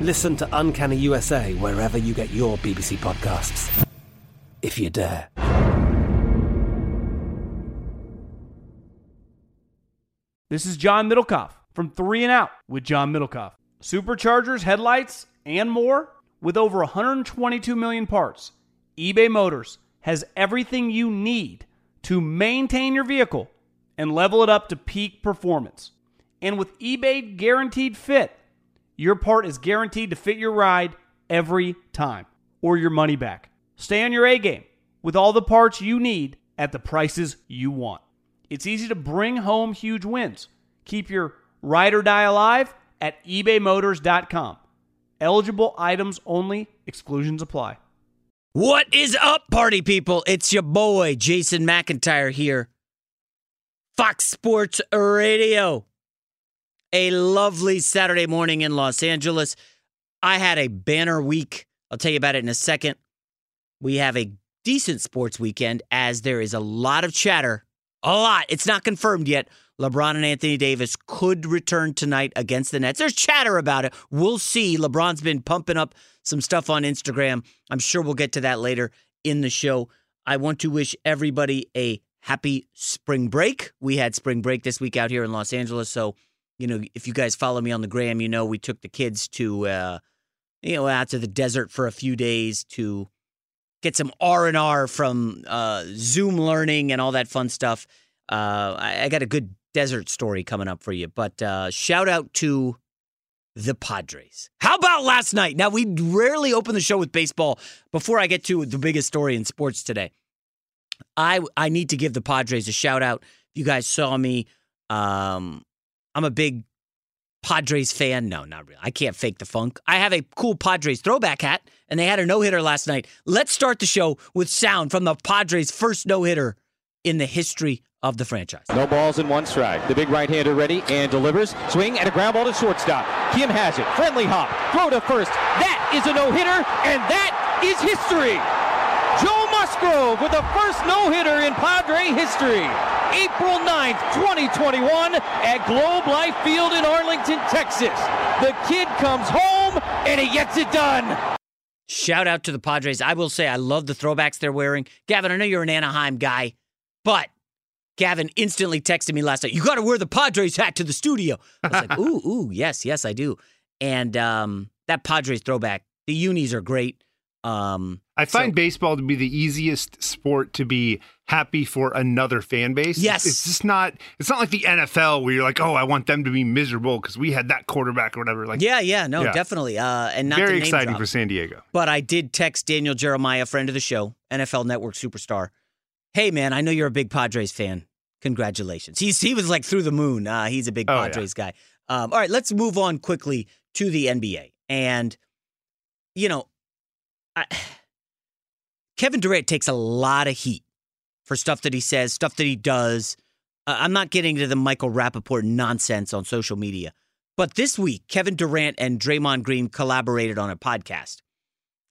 Listen to Uncanny USA wherever you get your BBC podcasts, if you dare. This is John Middlekauff from Three and Out with John Middlekauff. Superchargers, headlights, and more with over 122 million parts. eBay Motors has everything you need to maintain your vehicle and level it up to peak performance. And with eBay Guaranteed Fit, your part is guaranteed to fit your ride every time or your money back. Stay on your A game with all the parts you need at the prices you want. It's easy to bring home huge wins. Keep your ride or die alive at ebaymotors.com. Eligible items only, exclusions apply. What is up, party people? It's your boy, Jason McIntyre here. Fox Sports Radio. A lovely Saturday morning in Los Angeles. I had a banner week. I'll tell you about it in a second. We have a decent sports weekend as there is a lot of chatter. A lot. It's not confirmed yet. LeBron and Anthony Davis could return tonight against the Nets. There's chatter about it. We'll see. LeBron's been pumping up some stuff on Instagram. I'm sure we'll get to that later in the show. I want to wish everybody a happy spring break. We had spring break this week out here in Los Angeles, so you know if you guys follow me on the gram, you know we took the kids to uh, you know out to the desert for a few days to get some R and R from uh, Zoom learning and all that fun stuff. Uh, I, I got a good desert story coming up for you, but uh, shout out to the Padres. How about last night? Now, we rarely open the show with baseball before I get to the biggest story in sports today. I, I need to give the Padres a shout out. You guys saw me, um, I'm a big Padres fan. No, not really. I can't fake the funk. I have a cool Padres throwback hat, and they had a no hitter last night. Let's start the show with sound from the Padres' first no hitter in the history of the franchise. No balls in one strike. The big right-hander ready and delivers. Swing and a ground ball to shortstop. Kim has it. Friendly hop. Throw to first. That is a no-hitter, and that is history. Joe Musgrove with the first no-hitter in Padre history. April 9th, 2021 at Globe Life Field in Arlington, Texas. The kid comes home and he gets it done. Shout out to the Padres. I will say I love the throwbacks they're wearing. Gavin, I know you're an Anaheim guy, but Gavin instantly texted me last night. You got to wear the Padres hat to the studio. I was like, ooh, ooh, yes, yes, I do. And um, that Padres throwback, the unis are great. Um, I find so- baseball to be the easiest sport to be happy for another fan base. Yes. It's just not it's not like the NFL where you're like, "Oh, I want them to be miserable because we had that quarterback or whatever." Like yeah, yeah, no, Yeah. definitely. Uh, and not very name exciting drop, for San Diego. But I did text Daniel Jeremiah, friend of the show, NFL Network superstar. Hey, man, I know you're a big Padres fan. Congratulations. He's he was like through the moon. Uh, he's a big Oh, yeah. Padres guy. Um, all right, let's move on quickly to the NBA. And you know, I, Kevin Durant takes a lot of heat for stuff that he says, stuff that he does. Uh, I'm not getting to the Michael Rapaport nonsense on social media. But this week, Kevin Durant and Draymond Green collaborated on a podcast.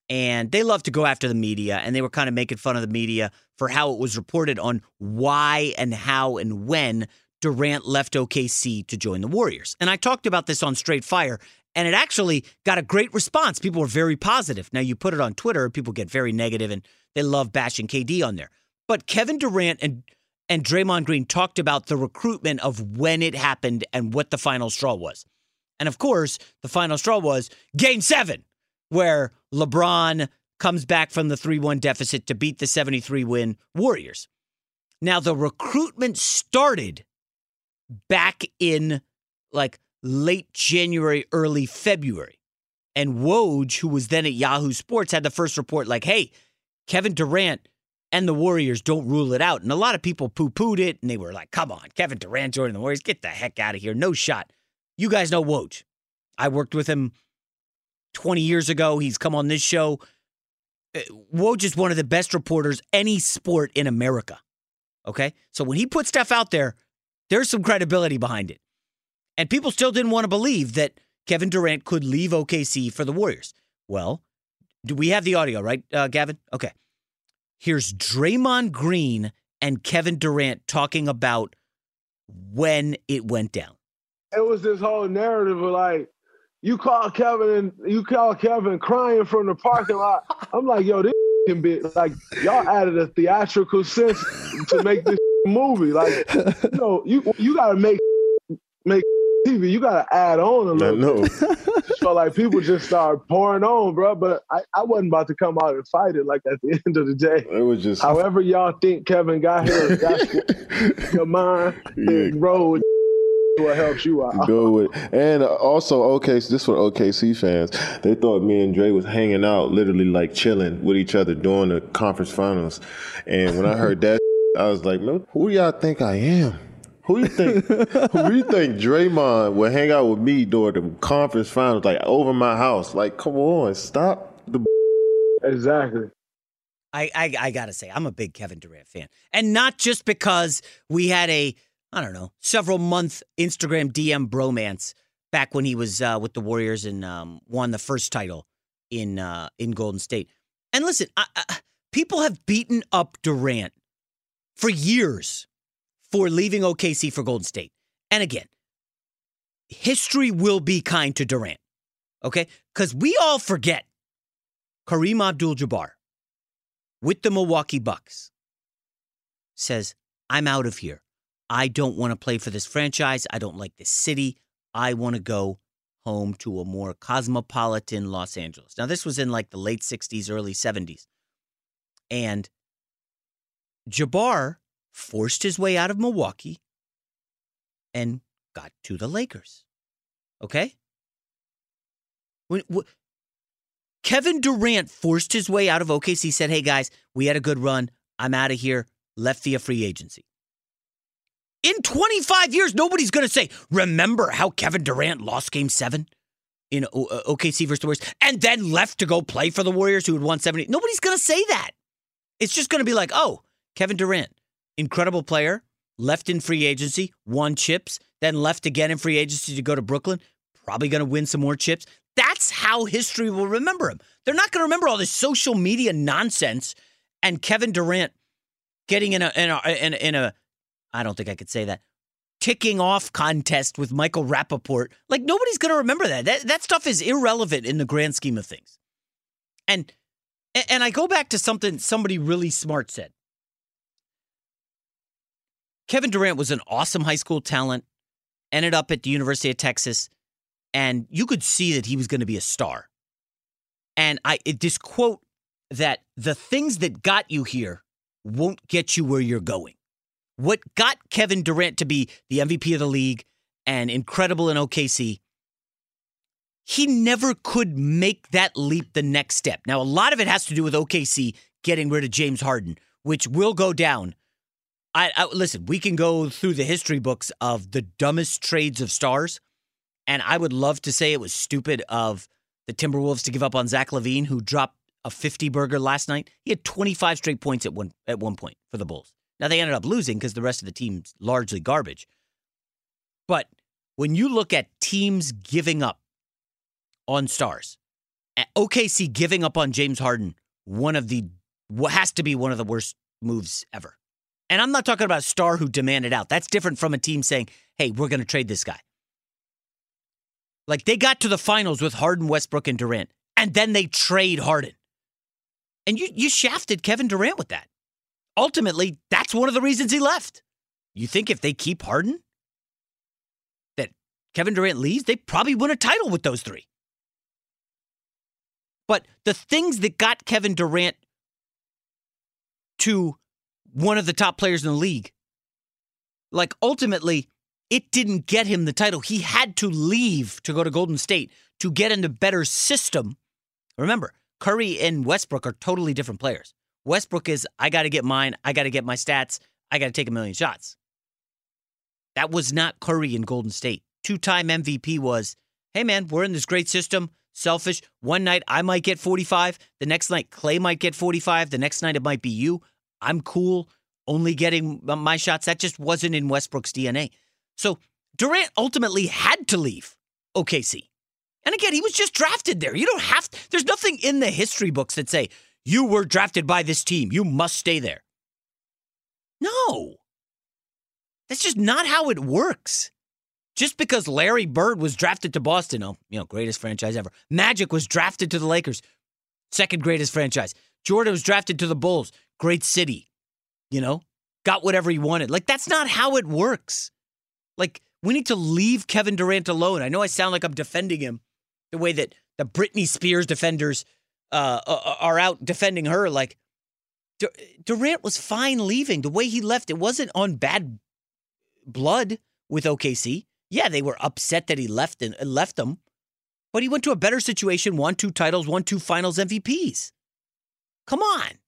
And they love to go after the media, and they were kind of making fun of the media for how it was reported on why and how and when Durant left OKC to join the Warriors. And I talked about this on Straight Fire, and it actually got a great response. People were very positive. Now, you put it on Twitter, people get very negative, and they love bashing KD on there. But Kevin Durant and and Draymond Green talked about the recruitment of when it happened and what the final straw was. And of course, the final straw was game seven, where LeBron comes back from the 3 1 deficit to beat the 73 win Warriors. Now, the recruitment started back in like late January, early February. And Woj, who was then at Yahoo Sports, had the first report like, hey, Kevin Durant and the Warriors don't rule it out. And a lot of people poo pooed it and they were like, come on, Kevin Durant joining the Warriors, get the heck out of here. No shot. You guys know Woj. I worked with him 20 years ago. He's come on this show. Uh, Woj is one of the best reporters any sport in America. Okay? So when he puts stuff out there, there's some credibility behind it. And people still didn't want to believe that Kevin Durant could leave OKC for the Warriors. Well, do we have the audio, right, uh, Gavin? Okay. Here's Draymond Green and Kevin Durant talking about when it went down. It was this whole narrative of like, you call Kevin and you call Kevin crying from the parking lot. I'm like, yo, this can be like y'all added a theatrical sense to make this movie. Like, you know, you you gotta make make TV, you gotta add on a little. I know. so like people just start pouring on, bro. But I, I wasn't about to come out and fight it. Like at the end of the day, it was just however y'all think Kevin got here. That's your mind yeah. road what helps you out. Go with, and uh, also okay, so this for OKC fans. They thought me and Dre was hanging out, literally like chilling with each other during the conference finals. And when I heard that, I was like, "Man, who y'all think I am?" Who do you think? who you think Draymond would hang out with me during the conference finals, like over my house? Like, come on, stop the. Exactly. I, I I gotta say, I'm a big Kevin Durant fan, and not just because we had a I don't know several month Instagram DM bromance back when he was uh, with the Warriors and um, won the first title in uh, in Golden State. And listen, I, I, people have beaten up Durant for years for leaving OKC for Golden State. And again, history will be kind to Durant, okay? Because we all forget Kareem Abdul Jabbar with the Milwaukee Bucks says, I'm out of here. I don't want to play for this franchise. I don't like this city. I want to go home to a more cosmopolitan Los Angeles. Now, this was in like the late 60s, early 70s. And Jabbar forced his way out of Milwaukee and got to the Lakers. Okay? When, Kevin Durant forced his way out of OKC, said, Hey guys, we had a good run. I'm out of here. Left via free agency. In 25 years, nobody's going to say, Remember how Kevin Durant lost game seven in OKC uh, versus the Warriors and then left to go play for the Warriors who had won 70? Nobody's going to say that. It's just going to be like, Oh, Kevin Durant, incredible player, left in free agency, won chips, then left again in free agency to go to Brooklyn, probably going to win some more chips. That's how history will remember him. They're not going to remember all this social media nonsense and Kevin Durant getting in a in a, in a in a I don't think I could say that ticking off contest with Michael Rapaport. Like nobody's going to remember that. That that stuff is irrelevant in the grand scheme of things. And and I go back to something somebody really smart said. Kevin Durant was an awesome high school talent, ended up at the University of Texas, and you could see that he was going to be a star. And I it, this quote that the things that got you here won't get you where you're going. What got Kevin Durant to be the MVP of the league and incredible in OKC, he never could make that leap the next step. Now, a lot of it has to do with OKC getting rid of James Harden, which will go down I, I, listen. We can go through the history books of the dumbest trades of stars, and I would love to say it was stupid of the Timberwolves to give up on Zach LaVine, who dropped a 50 burger last night. He had 25 straight points at one at one point for the Bulls. Now they ended up losing because the rest of the team's largely garbage. But when you look at teams giving up on stars, OKC giving up on James Harden, one of the what has to be one of the worst moves ever. And I'm not talking about a star who demanded out. That's different from a team saying, "Hey, we're going to trade this guy." Like they got to the finals with Harden, Westbrook, and Durant, and then they trade Harden. And you you shafted Kevin Durant with that. Ultimately, that's one of the reasons he left. You think if they keep Harden, that Kevin Durant leaves, they probably win a title with those three. But the things that got Kevin Durant to one of the top players in the league, like ultimately, it didn't get him the title. He had to leave to go to Golden State to get in the better system. Remember, Curry and Westbrook are totally different players. Westbrook is, I got to get mine, I got to get my stats, I got to take a million shots. That was not Curry in Golden State. Two time MVP was, hey man, we're in this great system, selfish. One night I might get 45, the next night Clay might get 45, the next night it might be you. I'm cool only getting my shots. That just wasn't in Westbrook's DNA. So Durant ultimately had to leave OKC. And again, he was just drafted there. You don't have to, there's nothing in the history books that say you were drafted by this team. You must stay there. No. That's just not how it works. Just because Larry Bird was drafted to Boston, oh, you know, greatest franchise ever. Magic was drafted to the Lakers, second greatest franchise. Jordan was drafted to the Bulls, great city. You know, got whatever he wanted. Like that's not how it works. Like we need to leave Kevin Durant alone. I know I sound like I'm defending him the way that the Britney Spears defenders uh, are out defending her. Like Durant was fine leaving. The way he left, it wasn't on bad blood with OKC. Yeah, they were upset that he left and left them, but he went to a better situation, won two titles, won two Finals MVPs. Come on.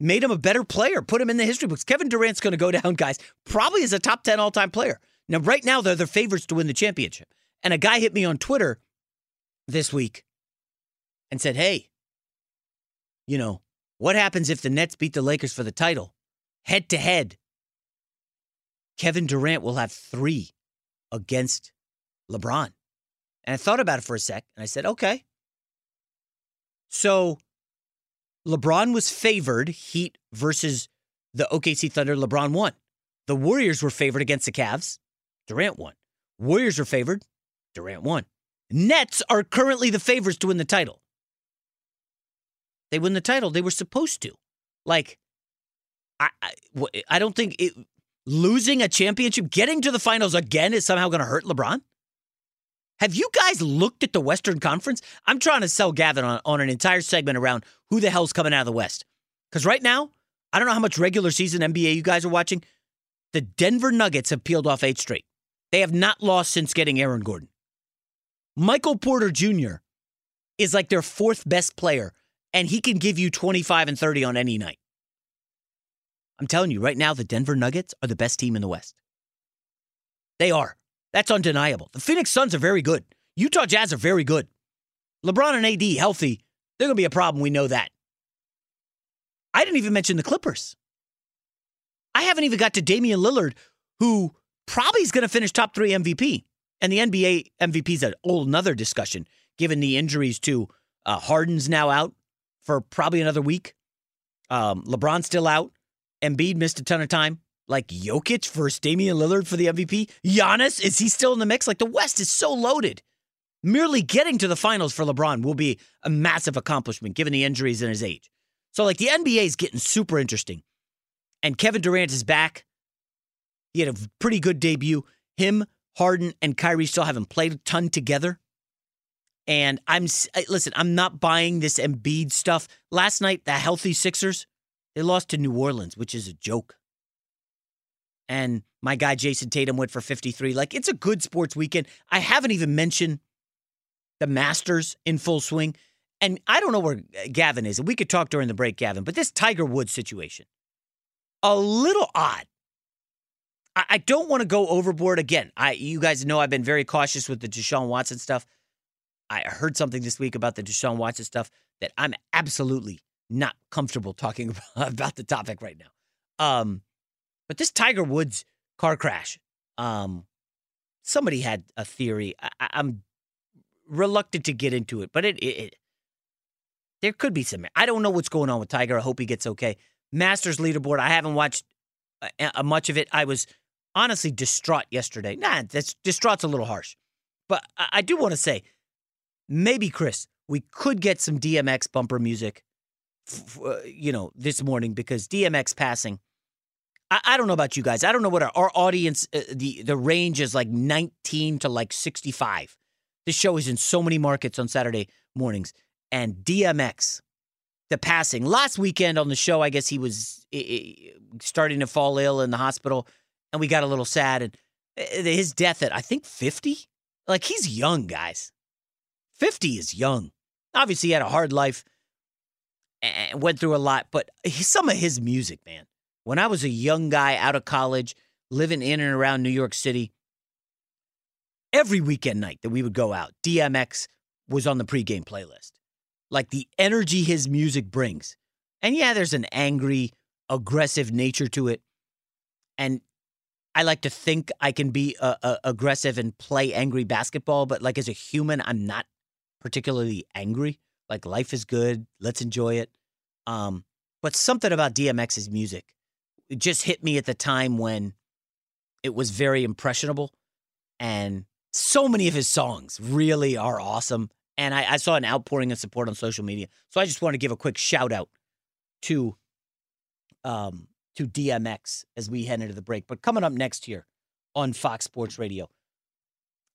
Made him a better player, put him in the history books. Kevin Durant's going to go down, guys, probably as a top 10 all time player. Now, right now, they're the favorites to win the championship. And a guy hit me on Twitter this week and said, Hey, you know, what happens if the Nets beat the Lakers for the title? Head to head, Kevin Durant will have three against LeBron. And I thought about it for a sec and I said, okay. So LeBron was favored, Heat versus the OKC Thunder. LeBron won. The Warriors were favored against the Cavs. Durant won. Warriors are favored. Durant won. Nets are currently the favorites to win the title. They win the title. They were supposed to. Like, I, I, I don't think it, losing a championship, getting to the finals again is somehow going to hurt LeBron? Have you guys looked at the Western Conference? I'm trying to sell Gavin on, on an entire segment around who the hell's coming out of the West. Because right now, I don't know how much regular season NBA you guys are watching. The Denver Nuggets have peeled off eight straight. They have not lost since getting Aaron Gordon. Michael Porter Jr. is like their fourth best player, and he can give you 25 and 30 on any night. I'm telling you right now, the Denver Nuggets are the best team in the West. They are. That's undeniable. The Phoenix Suns are very good. Utah Jazz are very good. LeBron and AD healthy, they're going to be a problem. We know that. I didn't even mention the Clippers. I haven't even got to Damian Lillard, who probably is going to finish top three MVP. And the NBA MVP is a whole another discussion, given the injuries to uh, Harden's now out for probably another week. Um, LeBron's still out. Embiid missed a ton of time. Like Jokic versus Damian Lillard for the MVP. Giannis, is he still in the mix? Like the West is so loaded. Merely getting to the finals for LeBron will be a massive accomplishment given the injuries and his age. So, like, the NBA is getting super interesting. And Kevin Durant is back. He had a pretty good debut. Him, Harden, and Kyrie still haven't played a ton together. And I'm, listen, I'm not buying this Embiid stuff. Last night, the healthy Sixers, they lost to New Orleans, which is a joke. And my guy Jayson Tatum went for 53. Like, it's a good sports weekend. I haven't even mentioned the Masters in full swing. And I don't know where Gavin is. And we could talk during the break, Gavin, but this Tiger Woods situation, a little odd. I, I don't want to go overboard again. I you guys know I've been very cautious with the Deshaun Watson stuff. I heard something this week about the Deshaun Watson stuff that I'm absolutely not comfortable talking about, about the topic right now. Um, but this Tiger Woods car crash, um, somebody had a theory. I, am reluctant to get into it, but it, it, it, there could be some. I don't know what's going on with Tiger. I hope he gets okay. Masters leaderboard. I haven't watched uh, uh, much of it. I was honestly distraught yesterday. Nah, that's distraught's a little harsh, but I, I do want to say, maybe Chris, we could get some DMX bumper music. Uh, you know, this morning because DMX passing. I, I, don't know about you guys. I don't know what our, our audience uh, the the range is like 19 to like 65. This show is in so many markets on Saturday mornings and DMX the passing. Last weekend on the show, I guess he was starting to fall ill in the hospital, and we got a little sad. And eh, his death at I think fifty, like he's young, guys. Fifty is young. Obviously, he had a hard life and went through a lot. But some of his music, man. When I was a young guy out of college, living in and around New York City, every weekend night that we would go out, DMX was on the pregame playlist like the energy his music brings. And yeah, there's an angry, aggressive nature to it. And I like to think I can be uh, uh, aggressive and play angry basketball, but like as a human, I'm not particularly angry. Like life is good, let's enjoy it. Um, but something about DMX's music it just hit me at the time when it was very impressionable, and so many of his songs really are awesome and I, I, saw an outpouring of support on social media. So I just want to give a quick shout out to um to DMX as we head into the break. But coming up next here on Fox Sports Radio,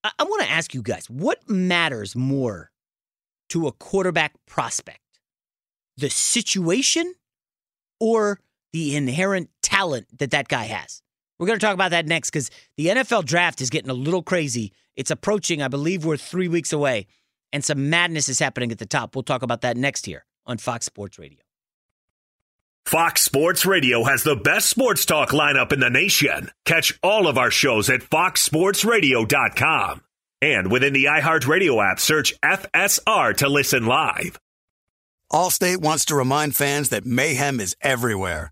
I, I want to ask you guys what matters more to a quarterback prospect, the situation or the inherent talent that that guy has? We're going to talk about that next because the NFL draft is getting a little crazy. It's approaching. I believe we're three weeks away and some madness is happening at the top. We'll talk about that next here on Fox Sports Radio. Fox Sports Radio has the best sports talk lineup in the nation. Catch all of our shows at foxsportsradio.com. And within the iHeartRadio app, search FSR to listen live. Allstate wants to remind fans that mayhem is everywhere,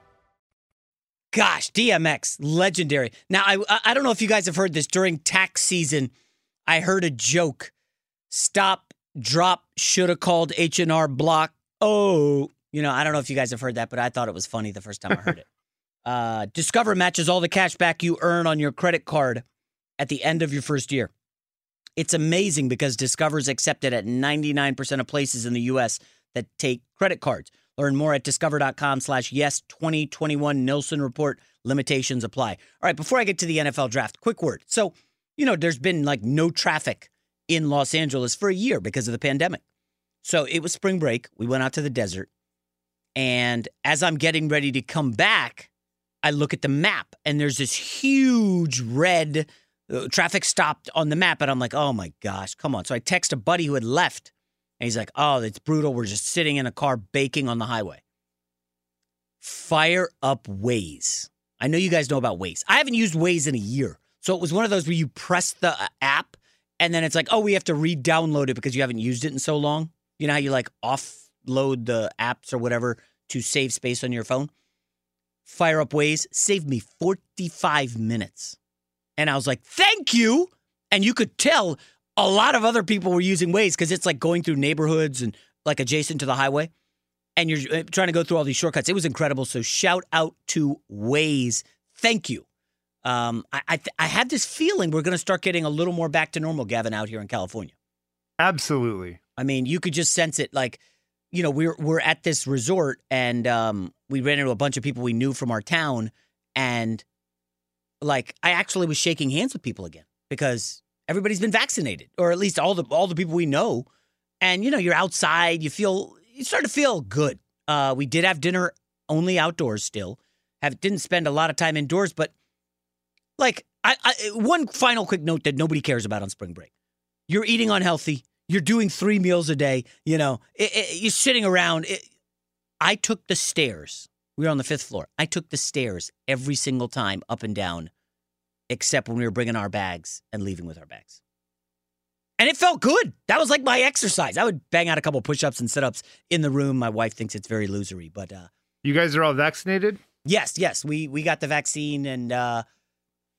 Gosh, DMX, legendary. Now, I I don't know if you guys have heard this during tax season. I heard a joke. Stop, drop, should have called H and R Block. Oh, you know, I don't know if you guys have heard that, but I thought it was funny the first time I heard it. Uh, Discover matches all the cash back you earn on your credit card at the end of your first year. It's amazing because Discover is accepted at 99% of places in the U.S. that take credit cards. Learn more at discover.com slash yes 2021 Nielsen report. Limitations apply. All right, before I get to the NFL draft, quick word. So, you know, there's been like no traffic in Los Angeles for a year because of the pandemic. So it was spring break. We went out to the desert. And as I'm getting ready to come back, I look at the map and there's this huge red uh, traffic stopped on the map. And I'm like, oh my gosh, come on. So I text a buddy who had left and he's like, oh, it's brutal. We're just sitting in a car baking on the highway. Fire up Waze. I know you guys know about Waze. I haven't used Waze in a year. So it was one of those where you press the uh, app and then it's like, oh, we have to re download it because you haven't used it in so long. You know how you like offload the apps or whatever to save space on your phone? Fire up Waze saved me 45 minutes. And I was like, thank you. And you could tell a lot of other people were using Waze because it's like going through neighborhoods and like adjacent to the highway. And you're uh, trying to go through all these shortcuts. It was incredible. So shout out to Waze. Thank you. Um, I I, th- I had this feeling we're going to start getting a little more back to normal, Gavin, out here in California. Absolutely. I mean, you could just sense it. Like, you know, we're we're at this resort, and um, we ran into a bunch of people we knew from our town, and like, I actually was shaking hands with people again because everybody's been vaccinated, or at least all the all the people we know. And you know, you're outside, you feel you start to feel good. Uh, we did have dinner only outdoors still. Have didn't spend a lot of time indoors, but like I, I one final quick note that nobody cares about on spring break. You're eating unhealthy. You're doing three meals a day. You know, it, it, you're sitting around. It, I took the stairs. We were on the fifth floor. I took the stairs every single time up and down except when we were bringing our bags and leaving with our bags. And it felt good. That was like my exercise. I would bang out a couple push ups and sit ups in the room. My wife thinks it's very losery, but uh, you guys are all vaccinated? Yes, yes. We we got the vaccine and uh,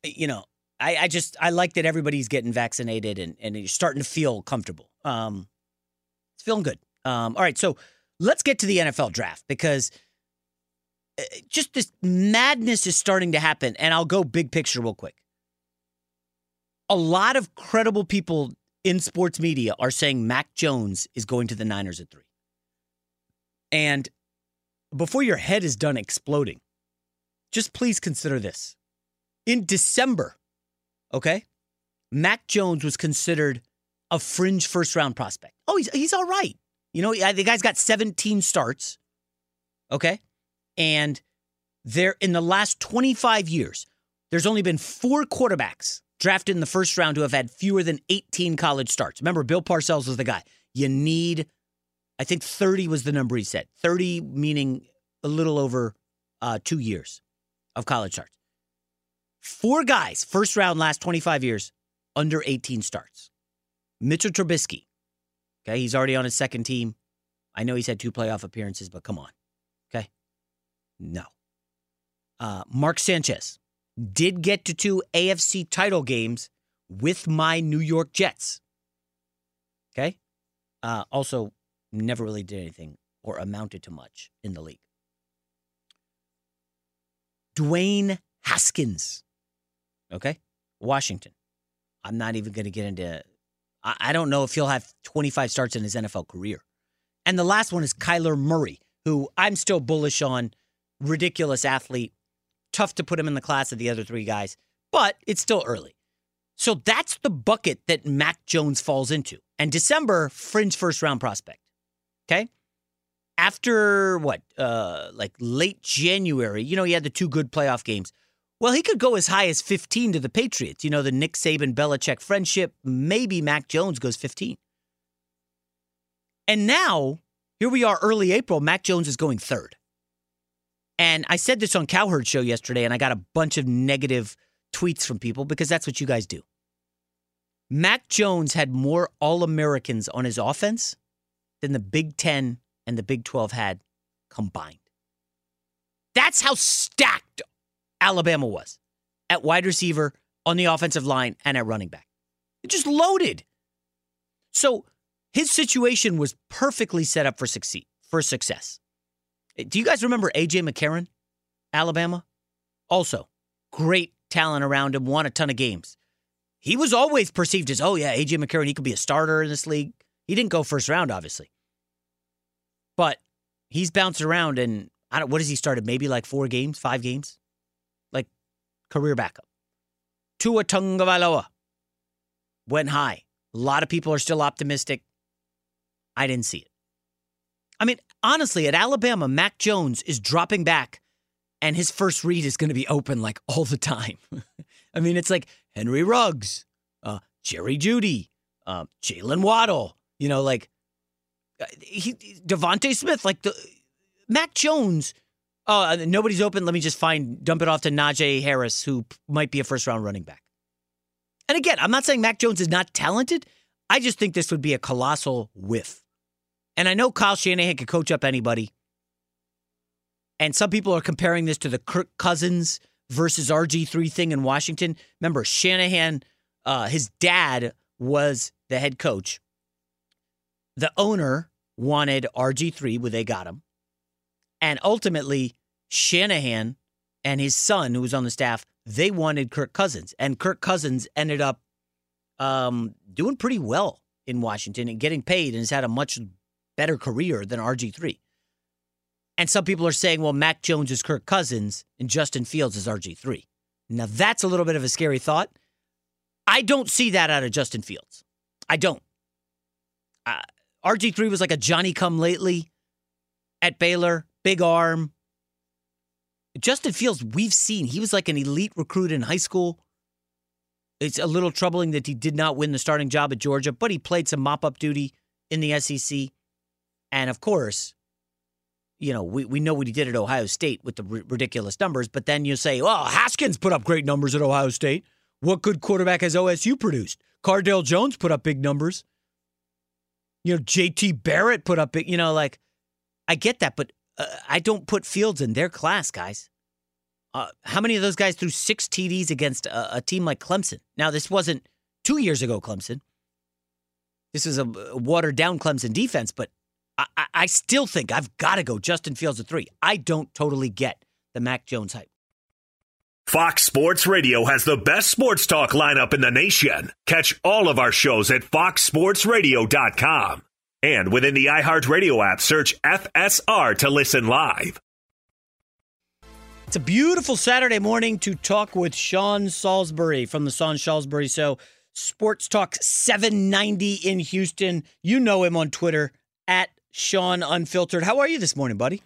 you know, I, I just I like that everybody's getting vaccinated and, and you're starting to feel comfortable. Um it's feeling good. Um, all right, so let's get to the NFL draft because uh, just this madness is starting to happen. And I'll go big picture real quick a lot of credible people in sports media are saying Mac Jones is going to the Niners at three. And before your head is done exploding, just please consider this. In December, okay, Mac Jones was considered a fringe first round prospect. Oh, he's, he's all right. You know, the guy's got 17 starts, okay? And there, in the last 25 years, there's only been four quarterbacks drafted in the first round who have had fewer than 18 college starts. Remember, Bill Parcells was the guy. You need, I think 30 was the number he said. 30 meaning a little over uh, two years of college starts. Four guys, first round, last 25 years, under 18 starts. Mitchell Trubisky. Okay, he's already on his second team. I know he's had two playoff appearances, but come on. Okay. No. Uh, Mark Sanchez did get to two AFC title games with my New York Jets. Okay. Uh, also, never really did anything or amounted to much in the league. Dwayne Haskins. Okay. Washington. I'm not even going to get into, I, I don't know if he'll have 25 starts in his NFL career. And the last one is Kyler Murray, who I'm still bullish on. Ridiculous athlete, tough to put him in the class of the other three guys, but it's still early. So that's the bucket that Mac Jones falls into. And December, fringe first round prospect. Okay. After what, uh, like late January, you know, he had the two good playoff games. Well, he could go as high as 15 to the Patriots. You know, the Nick Saban Belichick friendship. Maybe Mac Jones goes 15. And now, here we are early April. Mac Jones is going third. And I said this on Cowherd Show yesterday, and I got a bunch of negative tweets from people because that's what you guys do. Mac Jones had more All Americans on his offense than the Big Ten and the Big 12 had combined. That's how stacked Alabama was at wide receiver, on the offensive line, and at running back. It just loaded. So his situation was perfectly set up for succeed for success. Do you guys remember AJ McCarron, Alabama? Also, great talent around him, won a ton of games. He was always perceived as, oh yeah, AJ McCarron, he could be a starter in this league. He didn't go first round, obviously, but he's bounced around. And I don't. What has he started? Maybe like four games, five games, like career backup. Tua Tagovailoa went high. A lot of people are still optimistic. I didn't see it. Honestly, at Alabama, Mac Jones is dropping back and his first read is going to be open like all the time. I mean, it's like Henry Ruggs, uh, Jerry Jeudy, uh, Jaylen Waddle, you know, like uh, he, DeVonta Smith, like the Mac Jones. Oh, uh, nobody's open. Let me just find, dump it off to Najee Harris, who might be a first round running back. And again, I'm not saying Mac Jones is not talented. I just think this would be a colossal whiff. And I know Kyle Shanahan could coach up anybody. And some people are comparing this to the Kirk Cousins versus RG3 thing in Washington. Remember, Shanahan, uh, his dad was the head coach. The owner wanted RG3 where they got him. And ultimately, Shanahan and his son, who was on the staff, they wanted Kirk Cousins. And Kirk Cousins ended up um, doing pretty well in Washington and getting paid and has had a much better career than RG3. And some people are saying, well, Mac Jones is Kirk Cousins and Justin Fields is RG3. Now, that's a little bit of a scary thought. I don't see that out of Justin Fields. I don't. Uh, RG3 was like a Johnny come lately at Baylor, big arm. Justin Fields, we've seen, he was like an elite recruit in high school. It's a little troubling that he did not win the starting job at Georgia, but he played some mop up duty in the SEC. And of course, you know, we, we know what he did at Ohio State with the r- ridiculous numbers, but then you say, oh, Haskins put up great numbers at Ohio State. What good quarterback has OSU produced? Cardale Jones put up big numbers. You know, JT Barrett put up big, you know, like, I get that, but uh, I don't put Fields in their class, guys. Uh, how many of those guys threw six TDs against a, a, team like Clemson? Now, this wasn't two years ago, Clemson. This is a watered down Clemson defense, but I, I still think I've got to go Justin Fields at three. I don't totally get the Mac Jones hype. Fox Sports Radio has the best sports talk lineup in the nation. Catch all of our shows at foxsportsradio.com. And within the iHeartRadio app, search FSR to listen live. It's a beautiful Saturday morning to talk with Sean Salisbury from the Sean Salisbury Show. Sports Talk 790 in Houston. You know him on Twitter at Sean Unfiltered. How are you this morning, buddy?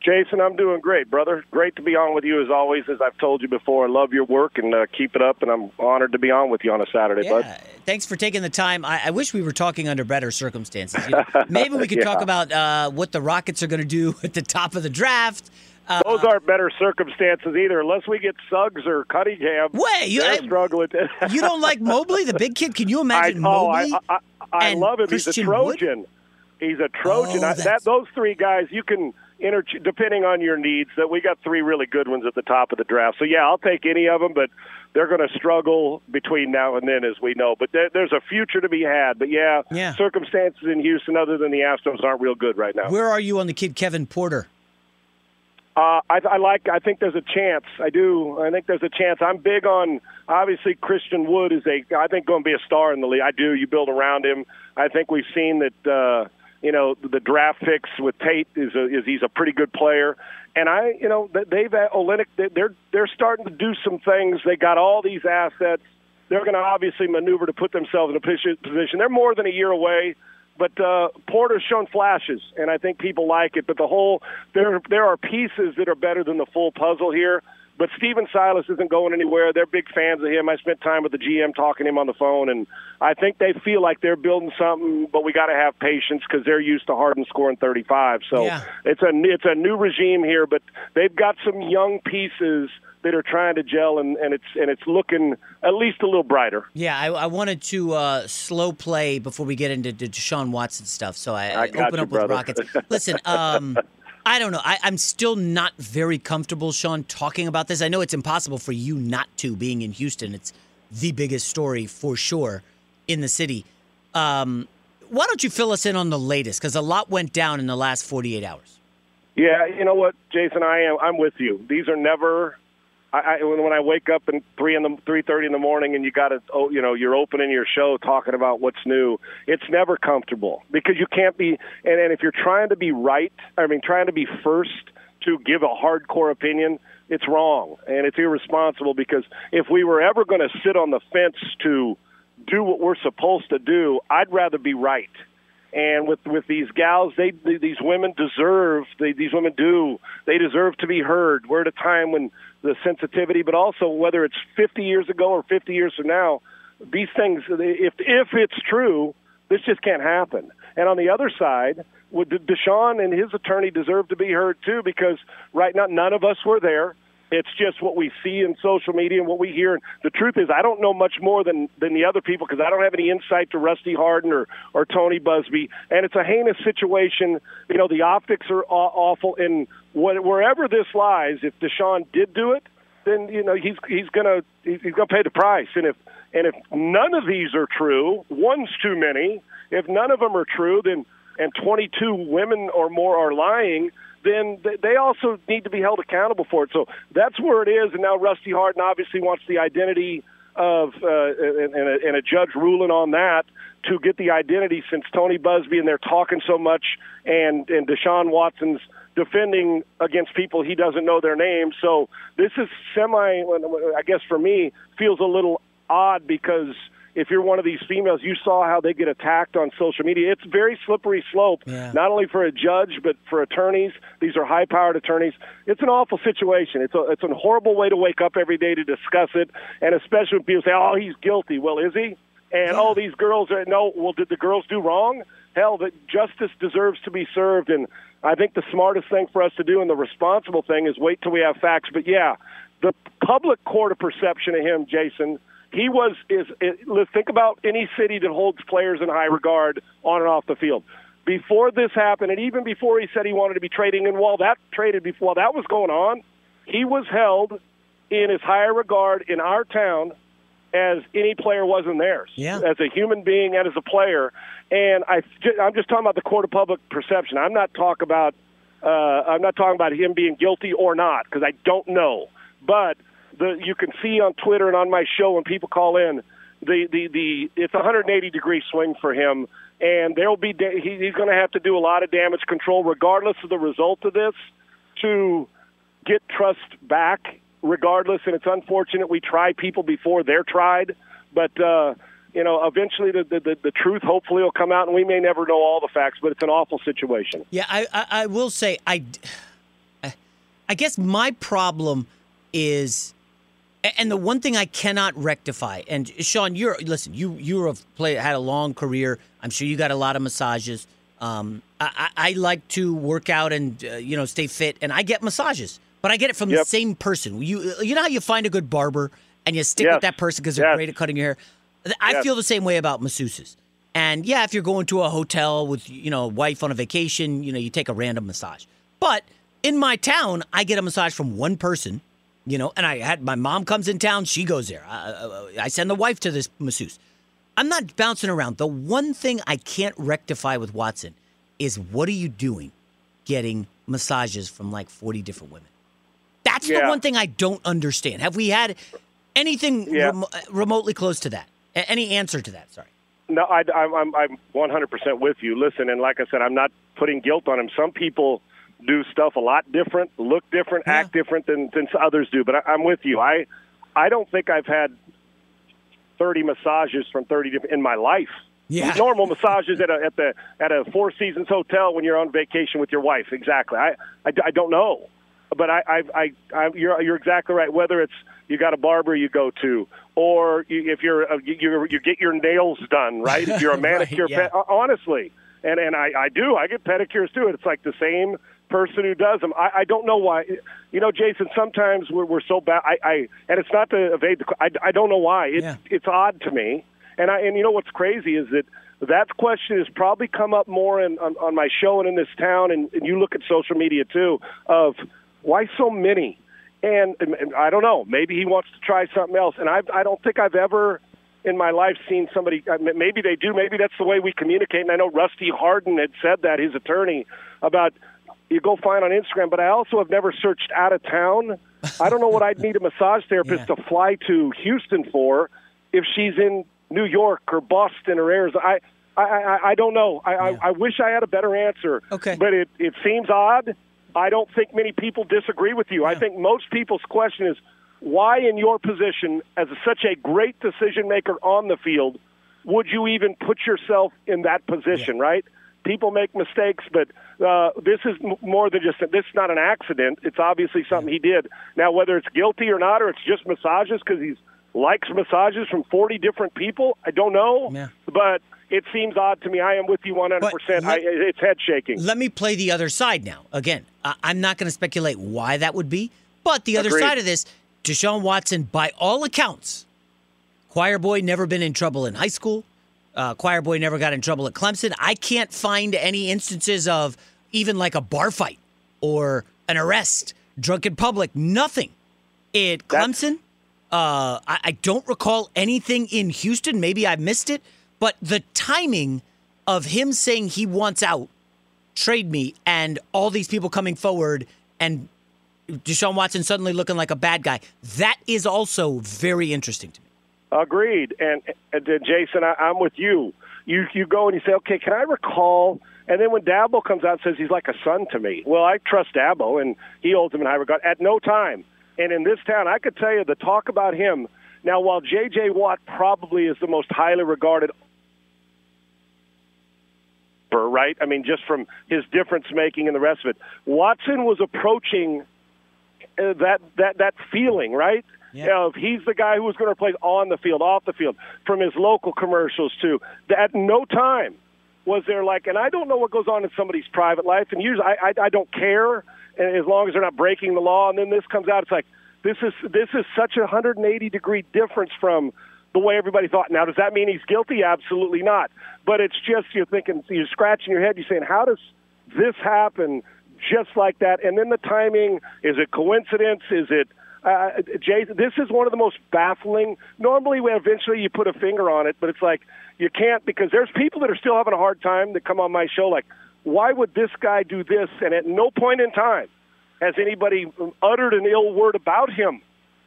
Jason, I'm doing great, brother. Great to be on with you as always. As I've told you before, I love your work and uh, keep it up. And I'm honored to be on with you on a Saturday, yeah. bud. Thanks for taking the time. I, I wish we were talking under better circumstances. You know, maybe we could yeah. talk about uh, what the Rockets are going to do at the top of the draft. Uh, Those aren't better circumstances either, unless we get Suggs or Cunningham. Wait, you They're struggling. you don't like Mobley, the big kid? Can you imagine I, oh, Mobley? I, I, I love him. Christian He's a Trojan. Wood? He's a Trojan. Oh, I, that those three guys, you can inter depending on your needs. That we got three really good ones at the top of the draft. So yeah, I'll take any of them, but they're going to struggle between now and then, as we know. But there, there's a future to be had. But yeah, Yeah. circumstances in Houston, other than the Astros, aren't real good right now. Where are you on the kid Kevin Porter? Uh, I, I like. I think there's a chance. I do. I think there's a chance. I'm big on. Obviously, Christian Wood is a. I think going to be a star in the league. I do. You build around him. I think we've seen that. Uh, you know, the draft picks with Tate is a, is he's a pretty good player. And I, you know, they've Olynyk. They're they're starting to do some things. They got all these assets. they're going to obviously maneuver to put themselves in a position. They're more than a year away, but uh, Porter's shown flashes, and I think people like it. But the whole there there are pieces that are better than the full puzzle here. But Stephen Silas isn't going anywhere. They're big fans of him. I spent time with the GM talking to him on the phone, and I think they feel like they're building something. But we got to have patience because they're used to Harden scoring 35. So Yeah. it's a it's a new regime here, but they've got some young pieces that are trying to gel, and, and it's and it's looking at least a little brighter. Yeah, I, I wanted to uh, slow play before we get into the Deshaun Watson stuff, so I, I I open you, up with. Rockets. Listen, um, I don't know. I, I'm still not very comfortable, Sean, talking about this. I know it's impossible for you not to, being in Houston. It's the biggest story for sure in the city. Um, why don't you fill us in on the latest? Because a lot went down in the last 48 hours. Yeah, you know what, Jason, I am. I'm with you. These are never. I, I when I wake up in three in the three thirty in the morning and you got to, oh, you know, you're opening your show talking about what's new. It's never comfortable because you can't be. And, and if you're trying to be right, I mean, trying to be first to give a hardcore opinion, it's wrong and it's irresponsible because if we were ever going to sit on the fence to do what we're supposed to do, I'd rather be right. And with with these gals, they these women deserve. They, these women do. They deserve to be heard. We're at a time when the sensitivity, but also whether it's 50 years ago or 50 years from now, these things. If if it's true, this just can't happen. And on the other side, would Deshaun and his attorney deserve to be heard too? Because right now, none of us were there. It's just what we see in social media and what we hear. And the truth is, I don't know much more than than the other people because I don't have any insight to Rusty Hardin or or Tony Buzbee. And it's a heinous situation. You know, the optics are aw- awful. And what, wherever this lies, if Deshaun did do it, then you know he's he's gonna he's he's gonna pay the price. And if and if none of these are true, one's too many. If none of them are true, then and 22 women or more are lying, then they also need to be held accountable for it. So that's where it is. And now Rusty Hardin obviously wants the identity of uh, and, and, a, and a judge ruling on that to get the identity since Tony Buzbee and they're talking so much and and Deshaun Watson's defending against people he doesn't know their names. So this is semi I guess for me feels a little odd because if you're one of these females, you saw how they get attacked on social media. It's very slippery slope, Yeah. not only for a judge but for attorneys. These are high-powered attorneys. It's an awful situation. It's a it's a horrible way to wake up every day to discuss it, and especially when people say, "Oh, he's guilty." Well, is he? And oh, these girls are no. Well, did the girls do wrong? Hell, that justice deserves to be served, and I think the smartest thing for us to do and the responsible thing is wait till we have facts. But yeah, the public court of perception of him, Jason, he was is, let's think about any city that holds players in high regard on and off the field. Before this happened, and even before he said he wanted to be trading, and while that traded before that was going on, he was held in as high a regard in our town as any player was in theirs. Yeah. As a human being and as a player, and I, I'm just talking about the court of public perception. I'm not talking about uh, I'm not talking about him being guilty or not because I don't know. But the you can see on Twitter and on my show when people call in the the the it's a 180 degree swing for him, and there'll be da- he, he's going to have to do a lot of damage control regardless of the result of this to get trust back. Regardless, and it's unfortunate we try people before they're tried, but. uh you know, eventually the, the, the, truth hopefully will come out, and we may never know all the facts, but it's an awful situation. Yeah, I, I, I will say I, I guess my problem is, and the one thing I cannot rectify. And Sean, you're listen. You you have played had a long career. I'm sure you got a lot of massages. Um, I, I like to work out and uh, you know stay fit, and I get massages, but I get it from the same person. You you know how you find a good barber and you stick Yes. with that person because they're Yes. great at cutting your hair. I Yes. feel the same way about masseuses. And yeah, if you're going to a hotel with you know a wife on a vacation, you know you take a random massage. But in my town, I get a massage from one person, you know, and I had my mom comes in town, she goes there. I, I, I send the wife to this masseuse. I'm not bouncing around. The one thing I can't rectify with Watson is what are you doing, getting massages from like 40 different women? That's the one thing I don't understand. Have we had anything Yeah. remo- remotely close to that? A- any answer to that? Sorry. No, I, I'm I'm I'm 100% with you. Listen, and like I said, I'm not putting guilt on him. Some people do stuff a lot different, look different, act different than than others do. But I, I'm with you. I I don't think I've had 30 massages from 30 different in my life. Yeah. Normal massages at a at the at a Four Seasons hotel when you're on vacation with your wife. Exactly. I I, I don't know, but I I I, I you're you're exactly right. Whether it's you got a barber you go to, or you, if you're uh, you, you get your nails done, right? If you're a Right, manicure, yeah. ped- honestly, and and I I do. I get pedicures too. It's like the same person who does them. I, I don't know why. You know, Jason. Sometimes we're we're so bad. I, I and it's not to evade the. I I don't know why. It's it's odd to me. And I and you know what's crazy is that that question has probably come up more in, on, on my show and in this town. And, and you look at social media too of why so many. And, and I don't know. Maybe he wants to try something else. And I I don't think I've ever in my life seen somebody. Uh, maybe they do. Maybe that's the way we communicate. And I know Rusty Hardin had said that his attorney about you go find on Instagram. But I also have never searched out of town. I don't know what I'd need a massage therapist to fly to Houston for if she's in New York or Boston or Arizona. I I, I, I don't know. I, I, I wish I had a better answer. Okay. But it, it seems odd. I don't think many people disagree with you. I think most people's question is why, in your position as such a great decision maker on the field, would you even put yourself in that position, right? People make mistakes, but uh, this is more than just this is not an accident. It's obviously something he did. Now, whether it's guilty or not, or it's just massages because he likes massages from 40 different people, I don't know. But it seems odd to me. I am with you 100%. I, it's head shaking. Let me play the other side now. Again, I- I'm not going to speculate why that would be, but the other Agreed. side of this, Deshaun Watson, by all accounts, choir boy never been in trouble in high school. Uh, choir boy never got in trouble at Clemson. I can't find any instances of even like a bar fight or an arrest, drunk in public. Nothing. At Clemson, uh, I, I don't recall anything in Houston. Maybe I missed it, but the timing of him saying he wants out, trade me, and all these people coming forward and Deshaun Watson suddenly looking like a bad guy, that is also very interesting to me. Agreed. And, and uh, Jason, I, I'm with you. You you go and you say, okay, can I recall? And then when Dabo comes out and says he's like a son to me, well, I trust Dabo, and he holds him in high regard. At no time, and in this town, I could tell you the talk about him. Now, while J.J. Watt probably is the most highly regarded right? I mean, just from his difference making and the rest of it. Watson was approaching uh, that that that feeling, right? Of he's the guy who was going to replace on the field, off the field, from his local commercials too. At no time was there like, and I don't know what goes on in somebody's private life, and usually I I, I don't care as long as they're not breaking the law. And then this comes out, it's like this is this is such a 180 degree difference from the way everybody thought. Now, does that mean he's guilty? Absolutely not. But it's just you're thinking, you're scratching your head, you're saying, how does this happen just like that? And then the timing is it coincidence? Is it uh, Jay? This is one of the most baffling. Normally, when eventually you put a finger on it, but it's like you can't because there's people that are still having a hard time that come on my show. Like, why would this guy do this? And at no point in time has anybody uttered an ill word about him.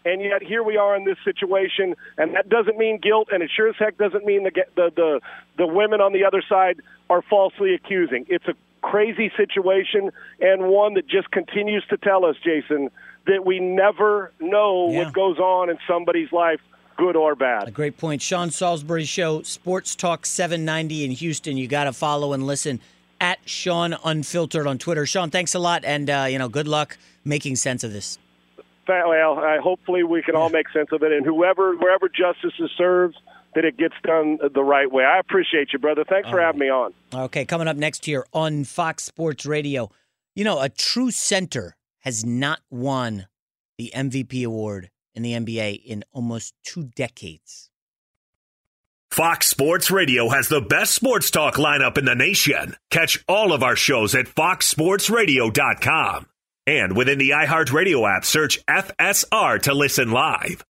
And yet here we are in this situation, and that doesn't mean guilt, and it sure as heck doesn't mean the the the, the women on the other side are falsely accusing. It's a crazy situation, and one that just continues to tell us, Jason, that we never know what goes on in somebody's life, good or bad. A great point. Sean Salisbury Show, Sports Talk 790 in Houston. You got to follow and listen at Sean Unfiltered on Twitter. Sean, thanks a lot, and uh, you know, good luck making sense of this. Well, I, hopefully we can all make sense of it, and whoever, wherever justice is served, that it gets done the right way. I appreciate you, brother. Thanks for having me on. Okay, coming up next here on Fox Sports Radio. You know, a true center has not won the MVP award in the NBA in almost two decades. Fox Sports Radio has the best sports talk lineup in the nation. Catch all of our shows at foxsportsradio.com. And within the iHeartRadio app, search FSR to listen live.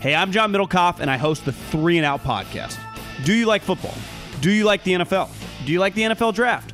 Hey, I'm John Middlekauff, and I host the Three and Out podcast. Do you like football? Do you like the NFL? Do you like the NFL draft?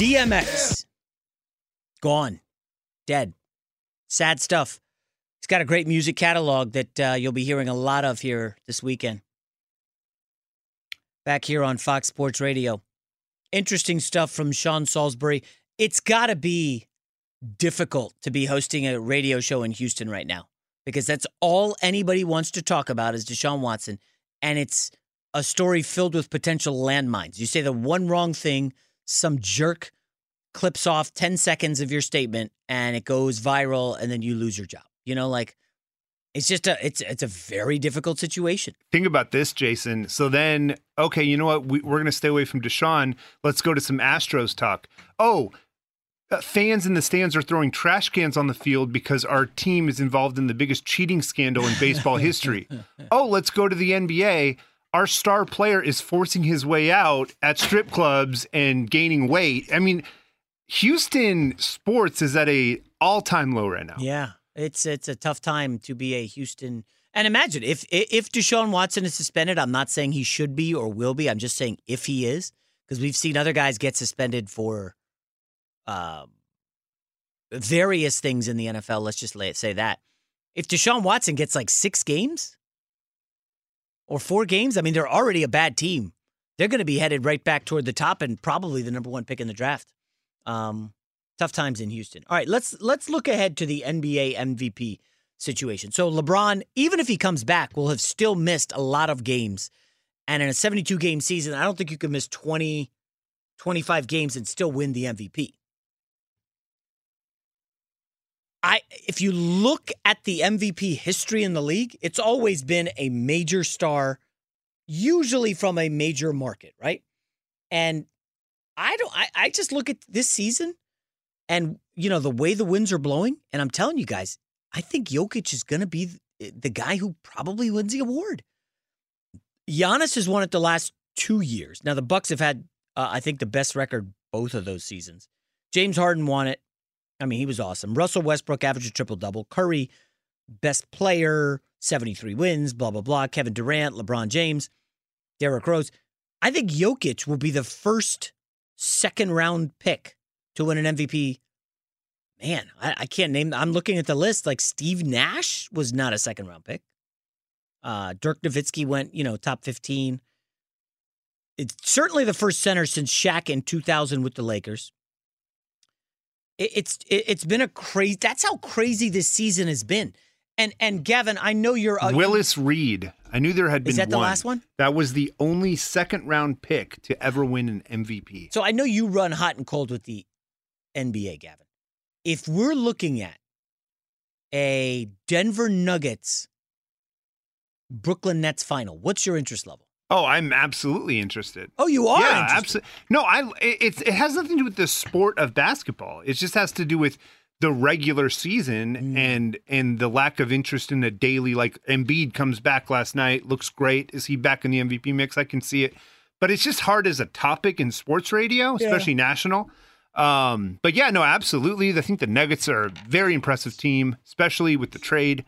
DMX. Gone. Dead. Sad stuff. He's got a great music catalog that uh, you'll be hearing a lot of here this weekend. Back here on Fox Sports Radio. Interesting stuff from Sean Salisbury. It's got to be difficult to be hosting a radio show in Houston right now because that's all anybody wants to talk about is Deshaun Watson. And it's a story filled with potential landmines. You say the one wrong thing, some jerk clips off 10 seconds of your statement and it goes viral and then you lose your job. You know, like it's just a it's it's a very difficult situation. Think about this, Jason. So then, okay, you know what? We, we're going to stay away from Deshaun. Let's go to some Astros talk. Oh, uh, fans in the stands are throwing trash cans on the field because our team is involved in the biggest cheating scandal in baseball history. Oh, let's go to the NBA. Our star player is forcing his way out at strip clubs and gaining weight. I mean, Houston sports is at a all-time low right now. Yeah. It's it's a tough time to be a Houston. And imagine if if Deshaun Watson is suspended, I'm not saying he should be or will be. I'm just saying if he is, because we've seen other guys get suspended for um, various things in the NFL. Let's just say that. If Deshaun Watson gets like six games or four games, I mean, they're already a bad team. They're going to be headed right back toward the top and probably the number one pick in the draft. Um, tough times in Houston. All right, let's let's look ahead to the NBA MVP situation. So LeBron, even if he comes back, will have still missed a lot of games. And in a 72 game season, I don't think you can miss 20 25 games and still win the MVP. I if you look at the MVP history in the league, it's always been a major star, usually from a major market, right? And I don't I, I just look at this season and you know the way the winds are blowing, and I'm telling you guys, I think Jokic is gonna be the guy who probably wins the award. Giannis has won it the last two years. Now the Bucks have had, uh, I think, the best record both of those seasons. James Harden won it. I mean, he was awesome. Russell Westbrook averaged a triple double. Curry, best player, 73 wins, blah, blah, blah. Kevin Durant, LeBron James, Derrick Rose. I think Jokic will be the first second round pick to win an MVP. Man, I, I can't name. I'm looking at the list. Like Steve Nash was not a second round pick. Uh, Dirk Nowitzki went, you know, top 15. It's certainly the first center since Shaq in 2000 with the Lakers it's it's been a crazy. That's how crazy this season has been. And and Gavin, I know you're uh, Willis Reed. I knew there had been. Is that the last one? That was the only second round pick to ever win an MVP. So I know you run hot and cold with the NBA, Gavin. If we're looking at a Denver Nuggets Brooklyn Nets final, what's your interest level? Oh, I'm absolutely interested. Oh, you are? Yeah, absolutely. No, I. It's it has nothing to do with the sport of basketball. It just has to do with the regular season mm. and and the lack of interest in the daily. Like Embiid comes back last night, looks great. Is he back in the MVP mix? I can see it, but it's just hard as a topic in sports radio, especially yeah. national. Um, but yeah, no, absolutely. I think the Nuggets are a very impressive team, especially with the trade,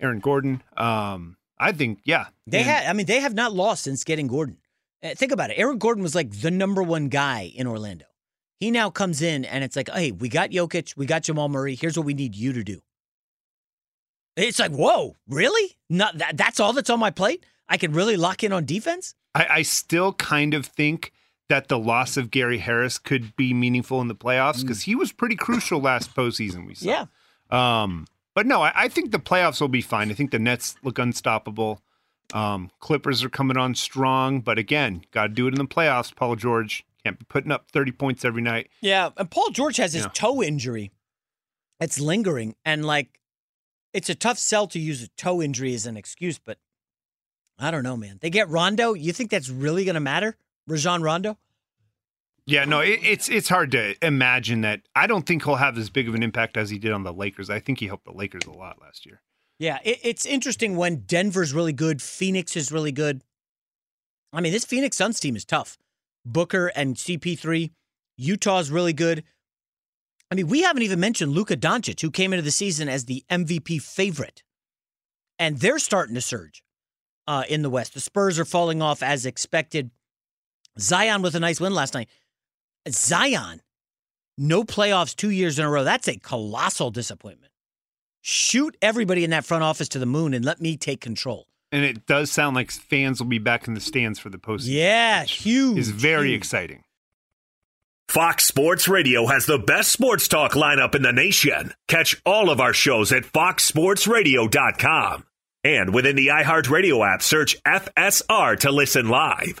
Aaron Gordon. Um, I think, yeah. They had, I mean, they have not lost since getting Gordon. Uh, think about it. Aaron Gordon was like the number one guy in Orlando. He now comes in and it's like, hey, we got Jokic, we got Jamal Murray. Here's what we need you to do. It's like, whoa, really? Not that, that's all that's on my plate? I can really lock in on defense? I, I still kind of think that the loss of Gary Harris could be meaningful in the playoffs because mm. he was pretty crucial last postseason we saw. Yeah. Um, but no, I, I, think the playoffs will be fine. I think the Nets look unstoppable. Um, Clippers are coming on strong, but again, got to do it in the playoffs. Paul George can't be putting up 30 points every night. Yeah, and Paul George has his yeah. toe injury. It's lingering, and like, it's a tough sell to use a toe injury as an excuse, but I don't know, man. They get Rondo. You think that's really going to matter? Rajon Rondo? Yeah, no, it, it's it's hard to imagine that. I don't think he'll have as big of an impact as he did on the Lakers. I think he helped the Lakers a lot last year. Yeah, it, it's interesting when Denver's really good, Phoenix is really good. I mean, this Phoenix Suns team is tough. Booker and CP3, Utah's really good. I mean, we haven't even mentioned Luka Doncic, who came into the season as the MVP favorite, and they're starting to surge uh, in the West. The Spurs are falling off as expected. Zion with a nice win last night. Zion no playoffs two years in a row. That's a colossal disappointment. Shoot everybody in that front office to the moon and let me take control. And it does sound like fans will be back in the stands for the postseason. Yeah, huge. Is very huge. exciting. Fox Sports Radio has the best sports talk lineup in the nation. Catch all of our shows at foxsportsradio.com. And within the iHeartRadio app, search FSR to listen live.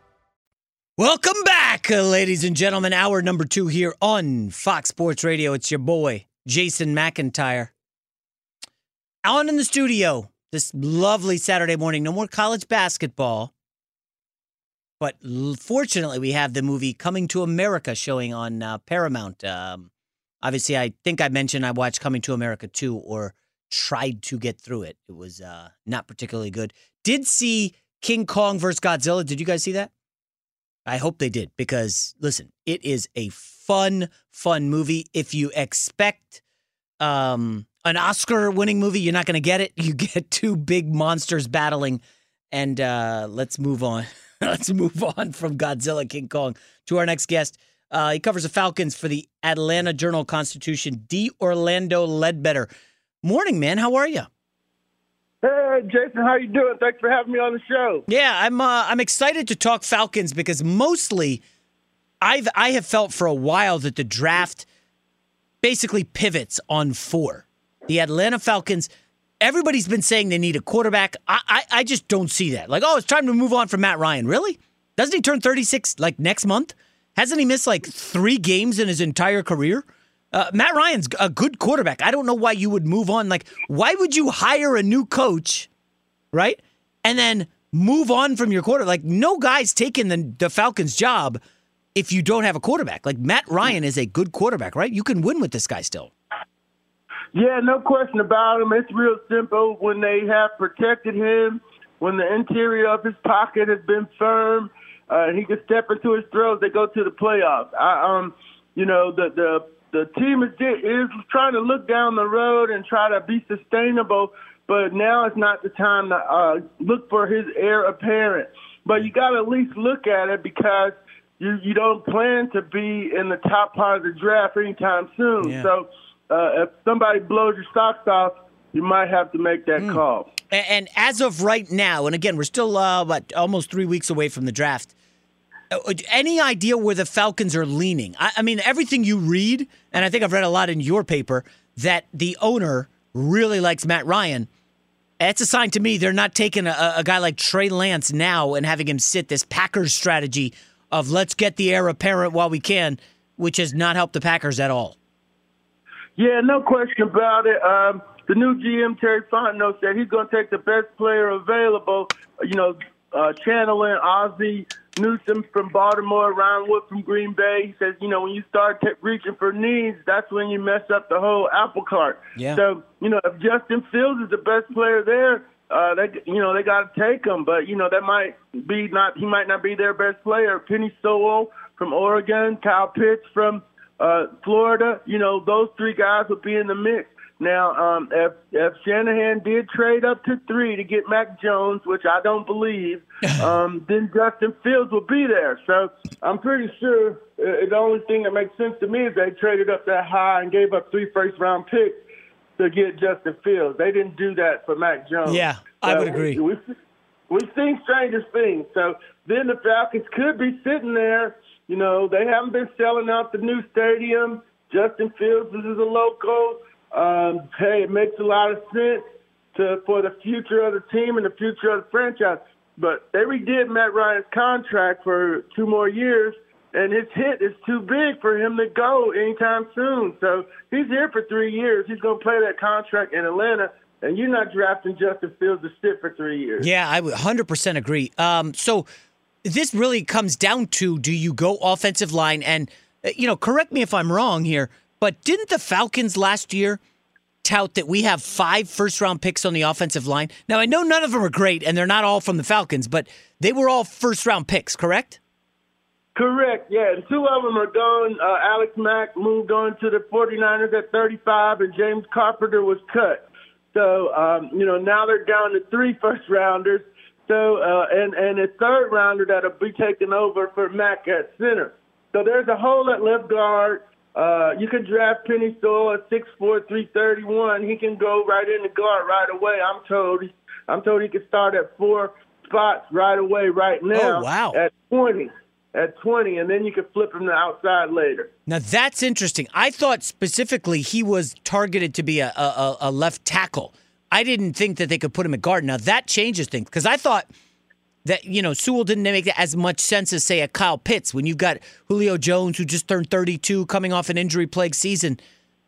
Welcome back, uh, ladies and gentlemen. Hour number two here on Fox Sports Radio. It's your boy, Jason McIntyre. On in the studio this lovely Saturday morning. No more college basketball. But fortunately, we have the movie Coming to America showing on uh, Paramount. Um, obviously, I think I mentioned I watched Coming to America 2 or tried to get through it. It was uh, not particularly good. Did see King Kong versus Godzilla. Did you guys see that? I hope they did because listen, it is a fun, fun movie. If you expect um, an Oscar-winning movie, you're not going to get it. You get two big monsters battling, and uh, let's move on. let's move on from Godzilla, King Kong to our next guest. Uh, he covers the Falcons for the Atlanta Journal Constitution. D. Orlando Ledbetter. Morning, man. How are you? Hey, Jason, how you doing? Thanks for having me on the show. Yeah, I'm. Uh, I'm excited to talk Falcons because mostly, I've I have felt for a while that the draft basically pivots on four. The Atlanta Falcons. Everybody's been saying they need a quarterback. I, I I just don't see that. Like, oh, it's time to move on from Matt Ryan. Really? Doesn't he turn 36 like next month? Hasn't he missed like three games in his entire career? Uh, Matt Ryan's a good quarterback. I don't know why you would move on. Like, why would you hire a new coach, right? And then move on from your quarter. Like no guy's taking the the Falcons' job if you don't have a quarterback. Like Matt Ryan is a good quarterback, right? You can win with this guy still. Yeah, no question about him. It's real simple. When they have protected him, when the interior of his pocket has been firm, uh, he can step into his throws. They go to the playoffs. I, um, you know, the the the team is is trying to look down the road and try to be sustainable, but now is not the time to uh, look for his heir apparent. But you got to at least look at it because you you don't plan to be in the top part of the draft anytime soon. Yeah. So uh, if somebody blows your socks off, you might have to make that call. A- And as of right now, and again, we're still uh, what almost three weeks away from the draft. Uh, Any idea where the Falcons are leaning? I, I mean, everything you read, and I think I've read a lot in your paper that the owner really likes Matt Ryan. That's a sign to me they're not taking a, a guy like Trey Lance now and having him sit this Packers strategy of let's get the heir apparent while we can, which has not helped the Packers at all. Yeah, no question about it. Um, the new GM Terry Fontenot said he's going to take the best player available. You know, uh, channeling Ozzie Newsome from Baltimore, Ryan Wood from Green Bay. He says, you know, when you start reaching for needs, that's when you mess up the whole apple cart. Yeah. So, you know, if Justin Fields is the best player there, uh, they, you know, they got to take him. But you know, that might be not. He might not be their best player. Penei Sewell from Oregon, Kyle Pitts from uh, Florida. You know, those three guys would be in the mix. Now, um, if if Shanahan did trade up to three to get Mac Jones, which I don't believe, um, then Justin Fields will be there. So I'm pretty sure uh, the only thing that makes sense to me is they traded up that high and gave up three first round picks to get Justin Fields. They didn't do that for Mac Jones. Yeah, I would agree. We, we've seen stranger things. So then the Falcons could be sitting there. You know, they haven't been selling out the new stadium. Justin Fields this is a local. Um, hey, it makes a lot of sense to for the future of the team and the future of the franchise. But they redid Matt Ryan's contract for two more years, and his hit is too big for him to go anytime soon. So he's here for three years. He's going to play that contract in Atlanta, and you're not drafting Justin Fields to sit for three years. Yeah, I would 100% agree. Um, so this really comes down to do you go offensive line? And, uh, you know, correct me if I'm wrong here, but didn't the Falcons last year tout that we have five first round picks on the offensive line? Now, I know none of them are great and they're not all from the Falcons, but they were all first round picks, correct? Correct, yeah. And two of them are gone. Uh, Alex Mack moved on to the 49ers at 35, and James Carpenter was cut. So, um, you know, now they're down to three first rounders. So, uh, and, and a third rounder that'll be taken over for Mack at center. So there's a hole at left guard. Uh, you can draft Penei Sewell at 6'4", 331. He can go right in the guard right away. I'm told. I'm told he can start at four spots right away, right now. Oh, wow. At 20. At 20, and then you can flip him to outside later. Now that's interesting. I thought specifically he was targeted to be a, a, a left tackle. I didn't think that they could put him at guard. Now that changes things because I thought that you know Sewell didn't make as much sense as say a Kyle Pitts when you've got Julio Jones who just turned 32, coming off an injury-plagued season.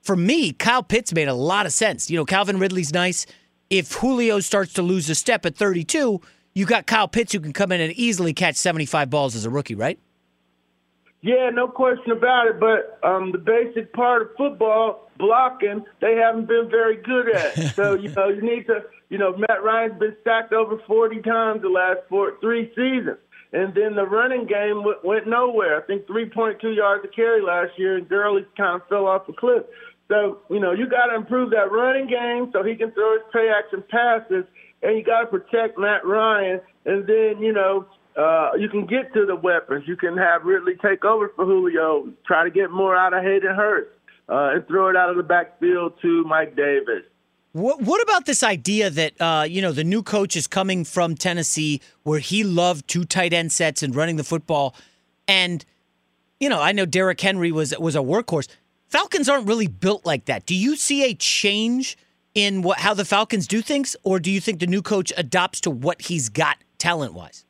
For me, Kyle Pitts made a lot of sense. You know, Calvin Ridley's nice. If Julio starts to lose a step at 32, you got Kyle Pitts who can come in and easily catch 75 balls as a rookie, right? Yeah, no question about it. But um, the basic part of football, blocking, they haven't been very good at. so you know, you need to. You know, Matt Ryan's been sacked over 40 times the last four, three seasons, and then the running game w- went nowhere. I think 3.2 yards a carry last year, and Gurley kind of fell off a cliff. So you know, you got to improve that running game so he can throw his play action passes, and you got to protect Matt Ryan, and then you know uh, you can get to the weapons. You can have Ridley take over for Julio, try to get more out of Hayden Hurst, uh, and throw it out of the backfield to Mike Davis. What What about this idea that uh, you know the new coach is coming from Tennessee, where he loved two tight end sets and running the football, and you know I know Derrick Henry was was a workhorse. Falcons aren't really built like that. Do you see a change in what how the Falcons do things, or do you think the new coach adopts to what he's got talent wise?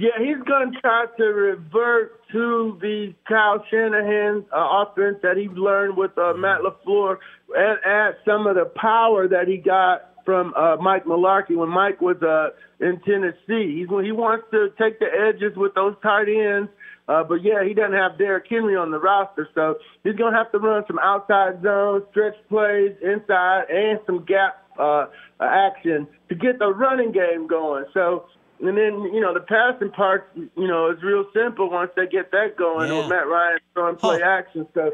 Yeah, he's going to try to revert to the Kyle Shanahan uh, offense that he learned with uh, Matt LaFleur and add some of the power that he got from uh, Mike Mularkey when Mike was uh, in Tennessee. He's he wants to take the edges with those tight ends. Uh, but yeah, he doesn't have Derrick Henry on the roster, so he's gonna have to run some outside zone, stretch plays inside, and some gap uh, action to get the running game going. So, and then you know the passing part, you know, is real simple once they get that going. Yeah. With Matt Ryan throwing play action, stuff.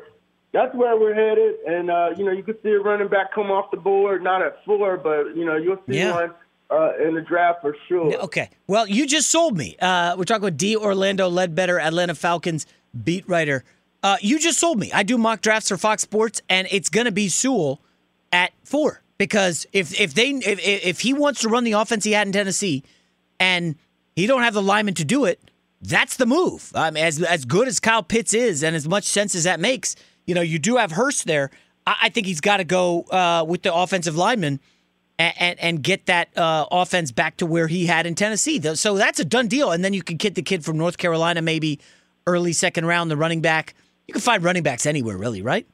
That's where we're headed. And uh, you know, you can see a running back come off the board, not at four, but you know, you'll see Yeah. one uh, in the draft for sure. Okay. Well, you just sold me. Uh, we're talking with D. Orlando Ledbetter, Atlanta Falcons beat writer. Uh, you just sold me. I do mock drafts for Fox Sports, and it's going to be Sewell at four because if if they if, if he wants to run the offense he had in Tennessee, and he don't have the lineman to do it, that's the move. I mean, as as good as Kyle Pitts is, and as much sense as that makes, you know, you do have Hurst there. I, I think he's got to go uh, with the offensive lineman and, and, and get that uh, offense back to where he had in Tennessee. So that's a done deal. And then you can get the kid from North Carolina, maybe early second round, the running back. You can find running backs anywhere, really, right?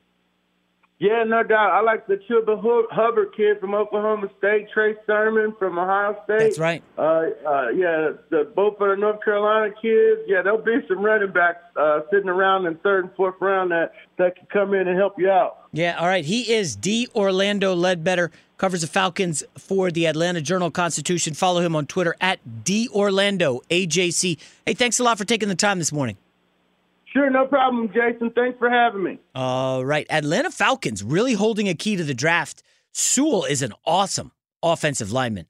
Yeah, no doubt. I like the Chuba Hubbard kid from Oklahoma State, Trey Sermon from Ohio State. That's right. Uh, uh, yeah, the both of the North Carolina kids. Yeah, there'll be some running backs uh, sitting around in third and fourth round that that can come in and help you out. Yeah, all right. He is D. Orlando Ledbetter, covers the Falcons for the Atlanta Journal Constitution. Follow him on Twitter at D. Orlando AJC. Hey, thanks a lot for taking the time this morning. Sure, no problem, Jason. Thanks for having me. All right. Atlanta Falcons really holding a key to the draft. Sewell is an awesome offensive lineman,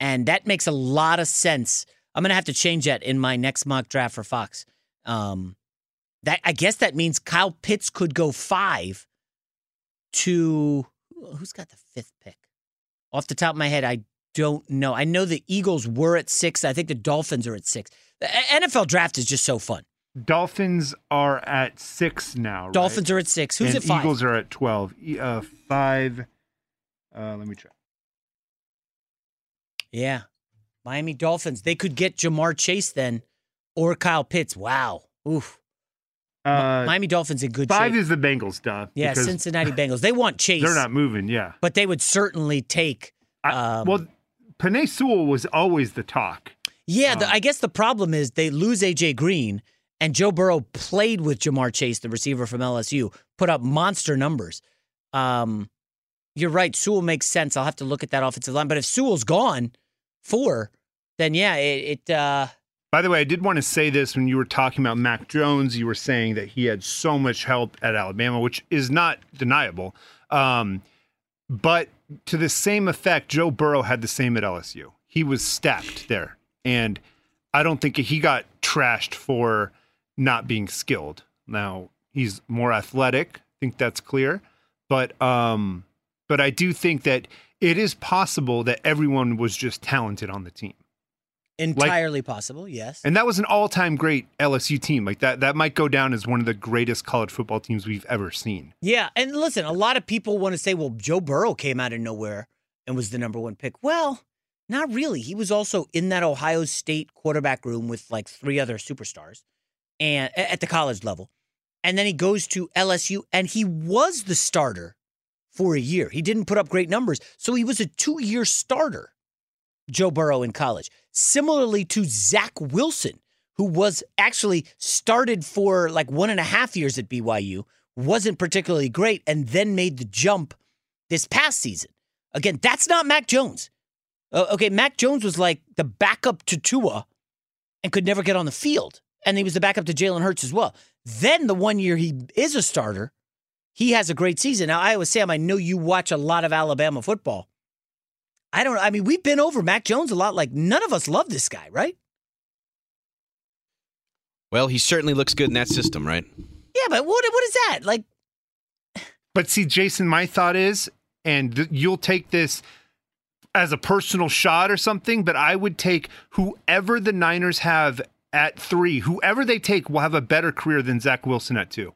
and that makes a lot of sense. I'm going to have to change that in my next mock draft for Fox. Um, that I guess that means Kyle Pitts could go five to who's got the fifth pick? Off the top of my head, I don't know. I know the Eagles were at six. I think the Dolphins are at six. The NFL draft is just so fun. Dolphins are at six now. right? Dolphins are at six. Who's and at five? Eagles are at twelve. Uh, five. Uh, let me check. Yeah. Miami Dolphins. They could get Ja'Marr Chase then or Kyle Pitts. Wow. Oof. Uh, Miami Dolphins in good five shape. is the Bengals, duh. yeah, Cincinnati Bengals. They want Chase. They're not moving. Yeah. But they would certainly take. Um, well, Penei Sewell was always the talk. yeah, um, the, I guess the problem is they lose AJ Green, and Joe Burrow played with Ja'Marr Chase, the receiver from LSU, put up monster numbers. Um, you're right. Sewell makes sense. I'll have to look at that offensive line. But if Sewell's gone, four, then yeah, it. it uh, By the way, I did want to say this when you were talking about Mac Jones. You were saying that he had so much help at Alabama, which is not deniable. Um, but to the same effect, Joe Burrow had the same at LSU. He was stacked there. And I don't think he got trashed for not being skilled. Now, he's more athletic. I think that's clear. But um, but I do think that it is possible that everyone was just talented on the team. entirely possible. Yes. And that was an all-time great LSU team. Like that that might go down as one of the greatest college football teams we've ever seen. Yeah, and listen, a lot of people want to say, well, Joe Burrow came out of nowhere and was the number one pick. Well, not really. He was also in that Ohio State quarterback room with like three other superstars and at the college level. And then he goes to LSU and he was the starter for a year. He didn't put up great numbers, so he was a two-year starter. Joe Burrow in college. Similarly to Zach Wilson, who was actually started for like one and a half years at BYU, wasn't particularly great, and then made the jump this past season. Again, that's not Mac Jones. Uh, okay, Mac Jones was like the backup to Tua and could never get on the field. And he was the backup to Jalen Hurts as well. Then the one year he is a starter, he has a great season. Now, Iowa Sam, I know you watch a lot of Alabama football. I don't. I mean, we've been over Mac Jones a lot. Like none of us love this guy, right? Well, he certainly looks good in that system, right? Yeah, but what what is that like? But see, Jason, my thought is, and th- you'll take this as a personal shot or something, but I would take whoever the Niners have at three, whoever they take will have a better career than Zach Wilson at two.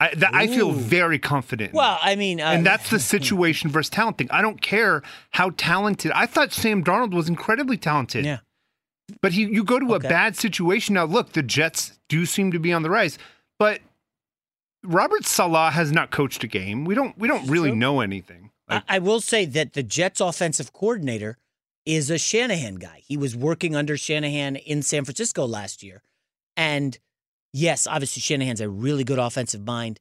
I, that, I feel very confident. Well, I mean, uh, and that's the situation versus talent thing. I don't care how talented. I thought Sam Darnold was incredibly talented. Yeah. But he, you go to Okay. a bad situation. Now, look, the Jets do seem to be on the rise, but Robert Saleh has not coached a game. We don't we don't really know anything. I, I will say that the Jets offensive coordinator is a Shanahan guy. He was working under Shanahan in San Francisco last year. And yes, obviously Shanahan's a really good offensive mind.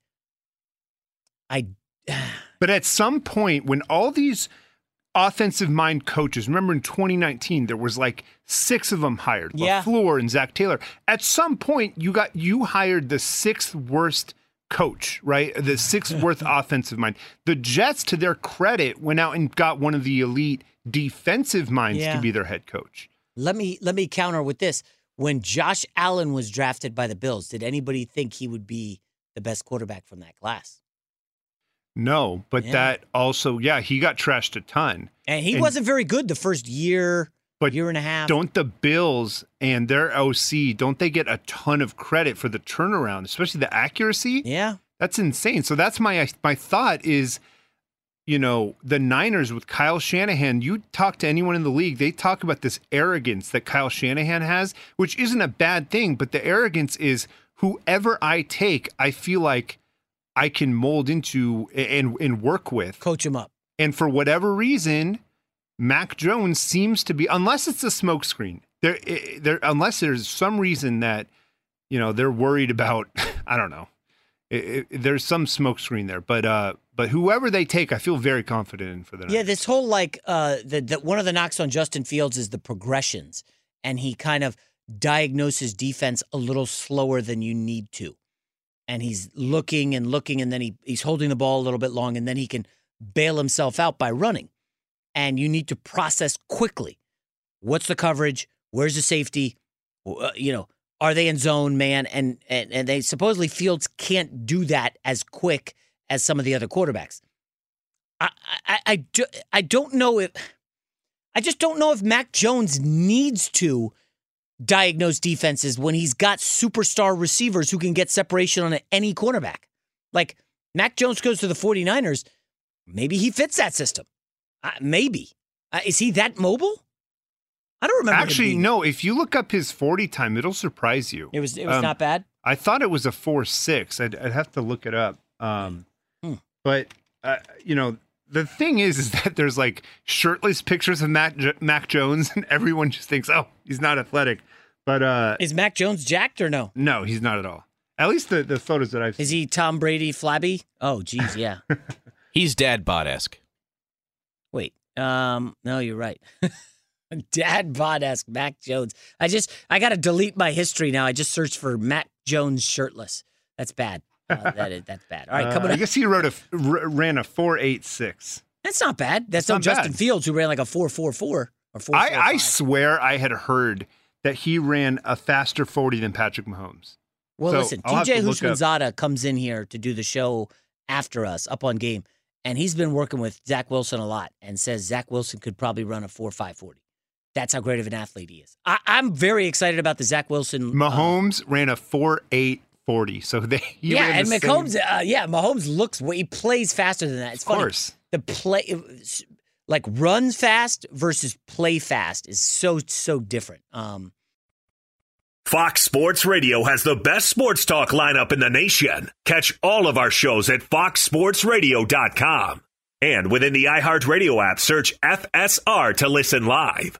I But at some point, when all these offensive mind coaches, remember in 2019, there was like six of them hired. Yeah. LaFleur and Zac Taylor. At some point, you got you hired the sixth worst coach, right? The sixth worst offensive mind. The Jets, to their credit, went out and got one of the elite defensive minds Yeah. to be their head coach. let me let me counter with this. When Josh Allen was drafted by the Bills, did anybody think he would be the best quarterback from that class? No, but Yeah. that also, yeah, he got trashed a ton. And he wasn't very good the first year, but year and a half. Don't the Bills and their OC don't they get a ton of credit for the turnaround, especially the accuracy? Yeah, that's insane. So that's my my thought is, you know, the Niners with Kyle Shanahan. You talk to anyone in the league, they talk about this arrogance that Kyle Shanahan has, which isn't a bad thing, but the arrogance is whoever I take, I feel like I can mold into and and work with, coach him up. And for whatever reason, Mac Jones seems to be, unless it's a smokescreen, there, eh, there, unless there's some reason that, you know, they're worried about, I don't know, I- I- there's some smokescreen there, but, uh, but whoever they take, I feel very confident in for the Yeah, this whole like uh the, the one of the knocks on Justin Fields is the progressions, and he kind of diagnoses defense a little slower than you need to, and he's looking and looking, and then he he's holding the ball a little bit long, and then he can bail himself out by running, and you need to process quickly. What's the coverage? Where's the safety? Uh, you know, are they in zone, man? And and and they supposedly Fields can't do that as quick as some of the other quarterbacks. I, I, I, do, I don't know if I just don't know if Mac Jones needs to diagnose defenses when he's got superstar receivers who can get separation on any cornerback. Like Mac Jones goes to the 49ers, maybe he fits that system. Uh, maybe. Uh, is he that mobile? I don't remember. Actually, no. If you look up his 40 time, it'll surprise you. It was it was not bad. I thought it was a four six. I'd, I'd have to look it up. Um, Hmm. But uh, you know, the thing is, is that there's like shirtless pictures of Mac J- Mac Jones, and everyone just thinks, oh, he's not athletic. But uh, Is Mac Jones jacked or no? no, he's not at all. At least the, the photos that I've seen. Is he Tom Brady flabby? Oh, geez, yeah. He's dad bod esque. Wait, um, no, you're right. Dad bod esque Mac Jones. I just I got to delete my history now. I just searched for Mac Jones shirtless. That's bad. Uh, that is that's bad. All right, Uh, coming I guess he wrote a ran a four eight six. That's not bad. That's It's no not Justin bad. Fields who ran like a four four four or four. I, I swear I had heard that he ran a faster forty than Patrick Mahomes. Well, So, listen, TJ up- comes in here to do the show after us up on game, and he's been working with Zach Wilson a lot and says Zach Wilson could probably run a 4 5 40. That's how great of an athlete he is. I, I'm very excited about the Zach Wilson. uh, Mahomes ran a four eight forty. So they he yeah, ran and the same- Mahomes, uh, yeah, Mahomes looks, he plays faster than that. It's Of funny. course. The play, like run fast versus play fast is so, so different. Um, Fox Sports Radio has the best sports talk lineup in the nation. Catch all of our shows at foxsportsradio.com. And within the iHeartRadio app, search FSR to listen live.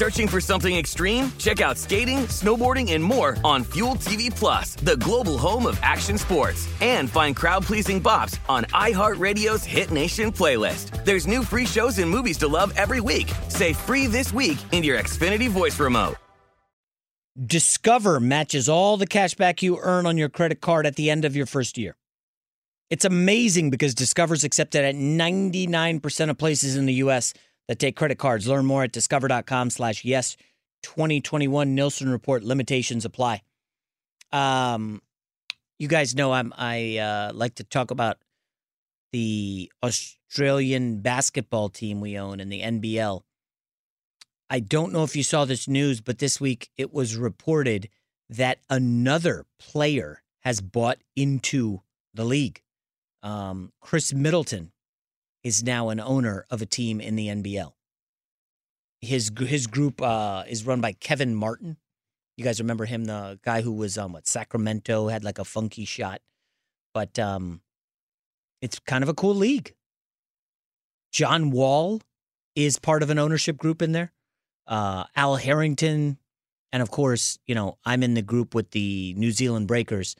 Searching for something extreme? Check out skating, snowboarding, and more on Fuel TV Plus, the global home of action sports. And find crowd-pleasing bops on iHeartRadio's Hit Nation playlist. There's new free shows and movies to love every week. Say free this week in your Xfinity voice remote. Discover matches all the cash back you earn on your credit card at the end of your first year. It's amazing because Discover's accepted at 99% of places in the US that take credit cards. Learn more at discover.com slash yes 2021 Nielsen report limitations apply. Um you guys know I'm I uh, like to talk about the Australian basketball team we own in the NBL. I don't know if you saw this news, but this week it was reported that another player has bought into the league. Um, Khris Middleton is now an owner of a team in the NBL. His his group uh, is run by Kevin Martin. You guys remember him, the guy who was um what Sacramento had like a funky shot, but um, it's kind of a cool league. John Wall is part of an ownership group in there uh, Al Harrington, and of course, you know, I'm in the group with the New Zealand Breakers.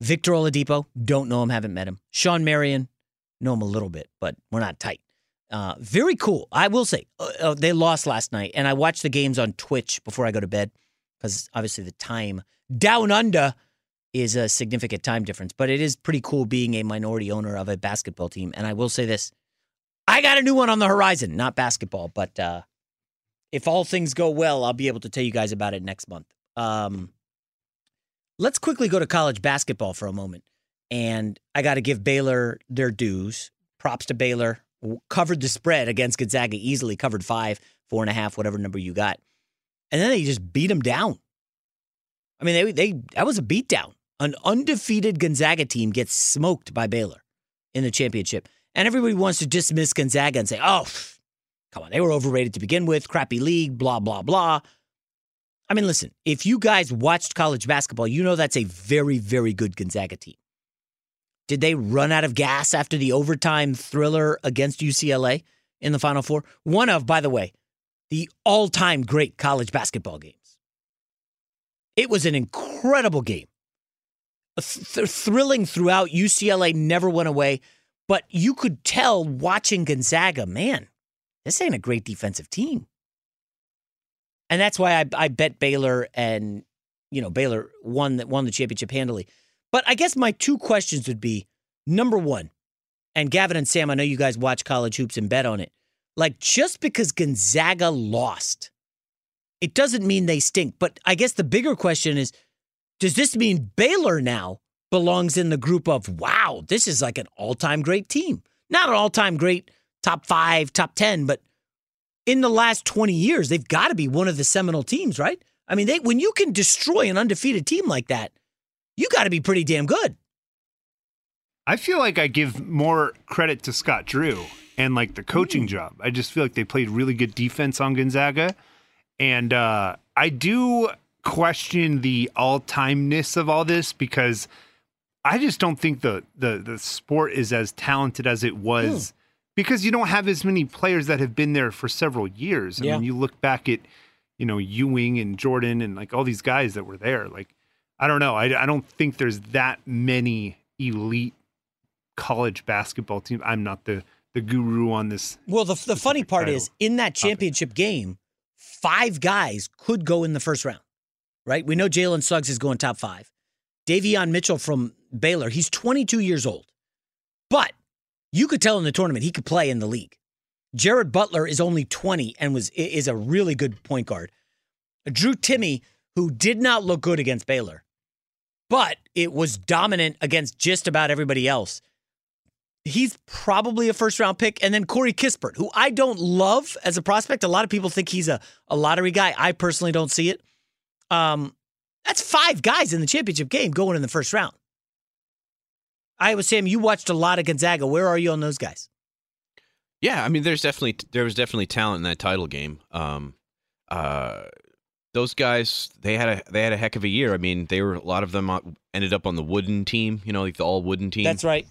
Victor Oladipo, don't know him, haven't met him. Shawn Marion, know him a little bit, but we're not tight. Uh, very cool. I will say uh, uh, they lost last night, and I watched the games on Twitch before I go to bed because obviously the time down under is a significant time difference. But it is pretty cool being a minority owner of a basketball team. And I will say this: I got a new one on the horizon, not basketball, but uh, if all things go well, I'll be able to tell you guys about it next month. Um, let's quickly go to college basketball for a moment. And I got to give Baylor their dues. Props to Baylor. Covered the spread against Gonzaga easily, covered five, four and a half, whatever number you got. And then they just beat them down. I mean, they, they that was a beatdown. An undefeated Gonzaga team gets smoked by Baylor in the championship. And everybody wants to dismiss Gonzaga and say, oh, Come on, they were overrated to begin with, crappy league, blah, blah, blah. I mean, listen, if you guys watched college basketball, you know that's a very, very good Gonzaga team. Did they run out of gas after the overtime thriller against UCLA in the Final Four? One of, by the way, the all time great college basketball games. It was an incredible game. Th- thrilling throughout. UCLA never went away, but you could tell watching Gonzaga, man, this ain't a great defensive team. And that's why I, I bet Baylor and, you know, Baylor won, won the championship handily. But I guess my two questions would be number one, and Gavin and Sam, I know you guys watch college hoops and bet on it. Like, just because Gonzaga lost, it doesn't mean they stink. But I guess the bigger question is does this mean Baylor now belongs in the group of, wow, this is like an all time great team? Not an all time great top five, top 10, but in the last 20 years, they've got to be one of the seminal teams, right? I mean, they when you can destroy an undefeated team like that, you got to be pretty damn good. I feel like I give more credit to Scott Drew and like the coaching job. I just feel like they played really good defense on Gonzaga. And uh, I do question the all timeness of all this because I just don't think the the the sport is as talented as it was because you don't have as many players that have been there for several years. I Yeah. mean, you look back at you know Ewing and Jordan and like all these guys that were there. Like I don't know. I I don't think there's that many elite college basketball team. I'm not the the guru on this. Well, the the funny part is in that championship game, five guys could go in the first round. Right? We know Jalen Suggs is going top five. Davion Mitchell from Baylor, he's 22 years old, but you could tell in the tournament he could play in the league. Jared Butler is only 20 and was is a really good point guard. Drew Timme, who did not look good against Baylor, but it was dominant against just about everybody else. He's probably a first round pick. And then Corey Kispert, who I don't love as a prospect. A lot of people think he's a, a lottery guy. I personally don't see it. Um, that's five guys in the championship game going in the first round. Iowa Sam, you watched a lot of Gonzaga. Where are you on those guys? Yeah, I mean, there's definitely there was definitely talent in that title game. Um, uh, those guys they had a they had a heck of a year. I mean, they were a lot of them uh, ended up on the wooden team. You know, like the all wooden team. That's right.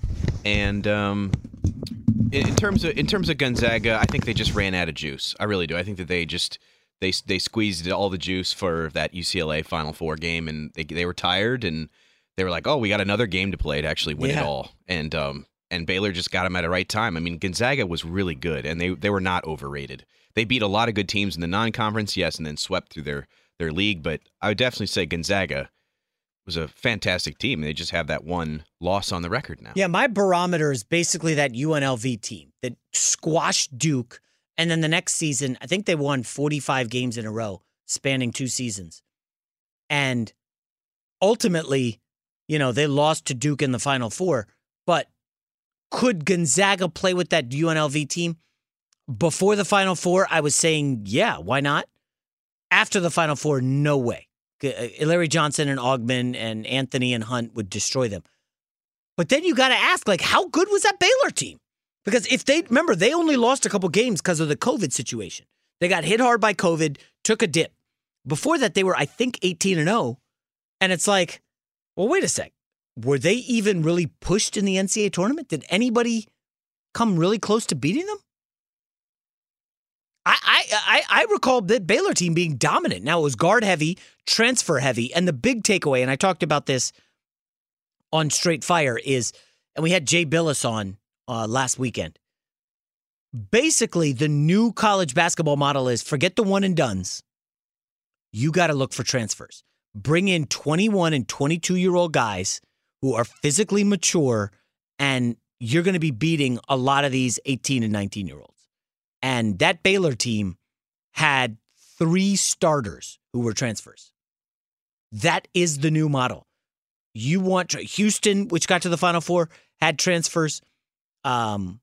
And um, in, in terms of in terms of Gonzaga, I think they just ran out of juice. I really do. I think that they just they they squeezed all the juice for that UCLA Final Four game, and they they were tired, and they were like, oh, we got another game to play to actually win it all, and um and Baylor just got them at the right time. I mean, Gonzaga was really good, and they they were not overrated. They beat a lot of good teams in the non-conference, yes, and then swept through their their league. But I would definitely say Gonzaga was a fantastic team. They just have that one loss on the record now. Yeah, my barometer is basically that UNLV team that squashed Duke. And then the next season, I think they won 45 games in a row, spanning two seasons. And ultimately, you know, they lost to Duke in the Final Four. But could Gonzaga play with that UNLV team? Before the Final Four, I was saying, yeah, why not? After the Final Four, no way. Uh, Larry Johnson and Augmon and Anthony and Hunt would destroy them. But then you got to ask, like, how good was that Baylor team? Because if they remember, they only lost a couple games because of the COVID situation. They got hit hard by COVID, took a dip. Before that, they were, I think, 18 and 0. And it's like, well, wait a sec. Were they even really pushed in the NCAA tournament? Did anybody come really close to beating them? I, I, I, I recall the Baylor team being dominant. Now it was guard heavy, transfer heavy, and the big takeaway, and I talked about this on Straight Fire, is, and we had Jay Bilas on uh, last weekend. Basically, the new college basketball model is forget the one and duns. You got to look for transfers. Bring in 21 and 22 year old guys who are physically mature, and you're going to be beating a lot of these 18 and 19 year olds. And that Baylor team had three starters who were transfers. That is the new model. You want Houston, which got to the Final Four, had transfers. Um,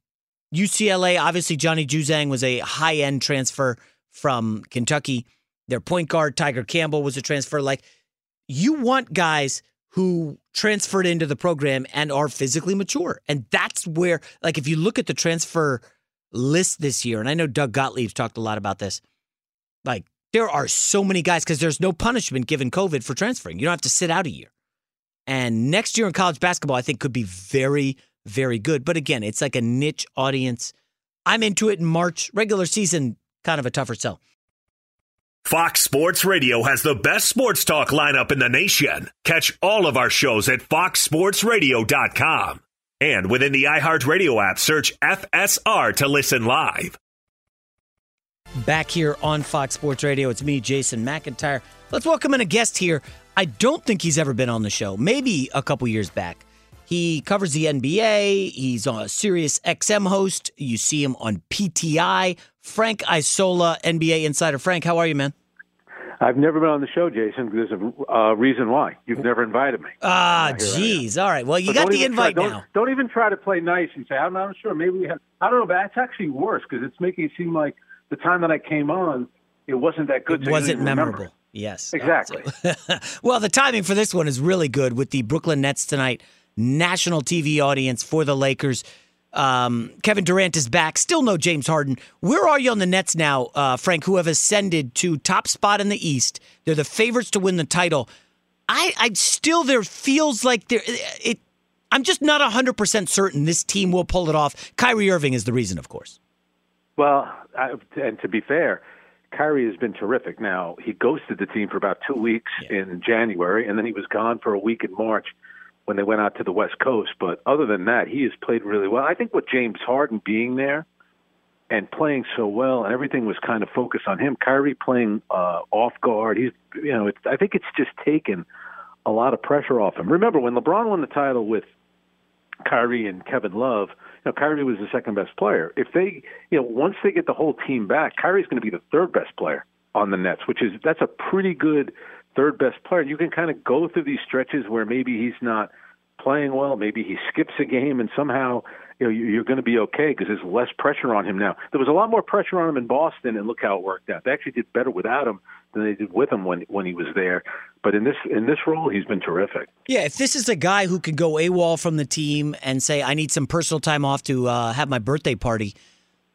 UCLA, obviously, Johnny Juzang was a high end transfer from Kentucky. Their point guard, Tiger Campbell, was a transfer. Like, you want guys who transferred into the program and are physically mature. And that's where, like, if you look at the transfer list this year, and I know Doug Gottlieb's talked a lot about this, like, there are so many guys because there's no punishment given COVID for transferring. You don't have to sit out a year. And next year in college basketball, I think could be very, very good. But again, it's like a niche audience. I'm into it in March. Regular season, kind of a tougher sell. Fox Sports Radio has the best sports talk lineup in the nation. Catch all of our shows at foxsportsradio.com. And within the iHeartRadio app, search FSR to listen live. Back here on Fox Sports Radio, it's me, Jason McIntyre. Let's welcome in a guest here. I don't think he's ever been on the show, maybe a couple years back. He covers the NBA. He's a Sirius XM host. You see him on PTI. Frank Isola, NBA insider. Frank, how are you, man? I've never been on the show, Jason. There's a uh, reason why. You've never invited me. Ah, jeez. All right. Well, you But got the even try- invite don't, now. Don't even try to play nice and say, I'm not sure. Maybe we have. I don't know, but that's actually worse because it's making it seem like the time that I came on, it wasn't that good. It so wasn't didn't remember. memorable. Yes. Exactly. well, the timing for this one is really good with the Brooklyn Nets tonight national TV audience for the Lakers. Um, Kevin Durant is back. Still no James Harden. Where are you on the Nets now, uh, Frank, who have ascended to top spot in the East? They're the favorites to win the title. I, I still, there feels like there, it, I'm just not 100% certain this team will pull it off. Kyrie Irving is the reason, of course. Well, I, and to be fair, Kyrie has been terrific. Now, he ghosted the team for about two weeks yeah. in January, and then he was gone for a week in March when they went out to the West Coast. But other than that, he has played really well. I think with James Harden being there and playing so well, and everything was kind of focused on him. Kyrie playing uh, off guard. He's, you know, it's, I think it's just taken a lot of pressure off him. Remember when LeBron won the title with Kyrie and Kevin Love? You know, Kyrie was the second best player. If they, you know, once they get the whole team back, Kyrie's going to be the third best player on the Nets, which is that's a pretty good third best player. You can kind of go through these stretches where maybe he's not playing well, maybe he skips a game, and somehow you know you're going to be okay because there's less pressure on him now. There was a lot more pressure on him in Boston, and look how it worked out. They actually did better without him than they did with him when when he was there. But in this in this role, he's been terrific. Yeah, if this is a guy who can go AWOL from the team and say, "I need some personal time off to uh, have my birthday party."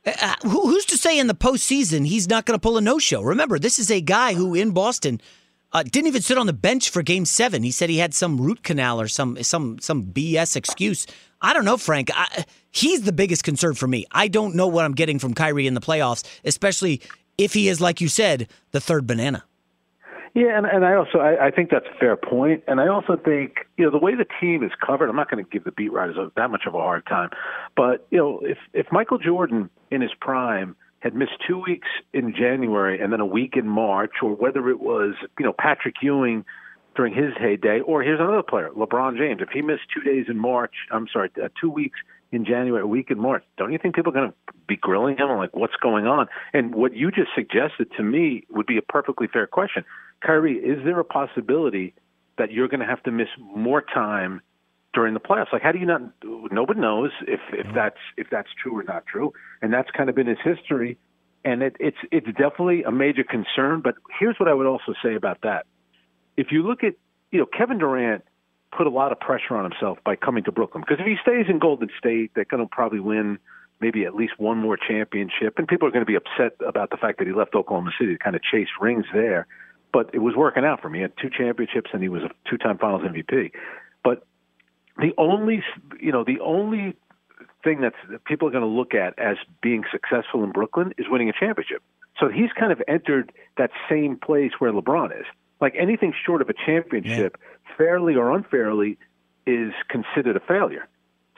Uh, uh who's to say in the postseason he's not going to pull a no show? Remember, this is a guy who in Boston uh, didn't even sit on the bench for Game Seven. He said he had some root canal or some some some BS excuse. I don't know, Frank. I, he's the biggest concern for me. I don't know what I'm getting from Kyrie in the playoffs, especially if he is, like you said, the third banana. Yeah, and, and I also I, I think that's a fair point, and I also think you know the way the team is covered. I'm not going to give the beat writers that much of a hard time, but you know if if Michael Jordan in his prime had missed two weeks in January and then a week in March, or whether it was you know Patrick Ewing during his heyday, or here's another player, LeBron James. If he missed two days in March, I'm sorry, uh, two weeks in January, a week in March, don't you think people are going to be grilling him like what's going on? And what you just suggested to me would be a perfectly fair question. Kyrie, is there a possibility that you're going to have to miss more time during the playoffs. Like, how do you not? Nobody knows if if that's if that's true or not true, and that's kind of been his history. And it, it's it's definitely a major concern. But here's what I would also say about that: if you look at you know Kevin Durant put a lot of pressure on himself by coming to Brooklyn because if he stays in Golden State, they're going to probably win maybe at least one more championship, and people are going to be upset about the fact that he left Oklahoma City to kind of chase rings there. But it was working out for him. He had two championships, and he was a two-time Finals MVP. But the only you know the only thing that people are going to look at as being successful in Brooklyn is winning a championship. So he's kind of entered that same place where LeBron is. Like anything short of a championship, yeah. fairly or unfairly, is considered a failure.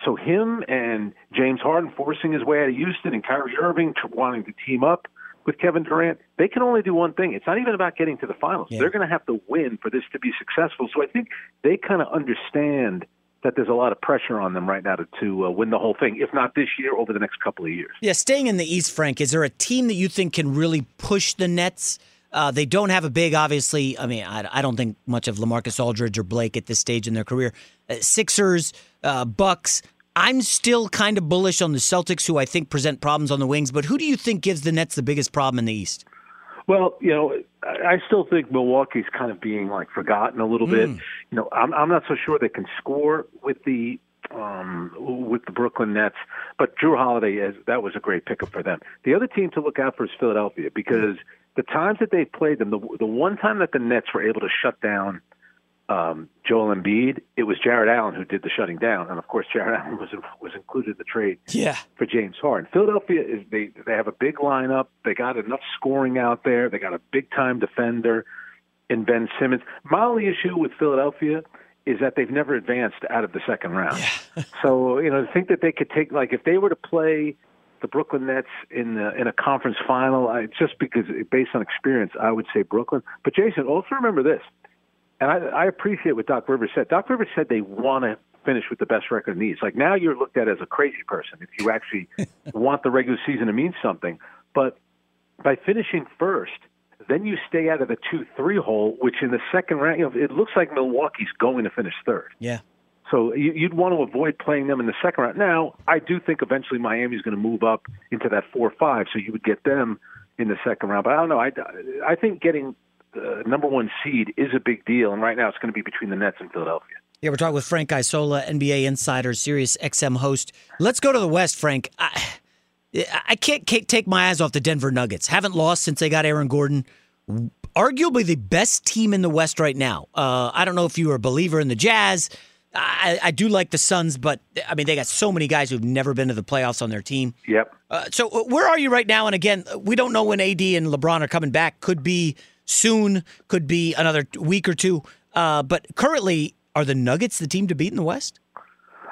So him and James Harden forcing his way out of Houston and Kyrie Irving wanting to team up with Kevin Durant, they can only do one thing. It's not even about getting to the finals. Yeah. They're going to have to win for this to be successful. So I think they kind of understand – that there's a lot of pressure on them right now to, to uh, win the whole thing, if not this year, over the next couple of years. Yeah, staying in the East, Frank, is there a team that you think can really push the Nets? Uh, they don't have a big, obviously. I mean, I, I, don't think much of Lamarcus Aldridge or Blake at this stage in their career. Uh, Sixers, uh, Bucks. I'm still kind of bullish on the Celtics, who I think present problems on the wings. But who do you think gives the Nets the biggest problem in the East? Well, you know, I still think Milwaukee's kind of being like forgotten a little mm. bit. You know, I'm I'm not so sure they can score with the um with the Brooklyn Nets, but Jrue Holiday is that was a great pickup for them. The other team to look out for is Philadelphia because the times that they've played them, the the one time that the Nets were able to shut down um, Joel Embiid, it was Jarrett Allen who did the shutting down, and of course Jarrett Allen was was included in the trade yeah. for James Harden. Philadelphia is they they have a big lineup. They got enough scoring out there. They got a big time defender in Ben Simmons. My only issue with Philadelphia is that they've never advanced out of the second round. Yeah. so you know, think that they could take like if they were to play the Brooklyn Nets in the, in a conference final, I, just because based on experience, I would say Brooklyn. But Jason, also remember this and I, I appreciate what Doc Rivers said. Doc Rivers said they want to finish with the best record in the East. Like now, you're looked at as a crazy person if you actually want the regular season to mean something. But by finishing first, then you stay out of the two-three hole, which in the second round, you know, it looks like Milwaukee's going to finish third. Yeah. So you'd want to avoid playing them in the second round. Now, I do think eventually Miami's going to move up into that four-five, so you would get them in the second round. But I don't know. I, I think getting uh, number one seed is a big deal, and right now it's going to be between the Nets and Philadelphia. Yeah, we're talking with Frank Isola, NBA insider, Sirius XM host. Let's go to the West, Frank. I, I can't, can't take my eyes off the Denver Nuggets. Haven't lost since they got Aaron Gordon. Arguably the best team in the West right now. Uh, I don't know if you are a believer in the Jazz. I, I, do like the Suns, but I mean they got so many guys who've never been to the playoffs on their team. Yep. Uh, so uh, where are you right now? And again, we don't know when AD and LeBron are coming back. Could be soon. Could be another week or two. Uh, but currently, are the Nuggets the team to beat in the West?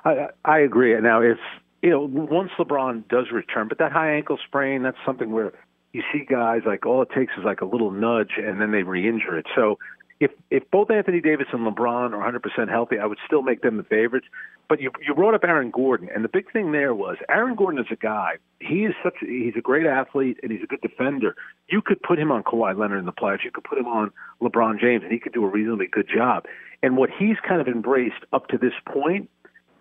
I, I agree. Now, if you know, once LeBron does return, but that high ankle sprain, that's something where you see guys like all it takes is like a little nudge and then they re-injure it. So if if both Anthony Davis and LeBron are 100% healthy, I would still make them the favorites. But you you brought up Aaron Gordon, and the big thing there was Aaron Gordon is a guy. He is such he's a great athlete and he's a good defender. You could put him on Kawhi Leonard in the playoffs. You could put him on LeBron James, and he could do a reasonably good job. And what he's kind of embraced up to this point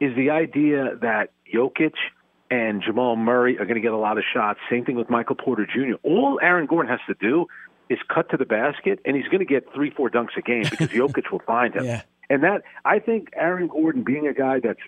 is the idea that Jokic and Jamal Murray are going to get a lot of shots. Same thing with Michael Porter Jr. All Aaron Gordon has to do is cut to the basket, and he's going to get three, four dunks a game because Jokic will find him. Yeah. And that I think Aaron Gordon being a guy that's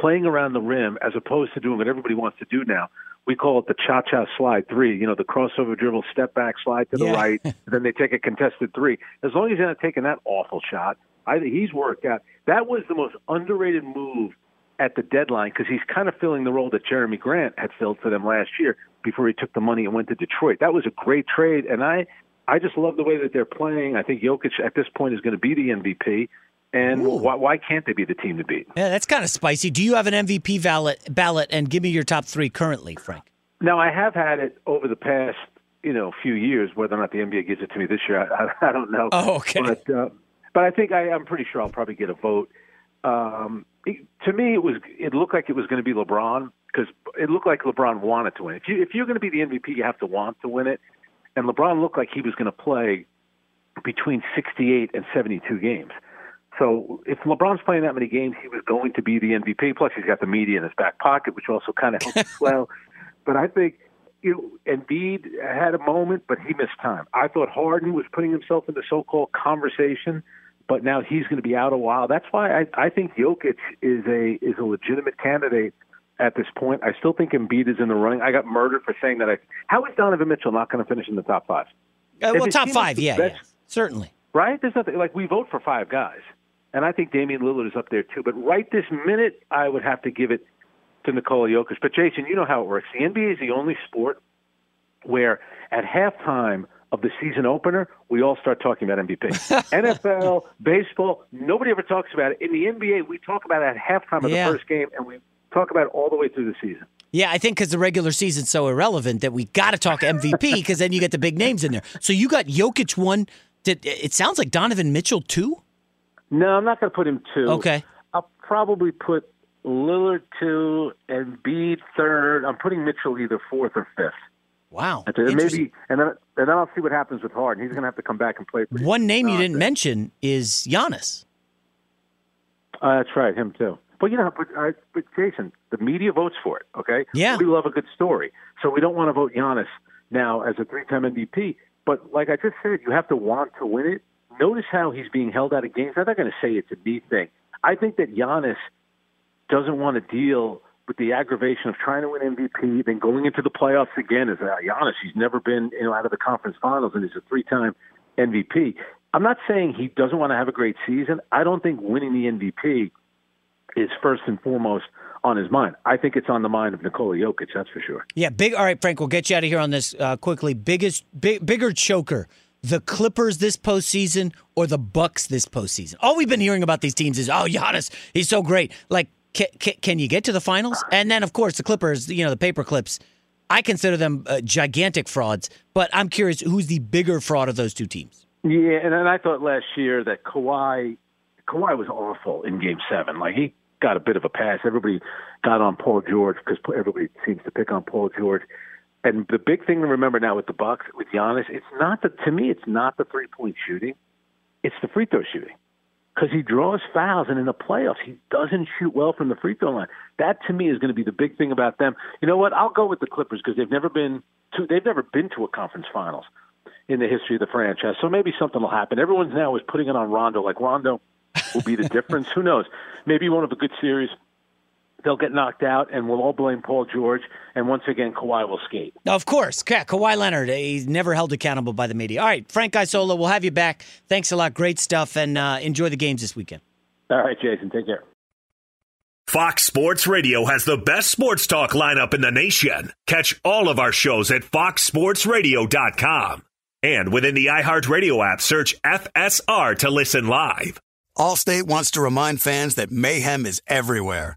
playing around the rim as opposed to doing what everybody wants to do now. We call it the cha-cha slide three. You know, the crossover dribble, step back, slide to the Yeah. right, then they take a contested three. As long as he's not taking that awful shot, I think he's worked out. That was the most underrated move at the deadline because he's kind of filling the role that Jerami Grant had filled for them last year before he took the money and went to Detroit. That was a great trade, and I I just love the way that they're playing. I think Jokic at this point is going to be the MVP, and why, why can't they be the team to beat? Yeah, that's kind of spicy. Do you have an MVP ballot, ballot and give me your top three currently, Frank? Now I have had it over the past you know few years. Whether or not the NBA gives it to me this year, I, I, I don't know. Oh, okay. But uh, but I think I, I'm pretty sure I'll probably get a vote. Um, it, to me, it was it looked like it was going to be LeBron because it looked like LeBron wanted to win. If you if you're going to be the MVP, you have to want to win it. And LeBron looked like he was going to play between 68 and 72 games. So if LeBron's playing that many games, he was going to be the MVP. Plus, he's got the media in his back pocket, which also kind of helps as well. But I think you know, Embiid had a moment, but he missed time. I thought Harden was putting himself in the so-called conversation, but now he's going to be out a while. That's why I, I think Jokic is a is a legitimate candidate at this point. I still think Embiid is in the running. I got murdered for saying that. I, how is Donovan Mitchell not going to finish in the top five? Uh, well, top five, yeah, best- yeah, certainly. right? There's nothing like we vote for five guys, and I think Damian Lillard is up there too. But right this minute, I would have to give it to Nikola Jokic. But Jason, you know how it works. The NBA is the only sport where at halftime of the season opener, we all start talking about MVP. NFL, baseball, nobody ever talks about it. In the NBA, we talk about it at halftime of Yeah. the first game, and we talk about it all the way through the season. Yeah, I think because the regular season's so irrelevant that we got to talk MVP because then you get the big names in there. So you got Jokic one. Did it sounds like Donovan Mitchell two? No, I'm not going to put him two. Okay. I'll probably put Lillard two and Embiid third. I'm putting Mitchell either fourth or fifth. Wow. And then maybe, and then and then I'll see what happens with Harden. He's going to have to come back and play. One name you didn't mention is Giannis. Uh, that's right, him too. But you know, but, uh, but Jason, the media votes for it. Okay. Yeah. We love a good story, so we don't want to vote Giannis now as a three-time MVP. But like I just said, you have to want to win it. Notice how he's being held out of games. I'm not going to say it's a me thing. I think that Giannis doesn't want to deal with the aggravation of trying to win MVP, then going into the playoffs again as uh, Giannis. He's never been you know out of the conference finals, and he's a three-time MVP. I'm not saying he doesn't want to have a great season. I don't think winning the MVP is first and foremost on his mind. I think it's on the mind of Nikola Jokic. That's for sure. Yeah, big. All right, Frank, we'll get you out of here on this uh, quickly. Biggest, big, bigger choker: the Clippers this postseason or the Bucks this postseason. All we've been hearing about these teams is, oh, Giannis, he's so great. Like, can, can, can you get to the finals? And then, of course, the Clippers. You know, the paper clips. I consider them uh, gigantic frauds. But I'm curious, who's the bigger fraud of those two teams? Yeah, and then I thought last year that Kawhi, Kawhi was awful in Game Seven. Like he got a bit of a pass. Everybody got on Paul George because everybody seems to pick on Paul George. And the big thing to remember now with the Bucks, with Giannis, it's not the to me, it's not the three point shooting, it's the free throw shooting. Because he draws fouls, and in the playoffs, he doesn't shoot well from the free throw line. That to me is going to be the big thing about them. You know what? I'll go with the Clippers because they've never been to they've never been to a conference finals in the history of the franchise. So maybe something will happen. Everyone's now is putting it on Rondo. Like Rondo will be the difference. Who knows? Maybe one of a good series they'll get knocked out, and we'll all blame Paul George. And once again, Kawhi will skate. Of course, Ka- Kawhi Leonard. He's never held accountable by the media. All right, Frank Isola, we'll have you back. Thanks a lot. Great stuff, and uh, enjoy the games this weekend. All right, Jason. Take care. Fox Sports Radio has the best sports talk lineup in the nation. Catch all of our shows at foxsportsradio.com. And within the iHeartRadio app, search FSR to listen live. Allstate wants to remind fans that mayhem is everywhere,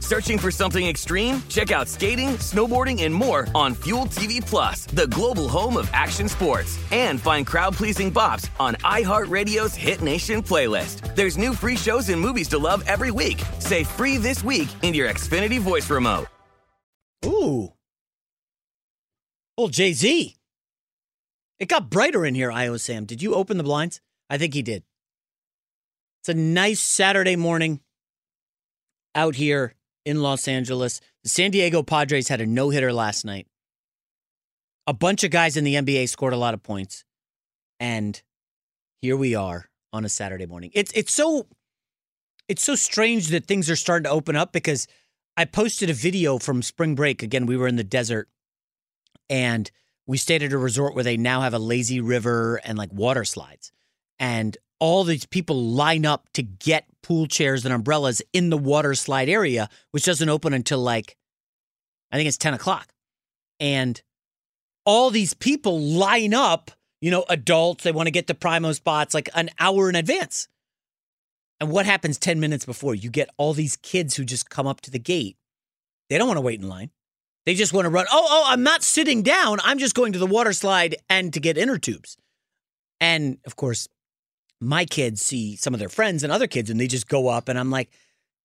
Searching for something extreme? Check out skating, snowboarding, and more on Fuel TV Plus, the global home of action sports. And find crowd-pleasing bops on iHeartRadio's Hit Nation playlist. There's new free shows and movies to love every week. Say free this week in your Xfinity voice remote. Ooh. Well, Jay Z. It got brighter in here, Io Sam. Did you open the blinds? I think he did. It's a nice Saturday morning out here in Los Angeles. The San Diego Padres had a no hitter last night. A bunch of guys in the NBA scored a lot of points. And here we are on a Saturday morning. It's it's so it's so strange that things are starting to open up because I posted a video from spring break. Again, we were in the desert and we stayed at a resort where they now have a lazy river and like water slides. And all these people line up to get pool chairs and umbrellas in the water slide area, which doesn't open until like, I think it's 10 o'clock. And all these people line up, you know, adults, they want to get the primo spots like an hour in advance. And what happens 10 minutes before? You get all these kids who just come up to the gate. They don't want to wait in line. They just want to run. Oh, oh, I'm not sitting down. I'm just going to the water slide and to get inner tubes. And of course, my kids see some of their friends and other kids and they just go up and I'm like,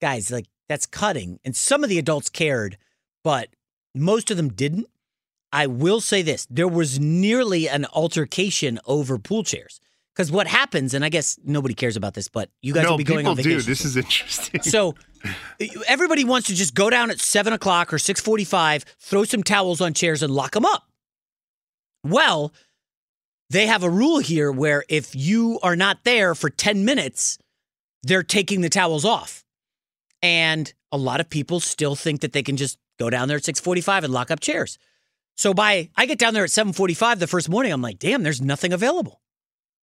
guys, like that's cutting. And some of the adults cared, but most of them didn't. I will say this there was nearly an altercation over pool chairs Because what happens, and I guess nobody cares about this, but you guys no, will be going on vacation. do. This is interesting. So everybody wants to just go down at seven o'clock or six forty-five, throw some towels on chairs, and lock them up. Well, they have a rule here where if you are not there for ten minutes, they're taking the towels off, and a lot of people still think that they can just go down there at six forty-five and lock up chairs. So by I get down there at seven forty-five the first morning, I'm like, damn, there's nothing available.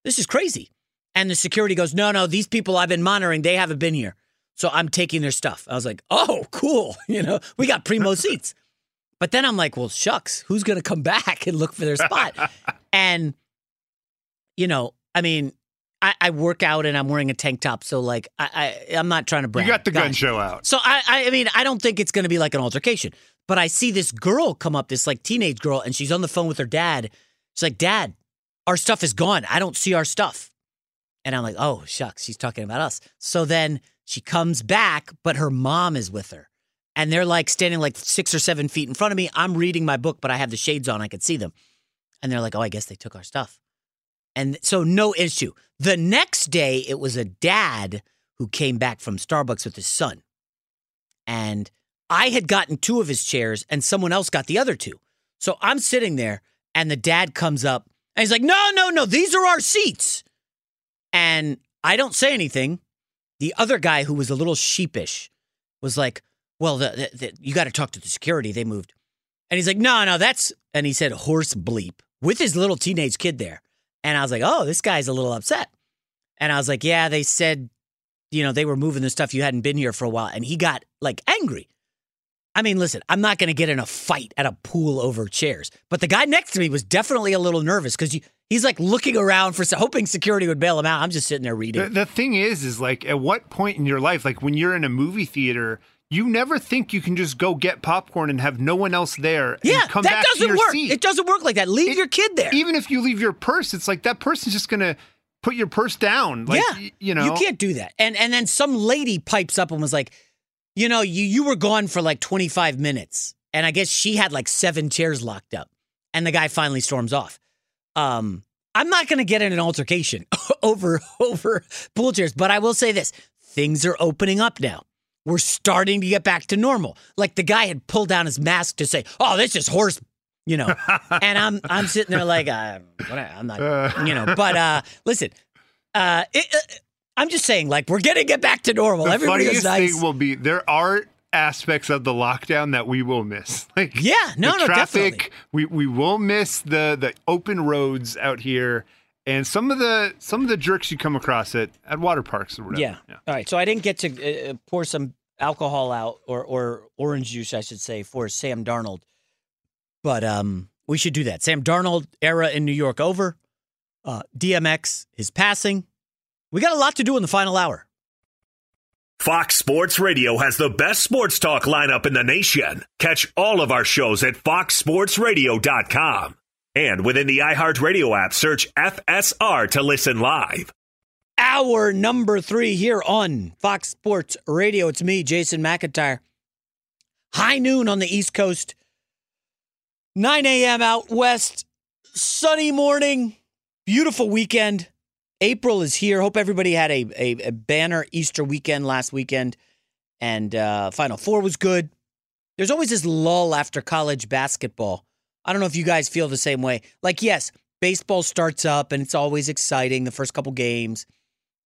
This is crazy. And the security goes, no, no, these people I've been monitoring, they haven't been here. So I'm taking their stuff. I was like, oh, cool. You know, we got primo seats. But then I'm like, well, shucks, who's going to come back and look for their spot? and, you know, I mean, I, I, work out and I'm wearing a tank top. So, like, I, I, am not trying to brag. You got the gun show out. So, I, I mean, I don't think it's going to be like an altercation. But I see this girl come up, this like teenage girl, and she's on the phone with her dad. She's like, Dad, our stuff is gone. I don't see our stuff. And I'm like, oh, shucks, she's talking about us. So then she comes back, but her mom is with her. And they're like standing like six or seven feet in front of me. I'm reading my book, but I have the shades on. I could see them. And they're like, oh, I guess they took our stuff. And so no issue. The next day, it was a dad who came back from Starbucks with his son. And I had gotten two of his chairs and someone else got the other two. So I'm sitting there and the dad comes up and he's like, no, no, no, these are our seats. And I don't say anything. The other guy who was a little sheepish was like, well, the, the, the, you got to talk to the security. They moved. And he's like, no, no, that's, and he said horse bleep with his little teenage kid there. And I was like, oh, this guy's a little upset. And I was like, yeah, they said, you know, they were moving the stuff. You hadn't been here for a while. And he got like angry. I mean, listen, I'm not going to get in a fight at a pool over chairs, but the guy next to me was definitely a little nervous because he's like looking around for hoping security would bail him out. I'm just sitting there reading. The, the thing is, is like at what point in your life, like when you're in a movie theater, you never think you can just go get popcorn and have no one else there. Yeah, come that back doesn't to your work. Seat. It doesn't work like that. Leave It- your kid there. Even if you leave your purse, it's like that person's just gonna put your purse down. Like, yeah, you know, you can't do that. And and then some lady pipes up and was like, you know, you you were gone for like 25 minutes, and I guess she had like seven chairs locked up, and the guy finally storms off. Um, I'm not going to get in an altercation over over pool chairs, but I will say this: things are opening up now. We're starting to get back to normal. Like the guy had pulled down his mask to say, "Oh, this is horse." You know, and I'm I'm sitting there like uh, I'm not, you know. But uh, listen, uh, it, uh, I'm just saying, like we're getting it back to normal. The Everybody funniest is nice. thing will be there are aspects of the lockdown that we will miss. Like Yeah, no, the no, traffic, definitely. We we will miss the the open roads out here and some of the some of the jerks you come across at at water parks or whatever. Yeah. All right. So I didn't get to uh, pour some alcohol out or or orange juice, I should say, for Sam Darnold. But um, we should do that. Sam Darnold era in New York over. Uh, DMX is passing. We got a lot to do in the final hour. Fox Sports Radio has the best sports talk lineup in the nation. Catch all of our shows at foxsportsradio.com. And within the iHeartRadio app, search FSR to listen live. Hour number three here on Fox Sports Radio. It's me, Jason McIntyre. High noon on the East Coast, 9 a.m. out west, sunny morning, beautiful weekend. April is here. Hope everybody had a, a, a banner Easter weekend last weekend, and uh, Final Four was good. There's always this lull after college basketball. I don't know if you guys feel the same way. Like, yes, baseball starts up and it's always exciting the first couple games,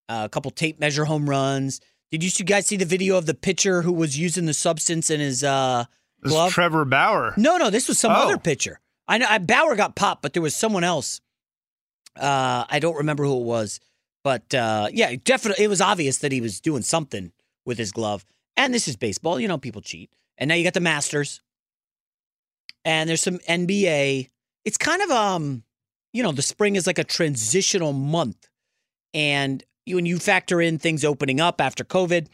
uh, a couple tape measure home runs. Did you guys see the video of the pitcher who was using the substance in his uh, glove? Trevor Bauer. No, no, this was some Oh. other pitcher. I know I, Bauer got popped, but there was someone else. Uh, I don't remember who it was, but uh, yeah, definitely, it was obvious that he was doing something with his glove. And this is baseball, you know, people cheat. And now you got the Masters, and there's some NBA. It's kind of um, you know, the spring is like a transitional month, and when you factor in things opening up after COVID,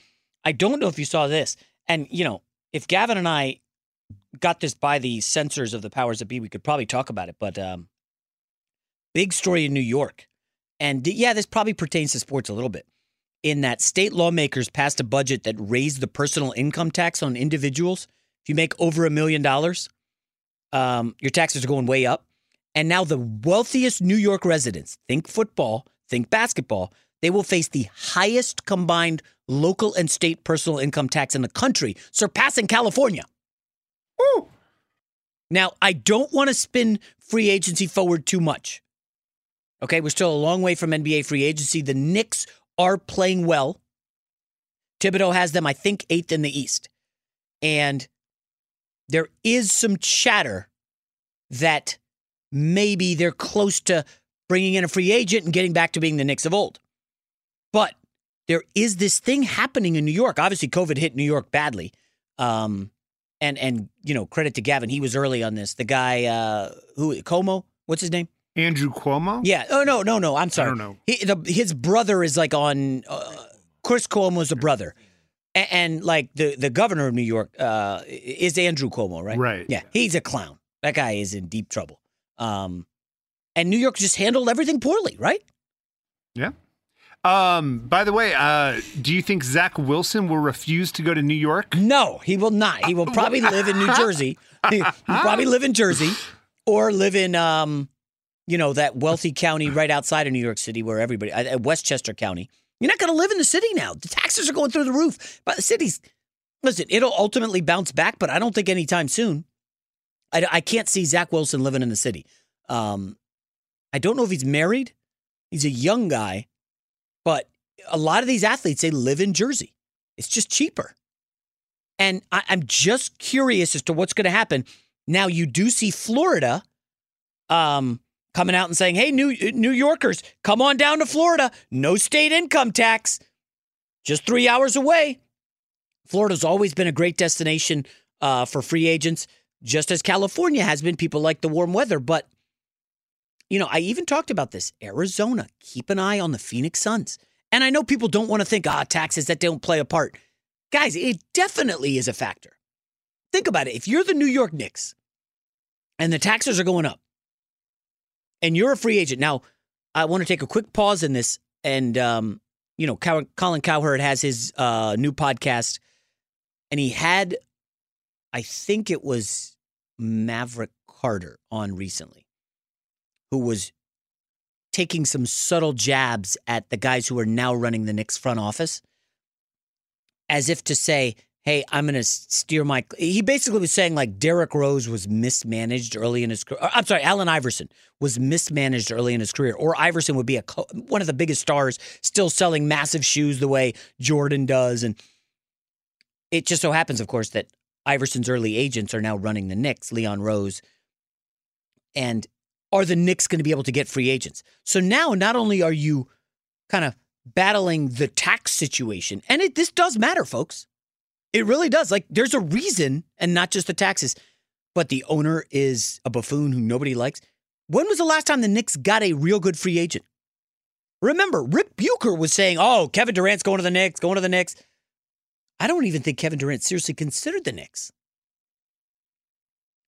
I don't know if you saw this, and you know, if Gavin and I got this by the censors of the powers that be, we could probably talk about it. But um, big story in New York, and yeah, this probably pertains to sports a little bit. In that state lawmakers passed a budget that raised the personal income tax on individuals. If you make over a million dollars, um, your taxes are going way up. And now the wealthiest New York residents think football, think basketball, they will face the highest combined local and state personal income tax in the country, surpassing California. Woo! Now, I don't want to spin free agency forward too much. Okay, we're still a long way from NBA free agency. The Knicks are playing well. Thibodeau has them, I think, eighth in the East. And there is some chatter that maybe they're close to bringing in a free agent and getting back to being the Knicks of old. But there is this thing happening in New York. Obviously, COVID hit New York badly. Um, and and you know, credit to Gavin, he was early on this. The guy uh, who Cuomo, what's his name? Andrew Cuomo. Yeah. Oh no, no, no. I'm sorry. I don't know. He, the, his brother is like on. Uh, Chris Cuomo's a brother, and, and, like the the governor of New York uh, is Andrew Cuomo, right? Right. Yeah. He's a clown. That guy is in deep trouble. Um, and New York just handled everything poorly, right? Yeah. Um, by the way, uh, do you think Zach Wilson will refuse to go to New York? No, he will not. He will probably live in New Jersey. He'll probably live in Jersey or live in, um, you know, that wealthy county right outside of New York City where everybody, uh, Westchester County. You're not going to live in the city now. The taxes are going through the roof. But the city's, listen, it'll ultimately bounce back, but I don't think anytime soon. I, I can't see Zach Wilson living in the city. Um, I don't know if he's married. He's a young guy. But a lot of these athletes, they live in Jersey. It's just cheaper. And I, am just curious as to what's going to happen. Now, you do see Florida um, coming out and saying, hey, New, New Yorkers, come on down to Florida. No state income tax, just three hours away. Florida's always been a great destination uh, for free agents, just as California has been. People like the warm weather. But you know, I even talked about this. Arizona, keep an eye on the Phoenix Suns. And I know people don't want to think, ah, taxes that don't play a part. Guys, it definitely is a factor. Think about it. If you're the New York Knicks and the taxes are going up and you're a free agent, now I want to take a quick pause in this. And, um, you know, Colin Cowherd has his uh, new podcast and he had, I think it was Maverick Carter on recently who was taking some subtle jabs at the guys who are now running the Knicks front office, as if to say, hey, I'm going to steer my. He basically was saying like Derrick Rose was mismanaged early in his career. I'm sorry, Allen Iverson was mismanaged early in his career, or Iverson would be a one of the biggest stars, still selling massive shoes the way Jordan does, and it just so happens, of course, that Iverson's early agents are now running the Knicks, Leon Rose, and are the Knicks going to be able to get free agents? So now, not only are you kind of battling the tax situation, and it, this does matter, folks. It really does. Like, there's a reason, and not just the taxes, but the owner is a buffoon who nobody likes. When was the last time the Knicks got a real good free agent? Remember, Rick Bucher was saying, oh, Kevin Durant's going to the Knicks, going to the Knicks. I don't even think Kevin Durant seriously considered the Knicks.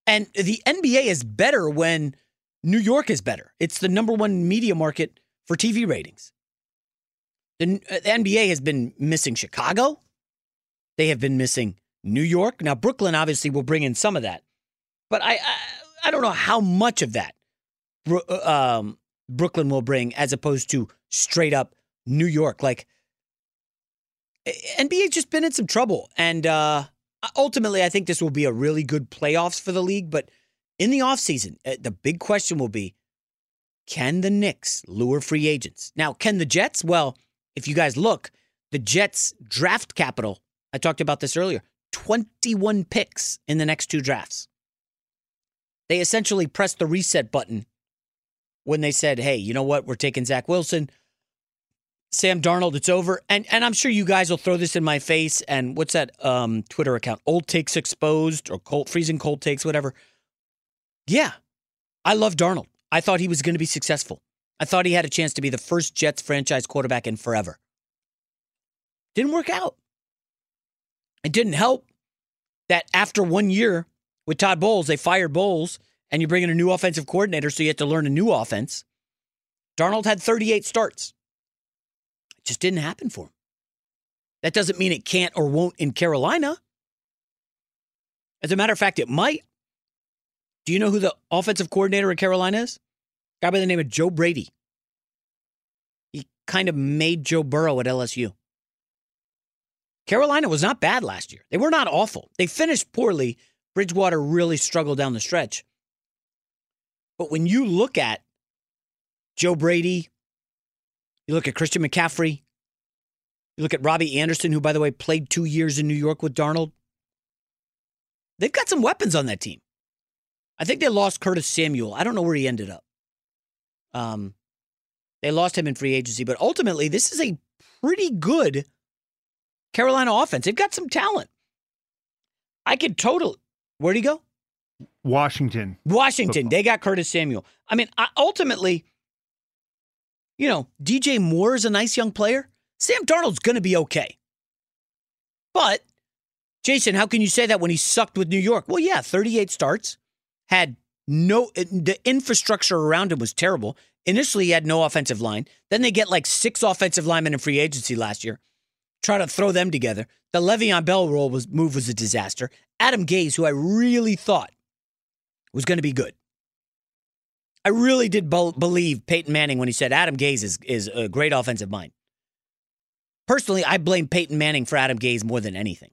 And the NBA is better when New York is better. It's the number one media market for TV ratings. The, uh, the, NBA has been missing Chicago. They have been missing New York. Now Brooklyn obviously will bring in some of that, but I I, I don't know how much of that uh, um, Brooklyn will bring as opposed to straight up New York. Like NBA just been in some trouble, and uh, ultimately I think this will be a really good playoffs for the league, but in the offseason, uh, the big question will be can the Knicks lure free agents? Now, can the Jets? Well, if you guys look, the Jets draft capital, I talked about this earlier, 21 picks in the next two drafts. They essentially pressed the reset button when they said, hey, you know what? We're taking Zach Wilson. Sam Darnold, it's over. And and I'm sure you guys will throw this in my face. And what's that um, Twitter account? Old Takes Exposed or cold, Freezing Cold Takes, whatever. Yeah, I love Darnold. I thought he was going to be successful. I thought he had a chance to be the first Jets franchise quarterback in forever. Didn't work out. It didn't help that after one year with Todd Bowles, they fired Bowles and you bring in a new offensive coordinator, so you have to learn a new offense. Darnold had 38 starts. It just didn't happen for him. That doesn't mean it can't or won't in Carolina. As a matter of fact, it might. Do you know who the offensive coordinator at Carolina is? A guy by the name of Joe Brady. He kind of made Joe Burrow at LSU. Carolina was not bad last year. They were not awful. They finished poorly. Bridgewater really struggled down the stretch. But when you look at Joe Brady, you look at Christian McCaffrey, you look at Robbie Anderson, who, by the way, played two years in New York with Darnold, they've got some weapons on that team. I think they lost Curtis Samuel. I don't know where he ended up. Um, they lost him in free agency, but ultimately, this is a pretty good Carolina offense. They've got some talent. I could total. Where'd he go? Washington. Washington. Football. They got Curtis Samuel. I mean, I, ultimately, you know, DJ Moore is a nice young player. Sam Darnold's going to be okay. But, Jason, how can you say that when he sucked with New York? Well, yeah, 38 starts, had no, the infrastructure around him was terrible. Initially, he had no offensive line. Then they get like six offensive linemen in free agency last year. Try to throw them together. The Le'Veon Bell role was move was a disaster. Adam Gase, who I really thought was going to be good. I really did be- believe Peyton Manning when he said Adam Gase is, is a great offensive mind. Personally, I blame Peyton Manning for Adam Gase more than anything.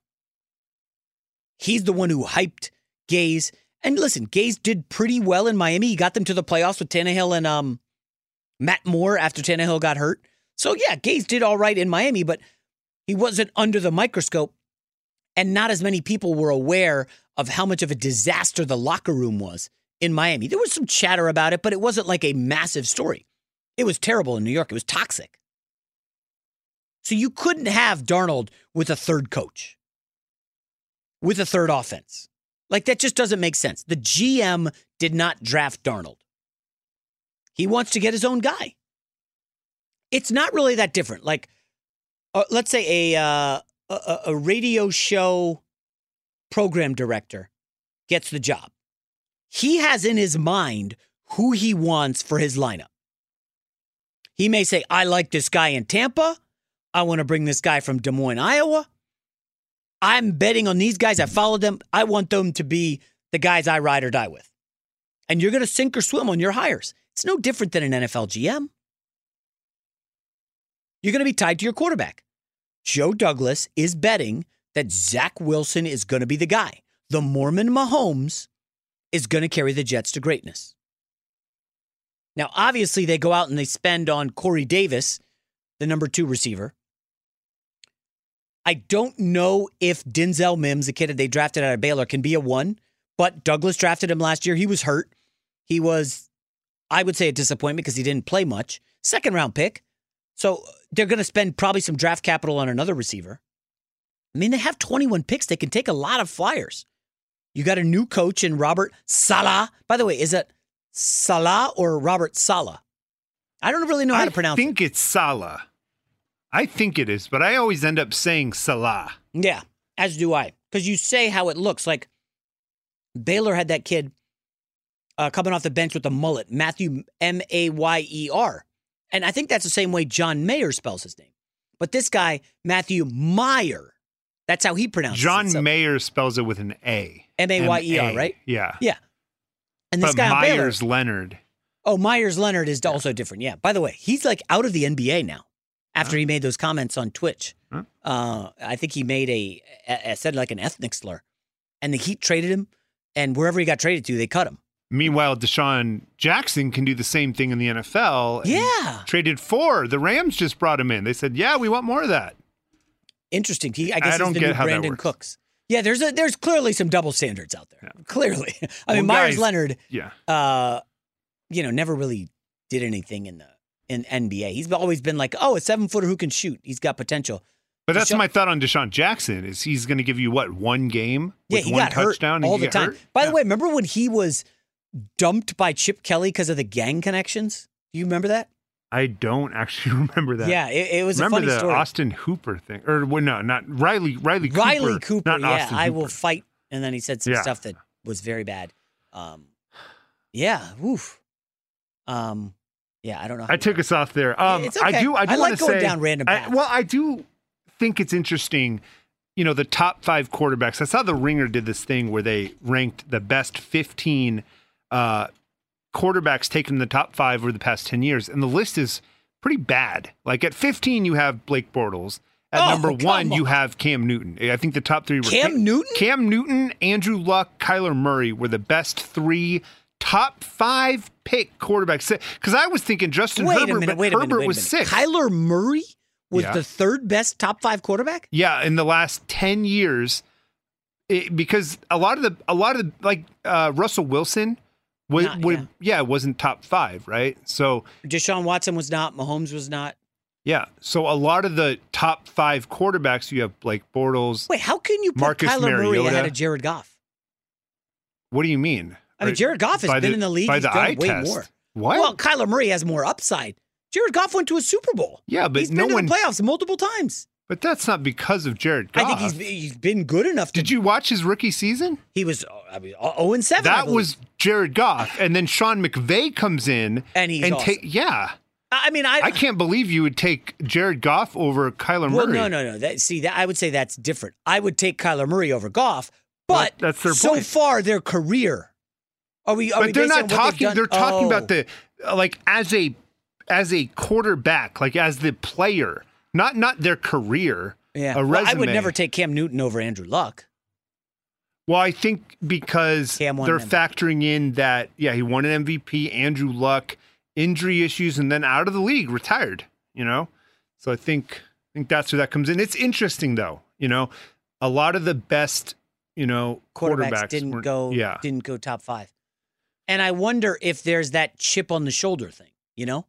He's the one who hyped Gase. And listen, Gase did pretty well in Miami. He got them to the playoffs with Tannehill and um, Matt Moore after Tannehill got hurt. So yeah, Gase did all right in Miami, but he wasn't under the microscope. And not as many people were aware of how much of a disaster the locker room was in Miami. There was some chatter about it, but it wasn't like a massive story. It was terrible in New York. It was toxic. So you couldn't have Darnold with a third coach, with a third offense. Like that just doesn't make sense. The GM did not draft Darnold. He wants to get his own guy. It's not really that different. Like, uh, let's say a, uh, a a radio show program director gets the job. He has in his mind who he wants for his lineup. He may say, "I like this guy in Tampa. I want to bring this guy from Des Moines, Iowa. I'm betting on these guys. I followed them. I want them to be the guys I ride or die with. And you're going to sink or swim on your hires. It's no different than an NFL GM. You're going to be tied to your quarterback. Joe Douglas is betting that Zach Wilson is going to be the guy. The Mormon Mahomes is going to carry the Jets to greatness. Now, obviously, they go out and they spend on Corey Davis, the number two receiver. I don't know if Denzel Mims, the kid that they drafted out of Baylor, can be a one, but Douglas drafted him last year. He was hurt. He was, I would say, a disappointment because he didn't play much. Second round pick. So they're going to spend probably some draft capital on another receiver. I mean, they have 21 picks. They can take a lot of flyers. You got a new coach in Robert Saleh. By the way, is it Salah or Robert Saleh? I don't really know how I to pronounce it. I think it's Salah. I think it is, but I always end up saying Salah. Yeah, as do I. Because you say how it looks. Like Baylor had that kid uh, coming off the bench with the mullet, Matthew M A Y E R. And I think that's the same way John Mayer spells his name. But this guy, Matthew Meyer, that's how he pronounces John it. So- Mayer spells it with an A. M A Y E R, right? Yeah. Yeah. And this but guy on Baylor- Meyers Leonard. Oh, Meyers Leonard is also different. Yeah. By the way, he's like out of the NBA now after he made those comments on Twitch. Uh, I think he made a, a, a- said like an ethnic slur, and the Heat traded him, and wherever he got traded to, they cut him. Meanwhile, DeSean Jackson can do the same thing in the NFL. Yeah. Traded four. The Rams just brought him in. They said, yeah, we want more of that. Interesting. He, I I guess don't he's the get new how that Brandon works. Cooks. Yeah, there's a there's clearly some double standards out there. Yeah. Clearly, I mean Well, Meyers guys- Leonard. Yeah. uh, you know, never really did anything in the in NBA. He's always been like, oh, a seven footer who can shoot. He's got potential. But that's DeSean- my thought on DeSean Jackson is he's going to give you what one game Yeah, he one got hurt touchdown and all the time. hurt? By the way, remember when he was dumped by Chip Kelly because of the gang connections? Do you remember that? I don't actually remember that. Yeah, it- it was a remember funny the story. Austin Hooper thing, or well, no, not Riley. Riley Cooper. Riley Cooper. Not yeah, Austin I Hooper. will fight. And then he said some Yeah. stuff that was very bad. Um, yeah, woof. Um, yeah, I don't know. I took us off there. Um, okay. I do. I do I like going say, down random I- well, I do think it's interesting. You know, the top five quarterbacks. I saw the Ringer did this thing where they ranked the best fifteen uh, quarterbacks taken in the top five over the past ten years, and the list is pretty bad. Like at 15, you have Blake Bortles. At Oh, number one, you have Cam Newton. I think the top three were Cam Newton? Cam Newton, Andrew Luck, Kyler Murray were the best three top five pick quarterbacks. Because I was thinking Justin Wait Herbert, minute, but Herbert minute, was six. Kyler Murray was Yeah. the third best top five quarterback? Yeah, in the last ten years, it, because a lot of the a lot of the like uh, Russell Wilson would Not- would yeah. wasn't top five right. So Deshaun Watson was not, Mahomes was not. yeah, so a lot of the top five quarterbacks you have Blake Bortles. Wait, how can you put Marcus Kyler Murray Mariota. ahead of Jared Goff? What do you mean? I mean, Jared Goff has By been in the league. by He's the done eye way test. more. What? Well, Kyler Murray has more upside. Jared Goff went to a Super Bowl. Yeah, but he's no been to one- the playoffs multiple times. But that's not because of Jared Goff. I think he's he's been good enough. To, Did you watch his rookie season? He was I mean, 0 and 7. That was Jared Goff, and then Sean McVay comes in And he's and awesome. ta- yeah. I mean, I I can't believe you would take Jared Goff over Kyler Well, Murray. no, no, no. That, see, that I would say that's different. I would take Kyler Murray over Goff, but Well, that's their so point. far their career. Are we? Are we but they're not on what they've talking. They're talking Oh. about the uh, like as a as a quarterback, like as the player, not not their career. Yeah, a Well, resume. I would never take Cam Newton over Andrew Luck. Well, I think because they're MVP. factoring in that yeah, he won an MVP, Andrew Luck, injury issues, and then out of the league, retired. You know, so I think I think that's where that comes in. It's interesting though. You know, a lot of the best you know Quarterbacks, quarterbacks, didn't go. Yeah, didn't go top five. And I wonder if there's that chip on the shoulder thing, you know,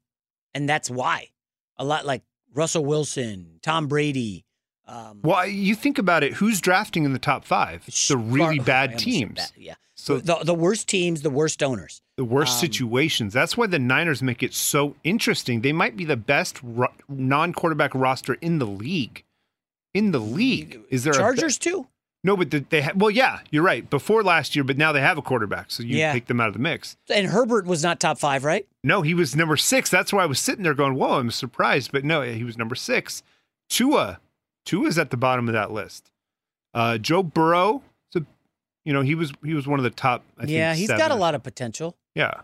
and that's why a lot like Russell Wilson, Tom Brady. Um, Well, you think about it. Who's drafting in the top five? The really I bad teams. that, yeah. So the the worst teams, the worst owners. the worst Um, situations. That's why the Niners make it so interesting. They might be the best ro- non-quarterback roster in the league. In the league, is there Chargers A, too? No, but the, they ha- well, yeah, you're right. Before last year, but now they have a quarterback, so you Yeah. take them out of the mix. And Herbert was not top five, right? No, he was number six. That's why I was sitting there going, "Whoa, I'm surprised." But no, he was number six. Tua, Tua's at the bottom of that list. Uh, Joe Burrow, so you know he was he was one of the top. I yeah, think, he's seven got a lot of potential. Yeah.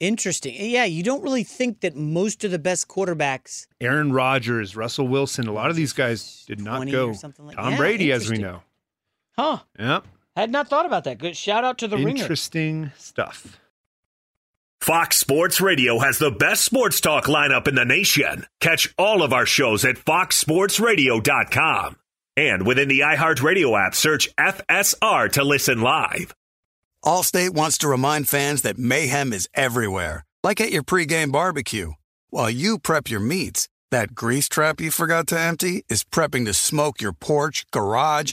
Interesting. Yeah, you don't really think that most of the best quarterbacks. Aaron Rodgers, Russell Wilson, a lot of these guys did not go. like- Tom Yeah, Brady, as we know. Huh. Yep. Had not thought about that. Good shout out to the ringer. Interesting stuff. Fox Sports Radio has the best sports talk lineup in the nation. Catch all of our shows at foxsportsradio.com. And within the iHeartRadio app, search FSR to listen live. Allstate wants to remind fans that mayhem is everywhere, like at your pregame barbecue. While you prep your meats, that grease trap you forgot to empty is prepping to smoke your porch, garage,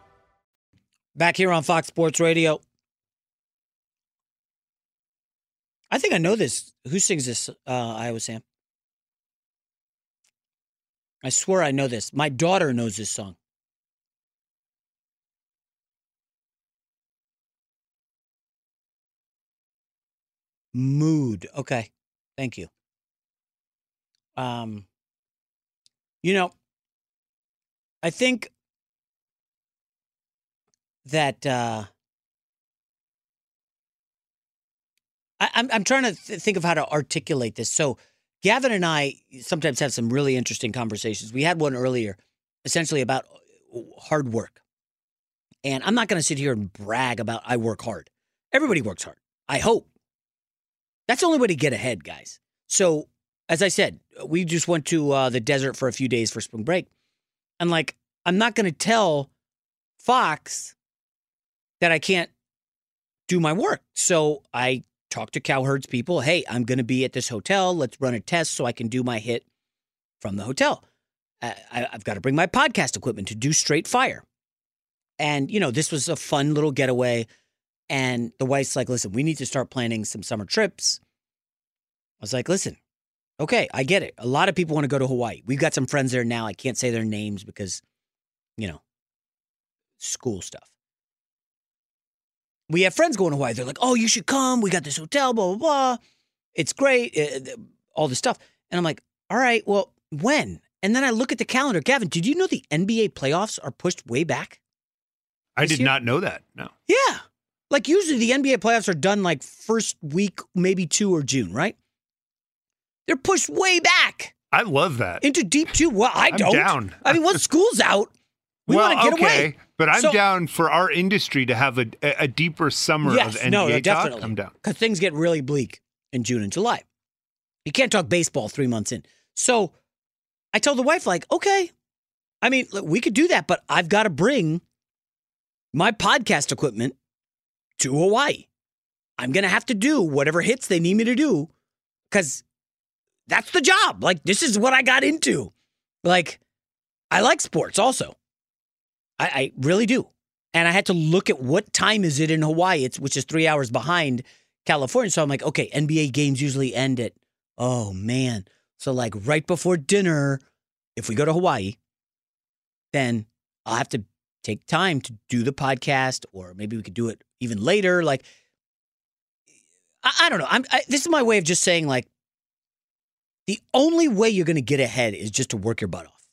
Back here on Fox Sports Radio. I think I know this. Who sings this, uh, Iowa Sam? I swear I know this. My daughter knows this song. Mood. Okay. Thank you. Um, you know, I think that uh, I, I'm I'm trying to th- think of how to articulate this. So Gavin and I sometimes have some really interesting conversations. We had one earlier, essentially about uh, hard work, and I'm not going to sit here and brag about I work hard. Everybody works hard. I hope. That's the only way to get ahead, guys. So, as I said, we just went to uh, the desert for a few days for spring break. And like, I'm not going to tell Fox that I can't do my work. So I talked to Cowherd's people. Hey, I'm going to be at this hotel. Let's run a test so I can do my hit from the hotel. I, I've got to bring my podcast equipment to do straight fire. And, you know, this was a fun little getaway. And the wife's like, listen, we need to start planning some summer trips. I was like, listen, okay, I get it. A lot of people want to go to Hawaii. We've got some friends there now. I can't say their names because, you know, school stuff. We have friends going to Hawaii. They're like, oh, you should come. We got this hotel, blah, blah, blah. It's great, uh, all this stuff. And I'm like, all right, well, when? And then I look at the calendar. Gavin, did you know the NBA playoffs are pushed way back? I did year? not know that. No. Yeah. Like usually the NBA playoffs are done like first week, maybe two or June, right? They're pushed way back I love that. into deep two. Well, I I'm don't. down. I mean, once school's out, we well, want to get okay, away. but I'm So- down for our industry to have a, a, deeper summer Yes, of NBA no, no, talk. definitely. I'm down. Because things get really bleak in June and July. You can't talk baseball three months in. So I told the wife, like, okay, I mean, look, we could do that, but I've got to bring my podcast equipment to Hawaii. I'm going to have to do whatever hits they need me to do because that's the job. Like, this is what I got into. Like, I like sports also. I, I really do. And I had to look at what time is it in Hawaii, it's, which is three hours behind California. So I'm like, okay, NBA games usually end at, oh man. So, like, right before dinner, if we go to Hawaii, then I'll have to take time to do the podcast, or maybe we could do it even later. Like, I, I don't know. I'm, I, this is my way of just saying, like, the only way you're going to get ahead is just to work your butt off.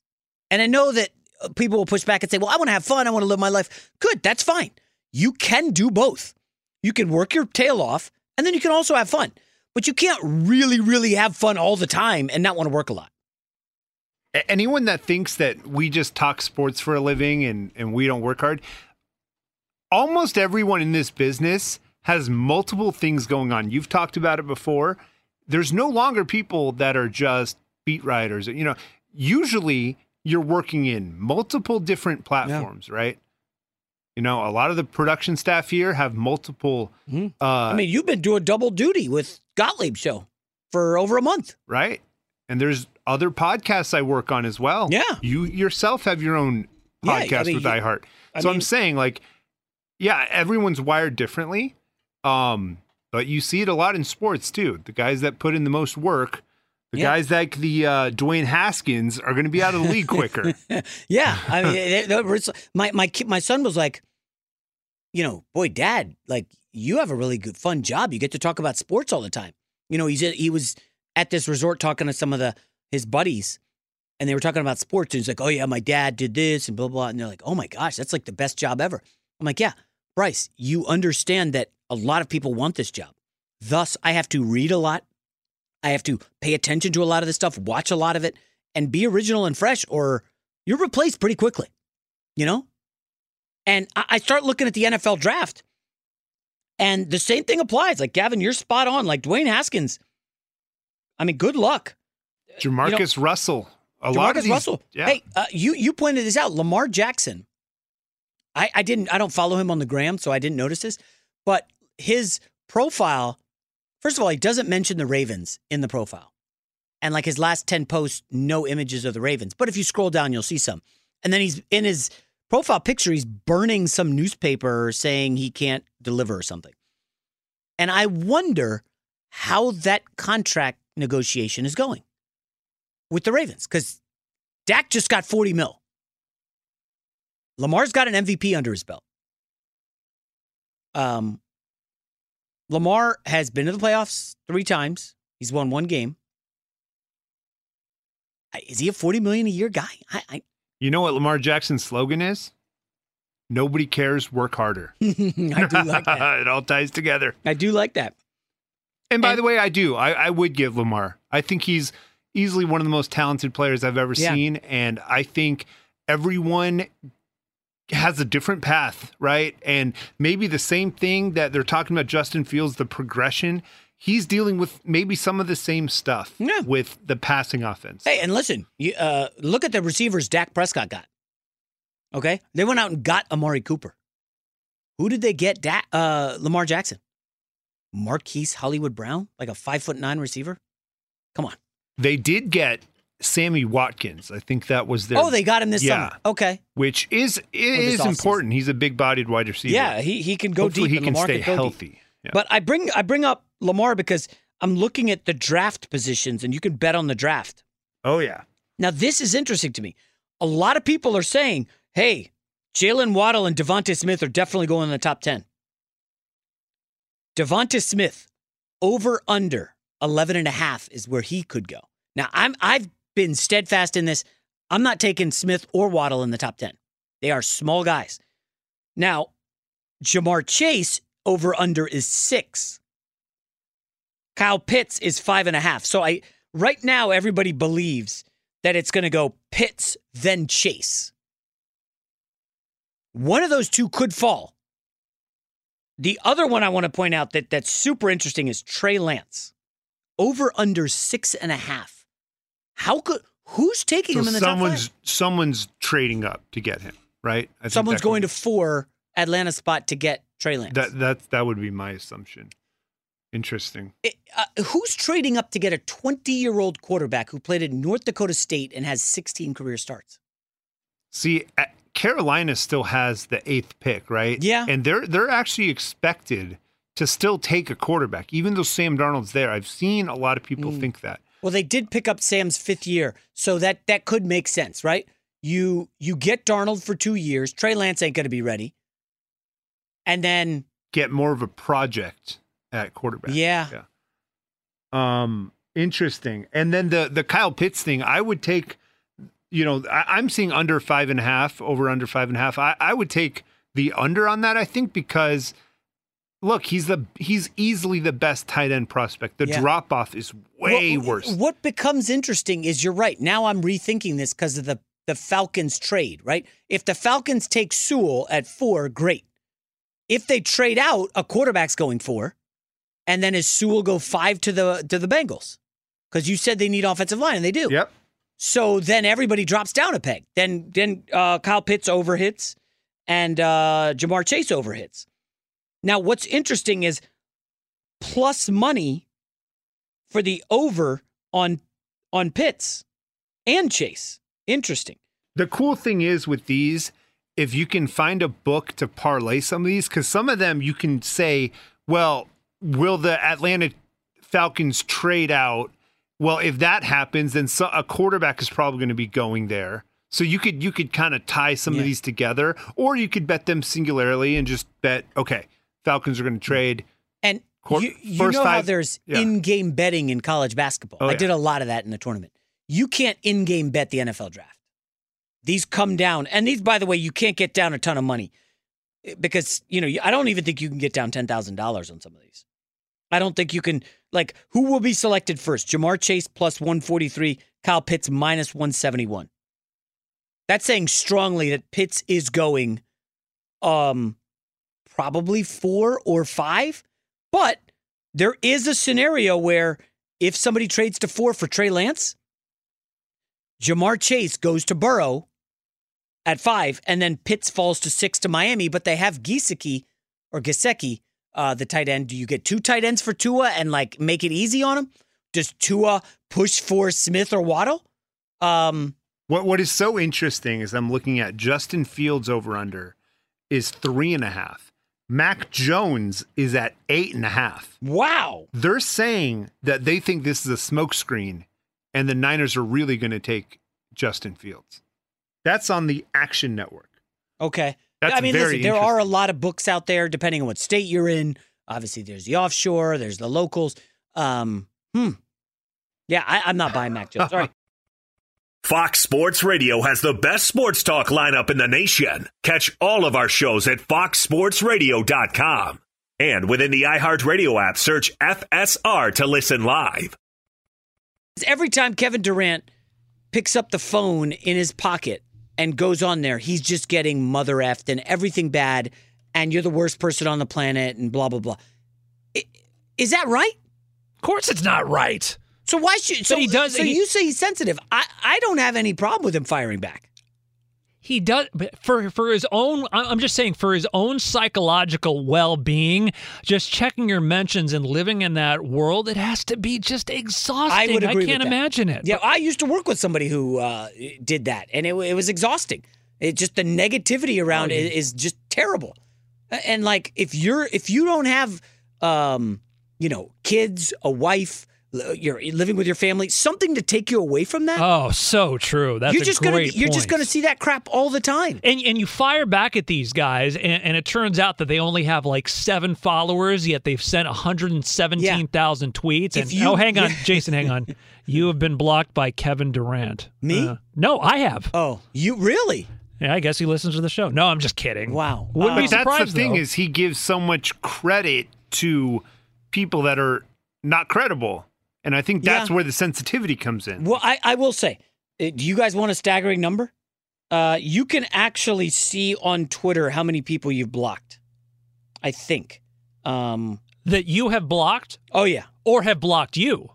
And I know that people will push back and say, well, I want to have fun. I want to live my life. Good. That's fine. You can do both. You can work your tail off and then you can also have fun. But you can't really, really have fun all the time and not want to work a lot. Anyone that thinks that we just talk sports for a living and, and we don't work hard, almost everyone in this business has multiple things going on. You've talked about it before. There's no longer people that are just beat writers. You know, usually you're working in multiple different platforms, right? You know, a lot of the production staff here have multiple. Uh, Mm-hmm. I mean, you've been doing double duty with Gottlieb show for over a month. right? And there's other podcasts I work on as well. Yeah. You yourself have your own Yeah, I podcast mean, with you- iHeart. So mean- I'm saying, like, yeah, everyone's wired differently. Um, but you see it a lot in sports too. The guys that put in the most work, the Yeah. guys like the uh, Dwayne Haskins are going to be out of the league quicker. yeah, I mean, they were- my my my son was like, you know, boy, dad, like you have a really good fun job. You get to talk about sports all the time. You know, he's he was at this resort talking to some of the his buddies, and they were talking about sports. And he's like, "Oh yeah, my dad did this and blah blah." And they're like, "Oh my gosh, that's like the best job ever." I'm like, "Yeah, Bryce, you understand that a lot of people want this job. Thus, I have to read a lot. I have to pay attention to a lot of this stuff, watch a lot of it, and be original and fresh, or you're replaced pretty quickly. You know." And I start looking at the NFL draft, and the same thing applies. Like Gavin, you're spot on. Like Dwayne Haskins. I mean, good luck. JaMarcus You know- Russell. A lot of these, Russell. Yeah. Hey, uh, you you pointed this out. Lamar Jackson. I, I didn't. I don't follow him on the gram, so I didn't notice this. But his profile, first of all, he doesn't mention the Ravens in the profile, and like his last ten posts, no images of the Ravens. But if you scroll down, you'll see some. And then he's in his profile picture, he's burning some newspaper saying he can't deliver or something. And I wonder how that contract negotiation is going with the Ravens because Dak just got 40 mil. Lamar's got an MVP under his belt. Um, Lamar has been to the playoffs three times. He's won one game. Is he a 40 million a year guy? I, I, You know what Lamar Jackson's slogan is? Nobody cares, work harder. I do like that. it all ties together. I do like that. And by the way, I do. I, I would give Lamar. I think he's easily one of the most talented players I've ever Yeah. seen. And I think everyone has a different path, right? And maybe the same thing that they're talking about Justin Fields, the progression. He's dealing with maybe some of the same stuff with the passing offense. Hey, and listen, you, uh, look at the receivers Dak Prescott got. Okay, they went out and got Amari Cooper. Who did they get? Da- uh, Lamar Jackson, Marquise Hollywood Brown, like a five foot nine receiver. Come on. They did get Sammy Watkins. I think that was their Oh, they got him this yeah, summer. Okay. Which is is important. He's a big bodied wide receiver. Yeah, he he can go Hopefully deep. he can stay can healthy. Yeah. But I bring I bring up Lamar because I'm looking at the draft positions, and you can bet on the draft. Oh yeah. Now, this is interesting to me. A lot of people are saying, hey, Jaylen Waddle and DeVonta Smith are definitely going in the top 10. DeVonta Smith, over under 11 and a half is where he could go. Now, I'm, I've been steadfast in this. I'm not taking Smith or Waddle in the top 10. They are small guys. Now, Ja'Marr Chase, over under is six. Kyle Pitts is five and a half. So I right now everybody believes that it's going to go Pitts then Chase. One of those two could fall. The other one I want to point out that that's super interesting is Trey Lance, over under six and a half. How could who's taking So him in the top someone's five? someone's trading up to get him, right? I Someone's going to four Atlanta spot to get Trey Lance. That that that would be my assumption. Interesting. uh, who's trading up to get a 20 year old quarterback who played at North Dakota State and has 16 career starts? See, uh, Carolina still has the eighth pick, right? Yeah. and they're they're actually expected to still take a quarterback, even though Sam Darnold's there. I've seen a lot of people Mm. think that. Well, they did pick up Sam's fifth year, so that that could make sense, right? You you get Darnold for two years. Trey Lance ain't going to be ready, and then Get more of a project at quarterback. yeah, Yeah. Um, interesting. And then the the Kyle Pitts thing, I would take. You know, I, I'm seeing under five and a half, over under five and a half. I, I would take the under on that. I think because look, he's the he's easily the best tight end prospect. The Yeah. drop off is way What- worse. What becomes interesting is you're right. Now I'm rethinking this because of the the Falcons trade, right? If the Falcons take Sewell at four, great. If they trade out, a quarterback's going four, and then is Sewell go five to the to the Bengals? Because you said they need offensive line, and they do. Yep. So then everybody drops down a peg. Then then uh, Kyle Pitts overhits and uh, Ja'Marr Chase overhits. Now what's interesting is plus money for the over on on Pitts and Chase. Interesting. The cool thing is with these, if you can find a book to parlay some of these, because some of them you can say, well, will the Atlanta Falcons trade out? Well, if that happens, then so, a quarterback is probably going to be going there. So you could you could kind of tie some of these together, or you could bet them singularly and just bet okay, Falcons are going to trade. And Court- you, you first know how five- there's yeah. in-game betting in college basketball. Oh, I yeah. did a lot of that in the tournament. You can't in-game bet the NFL draft. These come down, and these, by the way, you can't get down a ton of money eh, because you know I don't even think you can get down ten thousand dollars on some of these. I don't think you can. Like, who will be selected first? Ja'Marr Chase plus one forty three, Kyle Pitts minus one seventy one. That's saying strongly that Pitts is going, um, probably four or five. But there is a scenario where if somebody trades to four for Trey Lance, Ja'Marr Chase goes to Burrow at five, and then Pitts falls to six to Miami. But they have Giseki or Gesicki, uh, the tight end. Do you get two tight ends for Tua and like make it easy on him? Does Tua push for Smith or Waddle? Um, What what is so interesting is I'm looking at Justin Fields over under is three and a half. Mac Jones is at eight and a half. Wow. They're saying that they think this is a smokescreen and the Niners are really going to take Justin Fields. That's on the Action Network. Okay. That's I mean, listen, there are a lot of books out there, depending on what state you're in. Obviously, there's the offshore, there's the locals. Um, hmm. Yeah, I, I'm not buying Mac Jones. All right. Fox Sports Radio has the best sports talk lineup in the nation. Catch all of our shows at foxsportsradio.com. And within the iHeartRadio app, search FSR to listen live. Every time Kevin Durant picks up the phone in his pocket and goes on there, he's just getting mother effed and everything bad, and you're the worst person on the planet, and blah blah blah. Is that right? Of course, it's not right. So why should so he does- So he- you say he's sensitive. I I don't have any problem with him firing back. He does, but for for his own. I- I'm just saying, for his own psychological well-being, just checking your mentions and living in that world, it has to be just exhausting. I would agree. can't with that. imagine it. Yeah, I used to work with somebody who uh, did that, and it, it was exhausting. It just the negativity around Oh, it is just terrible. And like, if you're if you don't have, um, you know, kids, a wife, you're living with your family, something to take you away from that. Oh, so true. That's you're a just great gonna you're just gonna see that crap all the time. And and you fire back at these guys, and, and it turns out that they only have like seven followers, yet they've sent 117,000 tweets. And you- oh, hang on, yeah. Jason, hang on. You have been blocked by Kevin Durant. Me? Uh, no, I have. Oh, you really? Yeah, I guess he listens to the show. No, I'm just kidding. Wow. Wouldn't but be that's the thing though. is he gives so much credit to people that are not credible. And I think that's Yeah. where the sensitivity comes in. Well, I, I will say, uh, do you guys want a staggering number? Uh, you can actually see on Twitter how many people you've blocked. I think. Um, that you have blocked. Oh yeah, or have blocked you.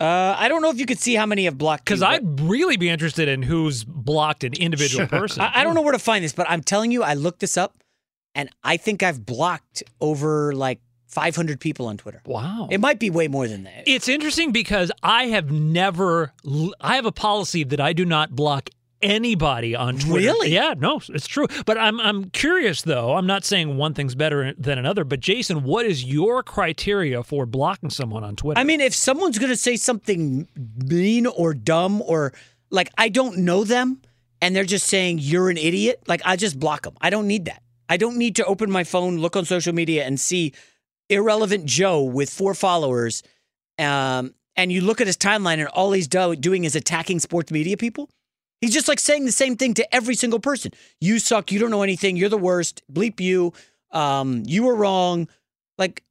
Uh, I don't know if you could see how many have blocked. Because I'd really be interested in who's blocked an individual person. I, I don't know where to find this, but I'm telling you, I looked this up, and I think I've blocked over like 500 people on Twitter. Wow. It might be way more than that. It's interesting because I have never. I have a policy that I do not block anybody on Twitter. Really? Yeah, no, it's true. But I'm I'm curious though. I'm not saying one thing's better than another. But Jason, what is your criteria for blocking someone on Twitter? I mean, if someone's going to say something mean or dumb or like I don't know them and they're just saying you're an idiot, like I just block them. I don't need that. I don't need to open my phone, look on social media, and see irrelevant Joe with four followers. Um, and you look at his timeline, and all he's do- doing is attacking sports media people. He's just like saying the same thing to every single person. You suck. You don't know anything. You're the worst. Bleep you. Um, you were wrong. Like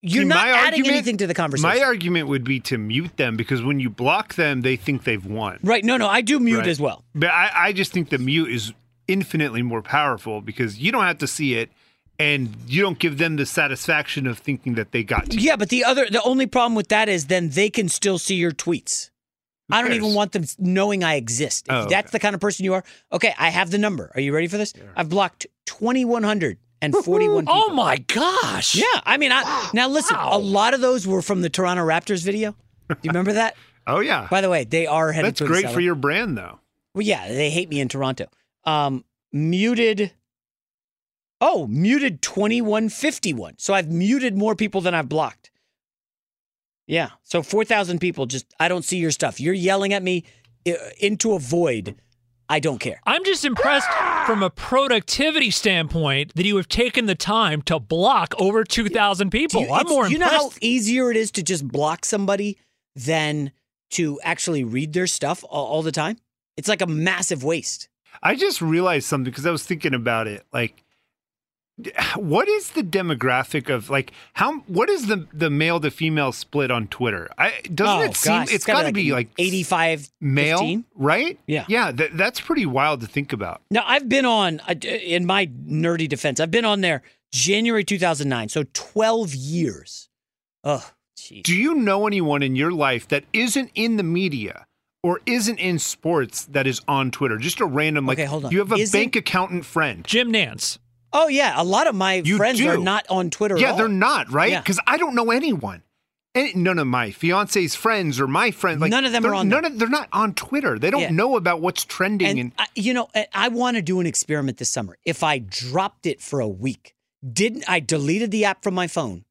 you're See, not adding argument- anything to the conversation. My argument would be to mute them because when you block them, they think they've won. Right. No, no, I do mute Right. as well. But I, I just think the mute is infinitely more powerful because you don't have to see it and you don't give them the satisfaction of thinking that they got to. Yeah, but the other, the only problem with that is then they can still see your tweets. I don't even want them knowing I exist. If Oh, that's the kind of person you are, okay, I have the number. Are you ready for this? I've blocked 2,141 people. oh my gosh! Yeah, I mean, I, now listen, a lot of those were from the Toronto Raptors video. Do you remember that? Oh yeah. By the way, they are headed That's to the great for your brand though. Well, yeah, they hate me in Toronto. Um, muted. Oh, muted 2151. So I've muted more people than I've blocked. Yeah. So 4,000 people just, I don't see your stuff. You're yelling at me uh, into a void. I don't care. I'm just impressed from a productivity standpoint that you have taken the time to block over 2,000 people. You, I'm it's- more do you know how easier it is to just block somebody than to actually read their stuff all, all the time? It's like a massive waste. I just realized something because I was thinking about it. Like, what is the demographic of like how? What is the the male to female split on Twitter? I doesn't Oh, it seem gosh, it's got to be like 85 male, 15? right? Yeah. yeah. That, that's pretty wild to think about. Now, I've been on, uh, in my nerdy defense, I've been on there January 2009, so 12 years. Oh, Do you know anyone in your life that isn't in the media? Or isn't in sports that is on Twitter? Just a random like. Okay, hold on. You have a Isn't- bank accountant friend. Jim Nance. Oh, yeah. A lot of my You friends do. are not on Twitter at Yeah, they're not, right? Yeah. Because I don't know anyone. And none of my fiance's friends or my friends, like None of them they're- on None of they're not on Twitter. They don't Yeah. know about what's trending. And, And, I, you know, I- I want to do an experiment this summer. If I dropped it for a week, didn't I deleted the app from my phone?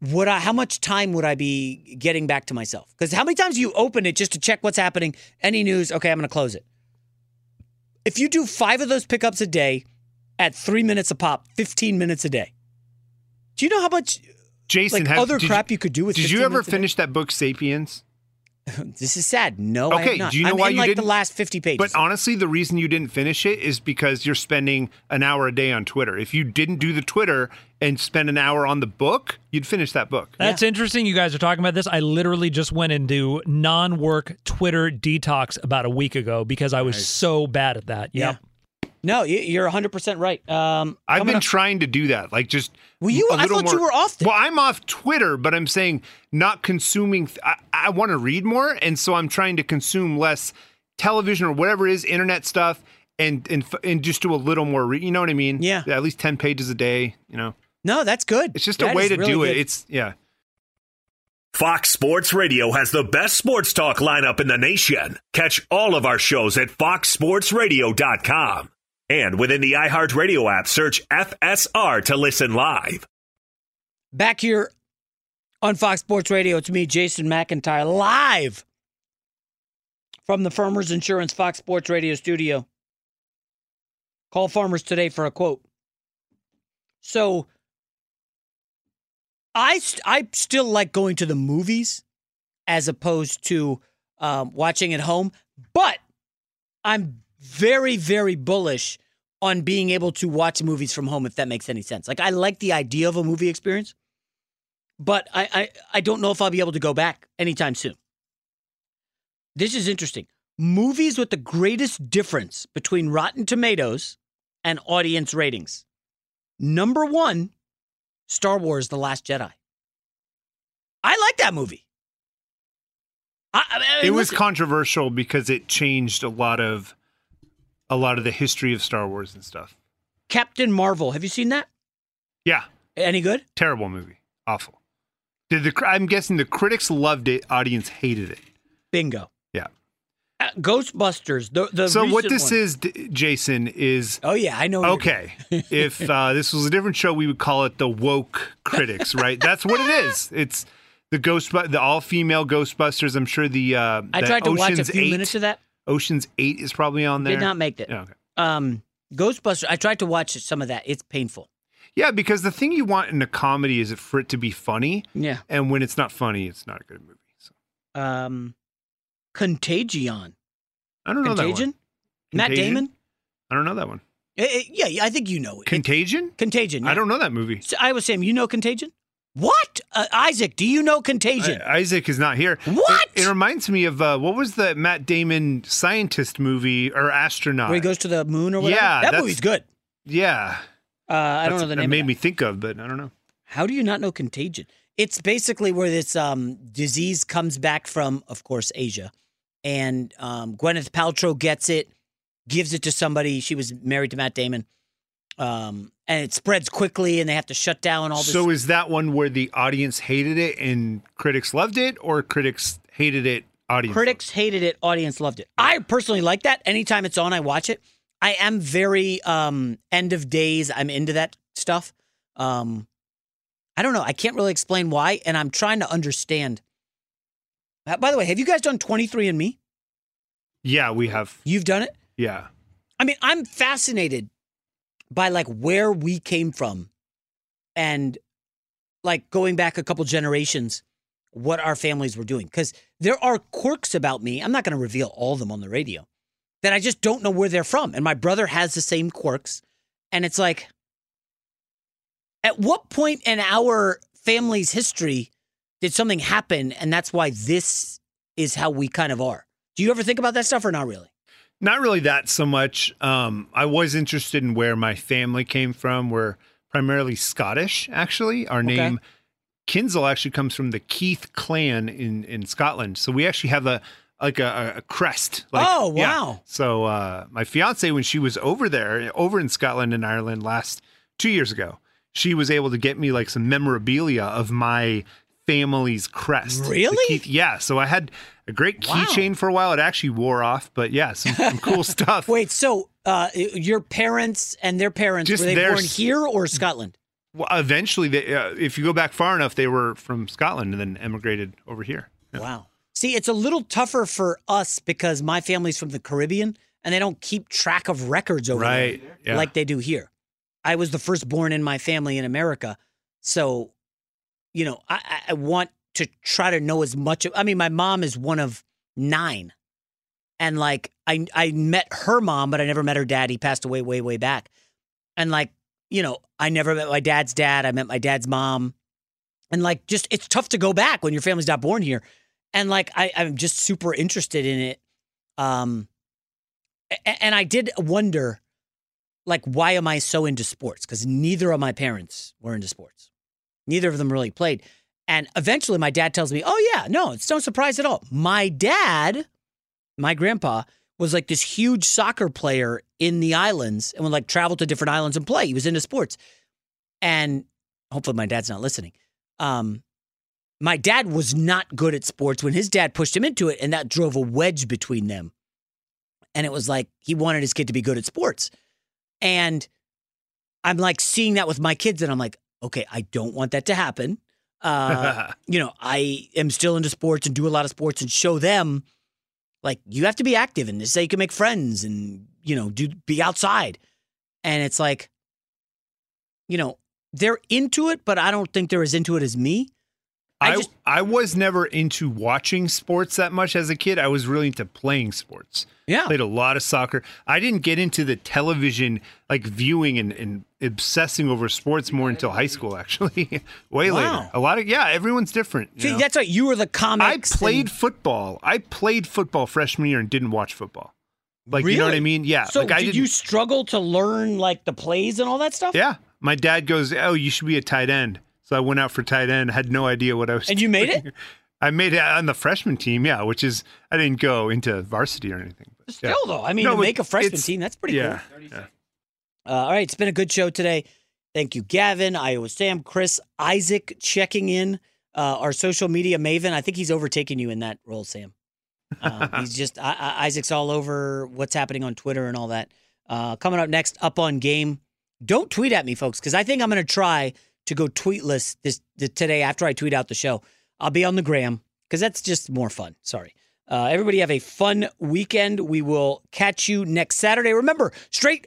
Would I? How much time would I be getting back to myself? Because how many times do you open it just to check what's happening? Any news? Okay, I'm going to close it. If you do five of those pickups a day, at three minutes a pop, fifteen minutes a day. Do you know how much Jason, like have- other crap you, you, could do with? Did you ever minutes a day? finish that book, *Sapiens*? this is sad. No, I okay. have not. Do you know I'm why in you like didn't? the last fifty pages. But honestly, the reason you didn't finish it is because you're spending an hour a day on Twitter. If you didn't do the Twitter and spend an hour on the book, you'd finish that book. That's interesting. You guys are talking about this. I literally just went into non-work Twitter detox about a week ago because I was so bad at that. Yep. No, you- you're 100 percent right. Um, I've been up- trying to do that. Like just Well, you- a I little thought you were off Well, I'm off Twitter, but I'm saying not consuming. th- I, I want to read more, and so I'm trying to consume less television or whatever it is, internet stuff, and and and just do a little more. Re- you know what I mean? Yeah. At least ten pages a day. You know. No, that's good. It's just That a way to really do it. It's yeah. Fox Sports Radio has the best sports talk lineup in the nation. Catch all of our shows at foxsportsradio.com. And within the iHeartRadio app, search FSR to listen live. Back here on Fox Sports Radio, it's me, Jason McIntyre, live from the Farmers Insurance Fox Sports Radio studio. Call Farmers today for a quote. So, I st- I still like going to the movies as opposed to um, watching at home, but I'm very very bullish on being able to watch movies from home if that makes any sense. Like I like the idea of a movie experience, but I I, I don't know if I'll be able to go back anytime soon. This is interesting. Movies with the greatest difference between Rotten Tomatoes and audience ratings. Number one, Star Wars: The Last Jedi. I like that movie. I, I mean, It was listen- controversial because it changed a lot of a lot of the history of Star Wars and stuff. Captain Marvel. Have you seen that? Yeah. Any good? Terrible movie. Awful. Did the I'm guessing the critics loved it, audience hated it. Bingo. Yeah. Uh, Ghostbusters. The, the so what this one. is, D- Jason, is Oh yeah, I know. okay. if uh, this was a different show, we would call it the woke critics, right? That's what it is. It's the ghost, the all female Ghostbusters. I'm sure the uh, I tried to watch a few 8, minutes of that. Ocean's Eight is probably on there. Did not make it. Yeah, okay. Um, Ghostbusters. I tried to watch some of that. It's painful. Yeah, because the thing you want in a comedy is it for it to be funny. Yeah. And when it's not funny, it's not a good movie. So. Um, Contagion. I don't know Contagion. that one. Matt Contagion? Damon. I don't know that one. Eh, eh, yeah, yeah, I think you know it. Contagion? Contagion. I don't know that movie. So I was saying, you know Contagion? What? Uh, Isaac, do you know Contagion? I- Isaac is not here. What? It, it reminds me of uh, what was the Matt Damon scientist movie or astronaut? Where he goes to the moon or whatever? Yeah, that movie's good. Yeah. Uh, I don't know the It name. made of me think of, but I don't know. How do you not know Contagion? It's basically where this um, disease comes back from, of course, Asia, and um, Gwyneth Paltrow gets it, gives it to somebody. She was married to Matt Damon, um, and it spreads quickly, and they have to shut down all this. So is that one where the audience hated it and critics loved it, or critics hated it, audience? Critics hated it, audience loved it. I personally like that. Anytime it's on, I watch it. I am very um, end of days. I'm into that stuff. Um, I don't know. I can't really explain why, and I'm trying to understand. Uh, by the way, have you guys done 23andMe? Yeah, we have. You've done it? Yeah. I mean, I'm fascinated by like where we came from and like going back a couple generations, what our families were doing. Because there are quirks about me. I'm not going to reveal all of them on the radio that I just don't know where they're from. And my brother has the same quirks. And it's like, at what point in our family's history did something happen? And that's why this is how we kind of are. Do you ever think about that stuff or not really? Not really that so much. Um, I was interested in where my family came from. We're primarily Scottish, actually. Our Okay. name Kinsale actually comes from the Keith clan in in Scotland. So we actually have a like a, a crest. Like, Oh, yeah. wow. So uh, my fiance, when she was over there, over in Scotland and Ireland last two years ago, she was able to get me like some memorabilia of my family's crest. Really? Keith- yeah. So I had a great keychain for a while. It actually wore off, but yeah, some, some cool stuff. Wait, so uh, your parents and their parents, Just were they their born here or Scotland? Well, eventually, they, uh, if you go back far enough, they were from Scotland and then emigrated over here. Yeah. Wow. See, it's a little tougher for us because my family's from the Caribbean and they don't keep track of records over Right, there yeah. like they do here. I was the firstborn in my family in America. So, you know, I, I- want to try to know as much. Of, I mean, my mom is one of nine. And like, I, I met her mom, but I never met her dad. He passed away way, way back. And like, you know, I never met my dad's dad. I met my dad's mom. And like, just it's tough to go back when your family's not born here. And like, I, I'm just super interested in it. Um, and I did wonder, like, why am I so into sports? Because neither of my parents were into sports. Neither of them really played. And eventually, my dad tells me, "Oh yeah, no, it's no surprise at all." My dad, my grandpa, was like this huge soccer player in the islands and would like travel to different islands and play. He was into sports. And hopefully my dad's not listening. Um, my dad was not good at sports when his dad pushed him into it, and that drove a wedge between them. And it was like he wanted his kid to be good at sports. And I'm like seeing that with my kids, and I'm like, okay, I don't want that to happen. Uh, you know, I am still into sports and do a lot of sports and show them like you have to be active and this is you can make friends and you know do be outside and it's like you know they're into it but i don't think they're as into it as me I, I, was never into watching sports that much as a kid. I was really into playing sports. Yeah. Played a lot of soccer. I didn't get into the television like viewing and, and obsessing over sports more until high school, actually. Way Wow. later. A lot of yeah, everyone's different. you See, know? that's right you were the comic I played and- football. I played football freshman year and didn't watch football. Like you know what I mean? Yeah. so like I did you struggle to learn like the plays and all that stuff Yeah. My dad goes, Oh, you should be a tight end. So I went out for tight end, had no idea what I was And you made it. I made it on the freshman team, yeah, which is I didn't go into varsity or anything. but Still yeah. though, I mean, No, to make a freshman team, that's pretty yeah, cool. yeah. Uh, all right, it's been a good show today. Thank you, Gavin, Iowa Sam, Chris, Isaac checking in. Uh, our social media maven. I think he's overtaken you in that role, Sam. Uh, he's just I, I, Isaac's all over what's happening on Twitter and all that. Uh, coming up next, up on game. Don't tweet at me, folks, because I think I'm going to try to go tweetless this, th- today after I tweet out the show. I'll be on the gram because that's just more fun. Sorry. Uh, everybody have a fun weekend. We will catch you next Saturday. Remember, straight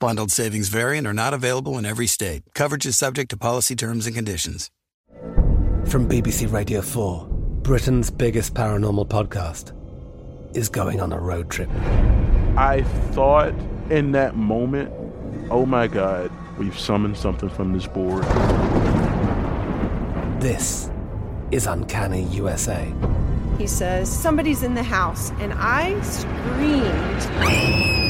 Bundled savings variant are not available in every state. Coverage is subject to policy terms and conditions. From BBC Radio 4, Britain's biggest paranormal podcast is going on a road trip. I thought in that moment, oh my God, we've summoned something from this board. This is Uncanny USA. He says, Somebody's in the house. And I screamed.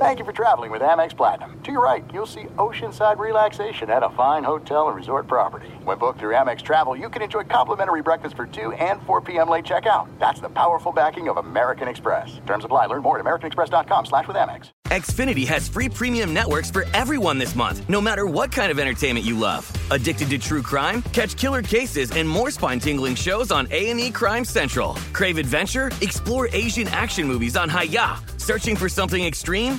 Thank you for traveling with Amex Platinum. To your right, you'll see oceanside relaxation at a fine hotel and resort property. When booked through Amex Travel, you can enjoy complimentary breakfast for 2 and 4 p.m. late checkout. That's the powerful backing of American Express. Terms apply. Learn more at americanexpress.com slash with Amex. Xfinity has free premium networks for everyone this month, no matter what kind of entertainment you love. Addicted to true crime? Catch killer cases and more spine-tingling shows on A&E Crime Central. Crave adventure? Explore Asian action movies on Hi-YAH. Searching for something extreme?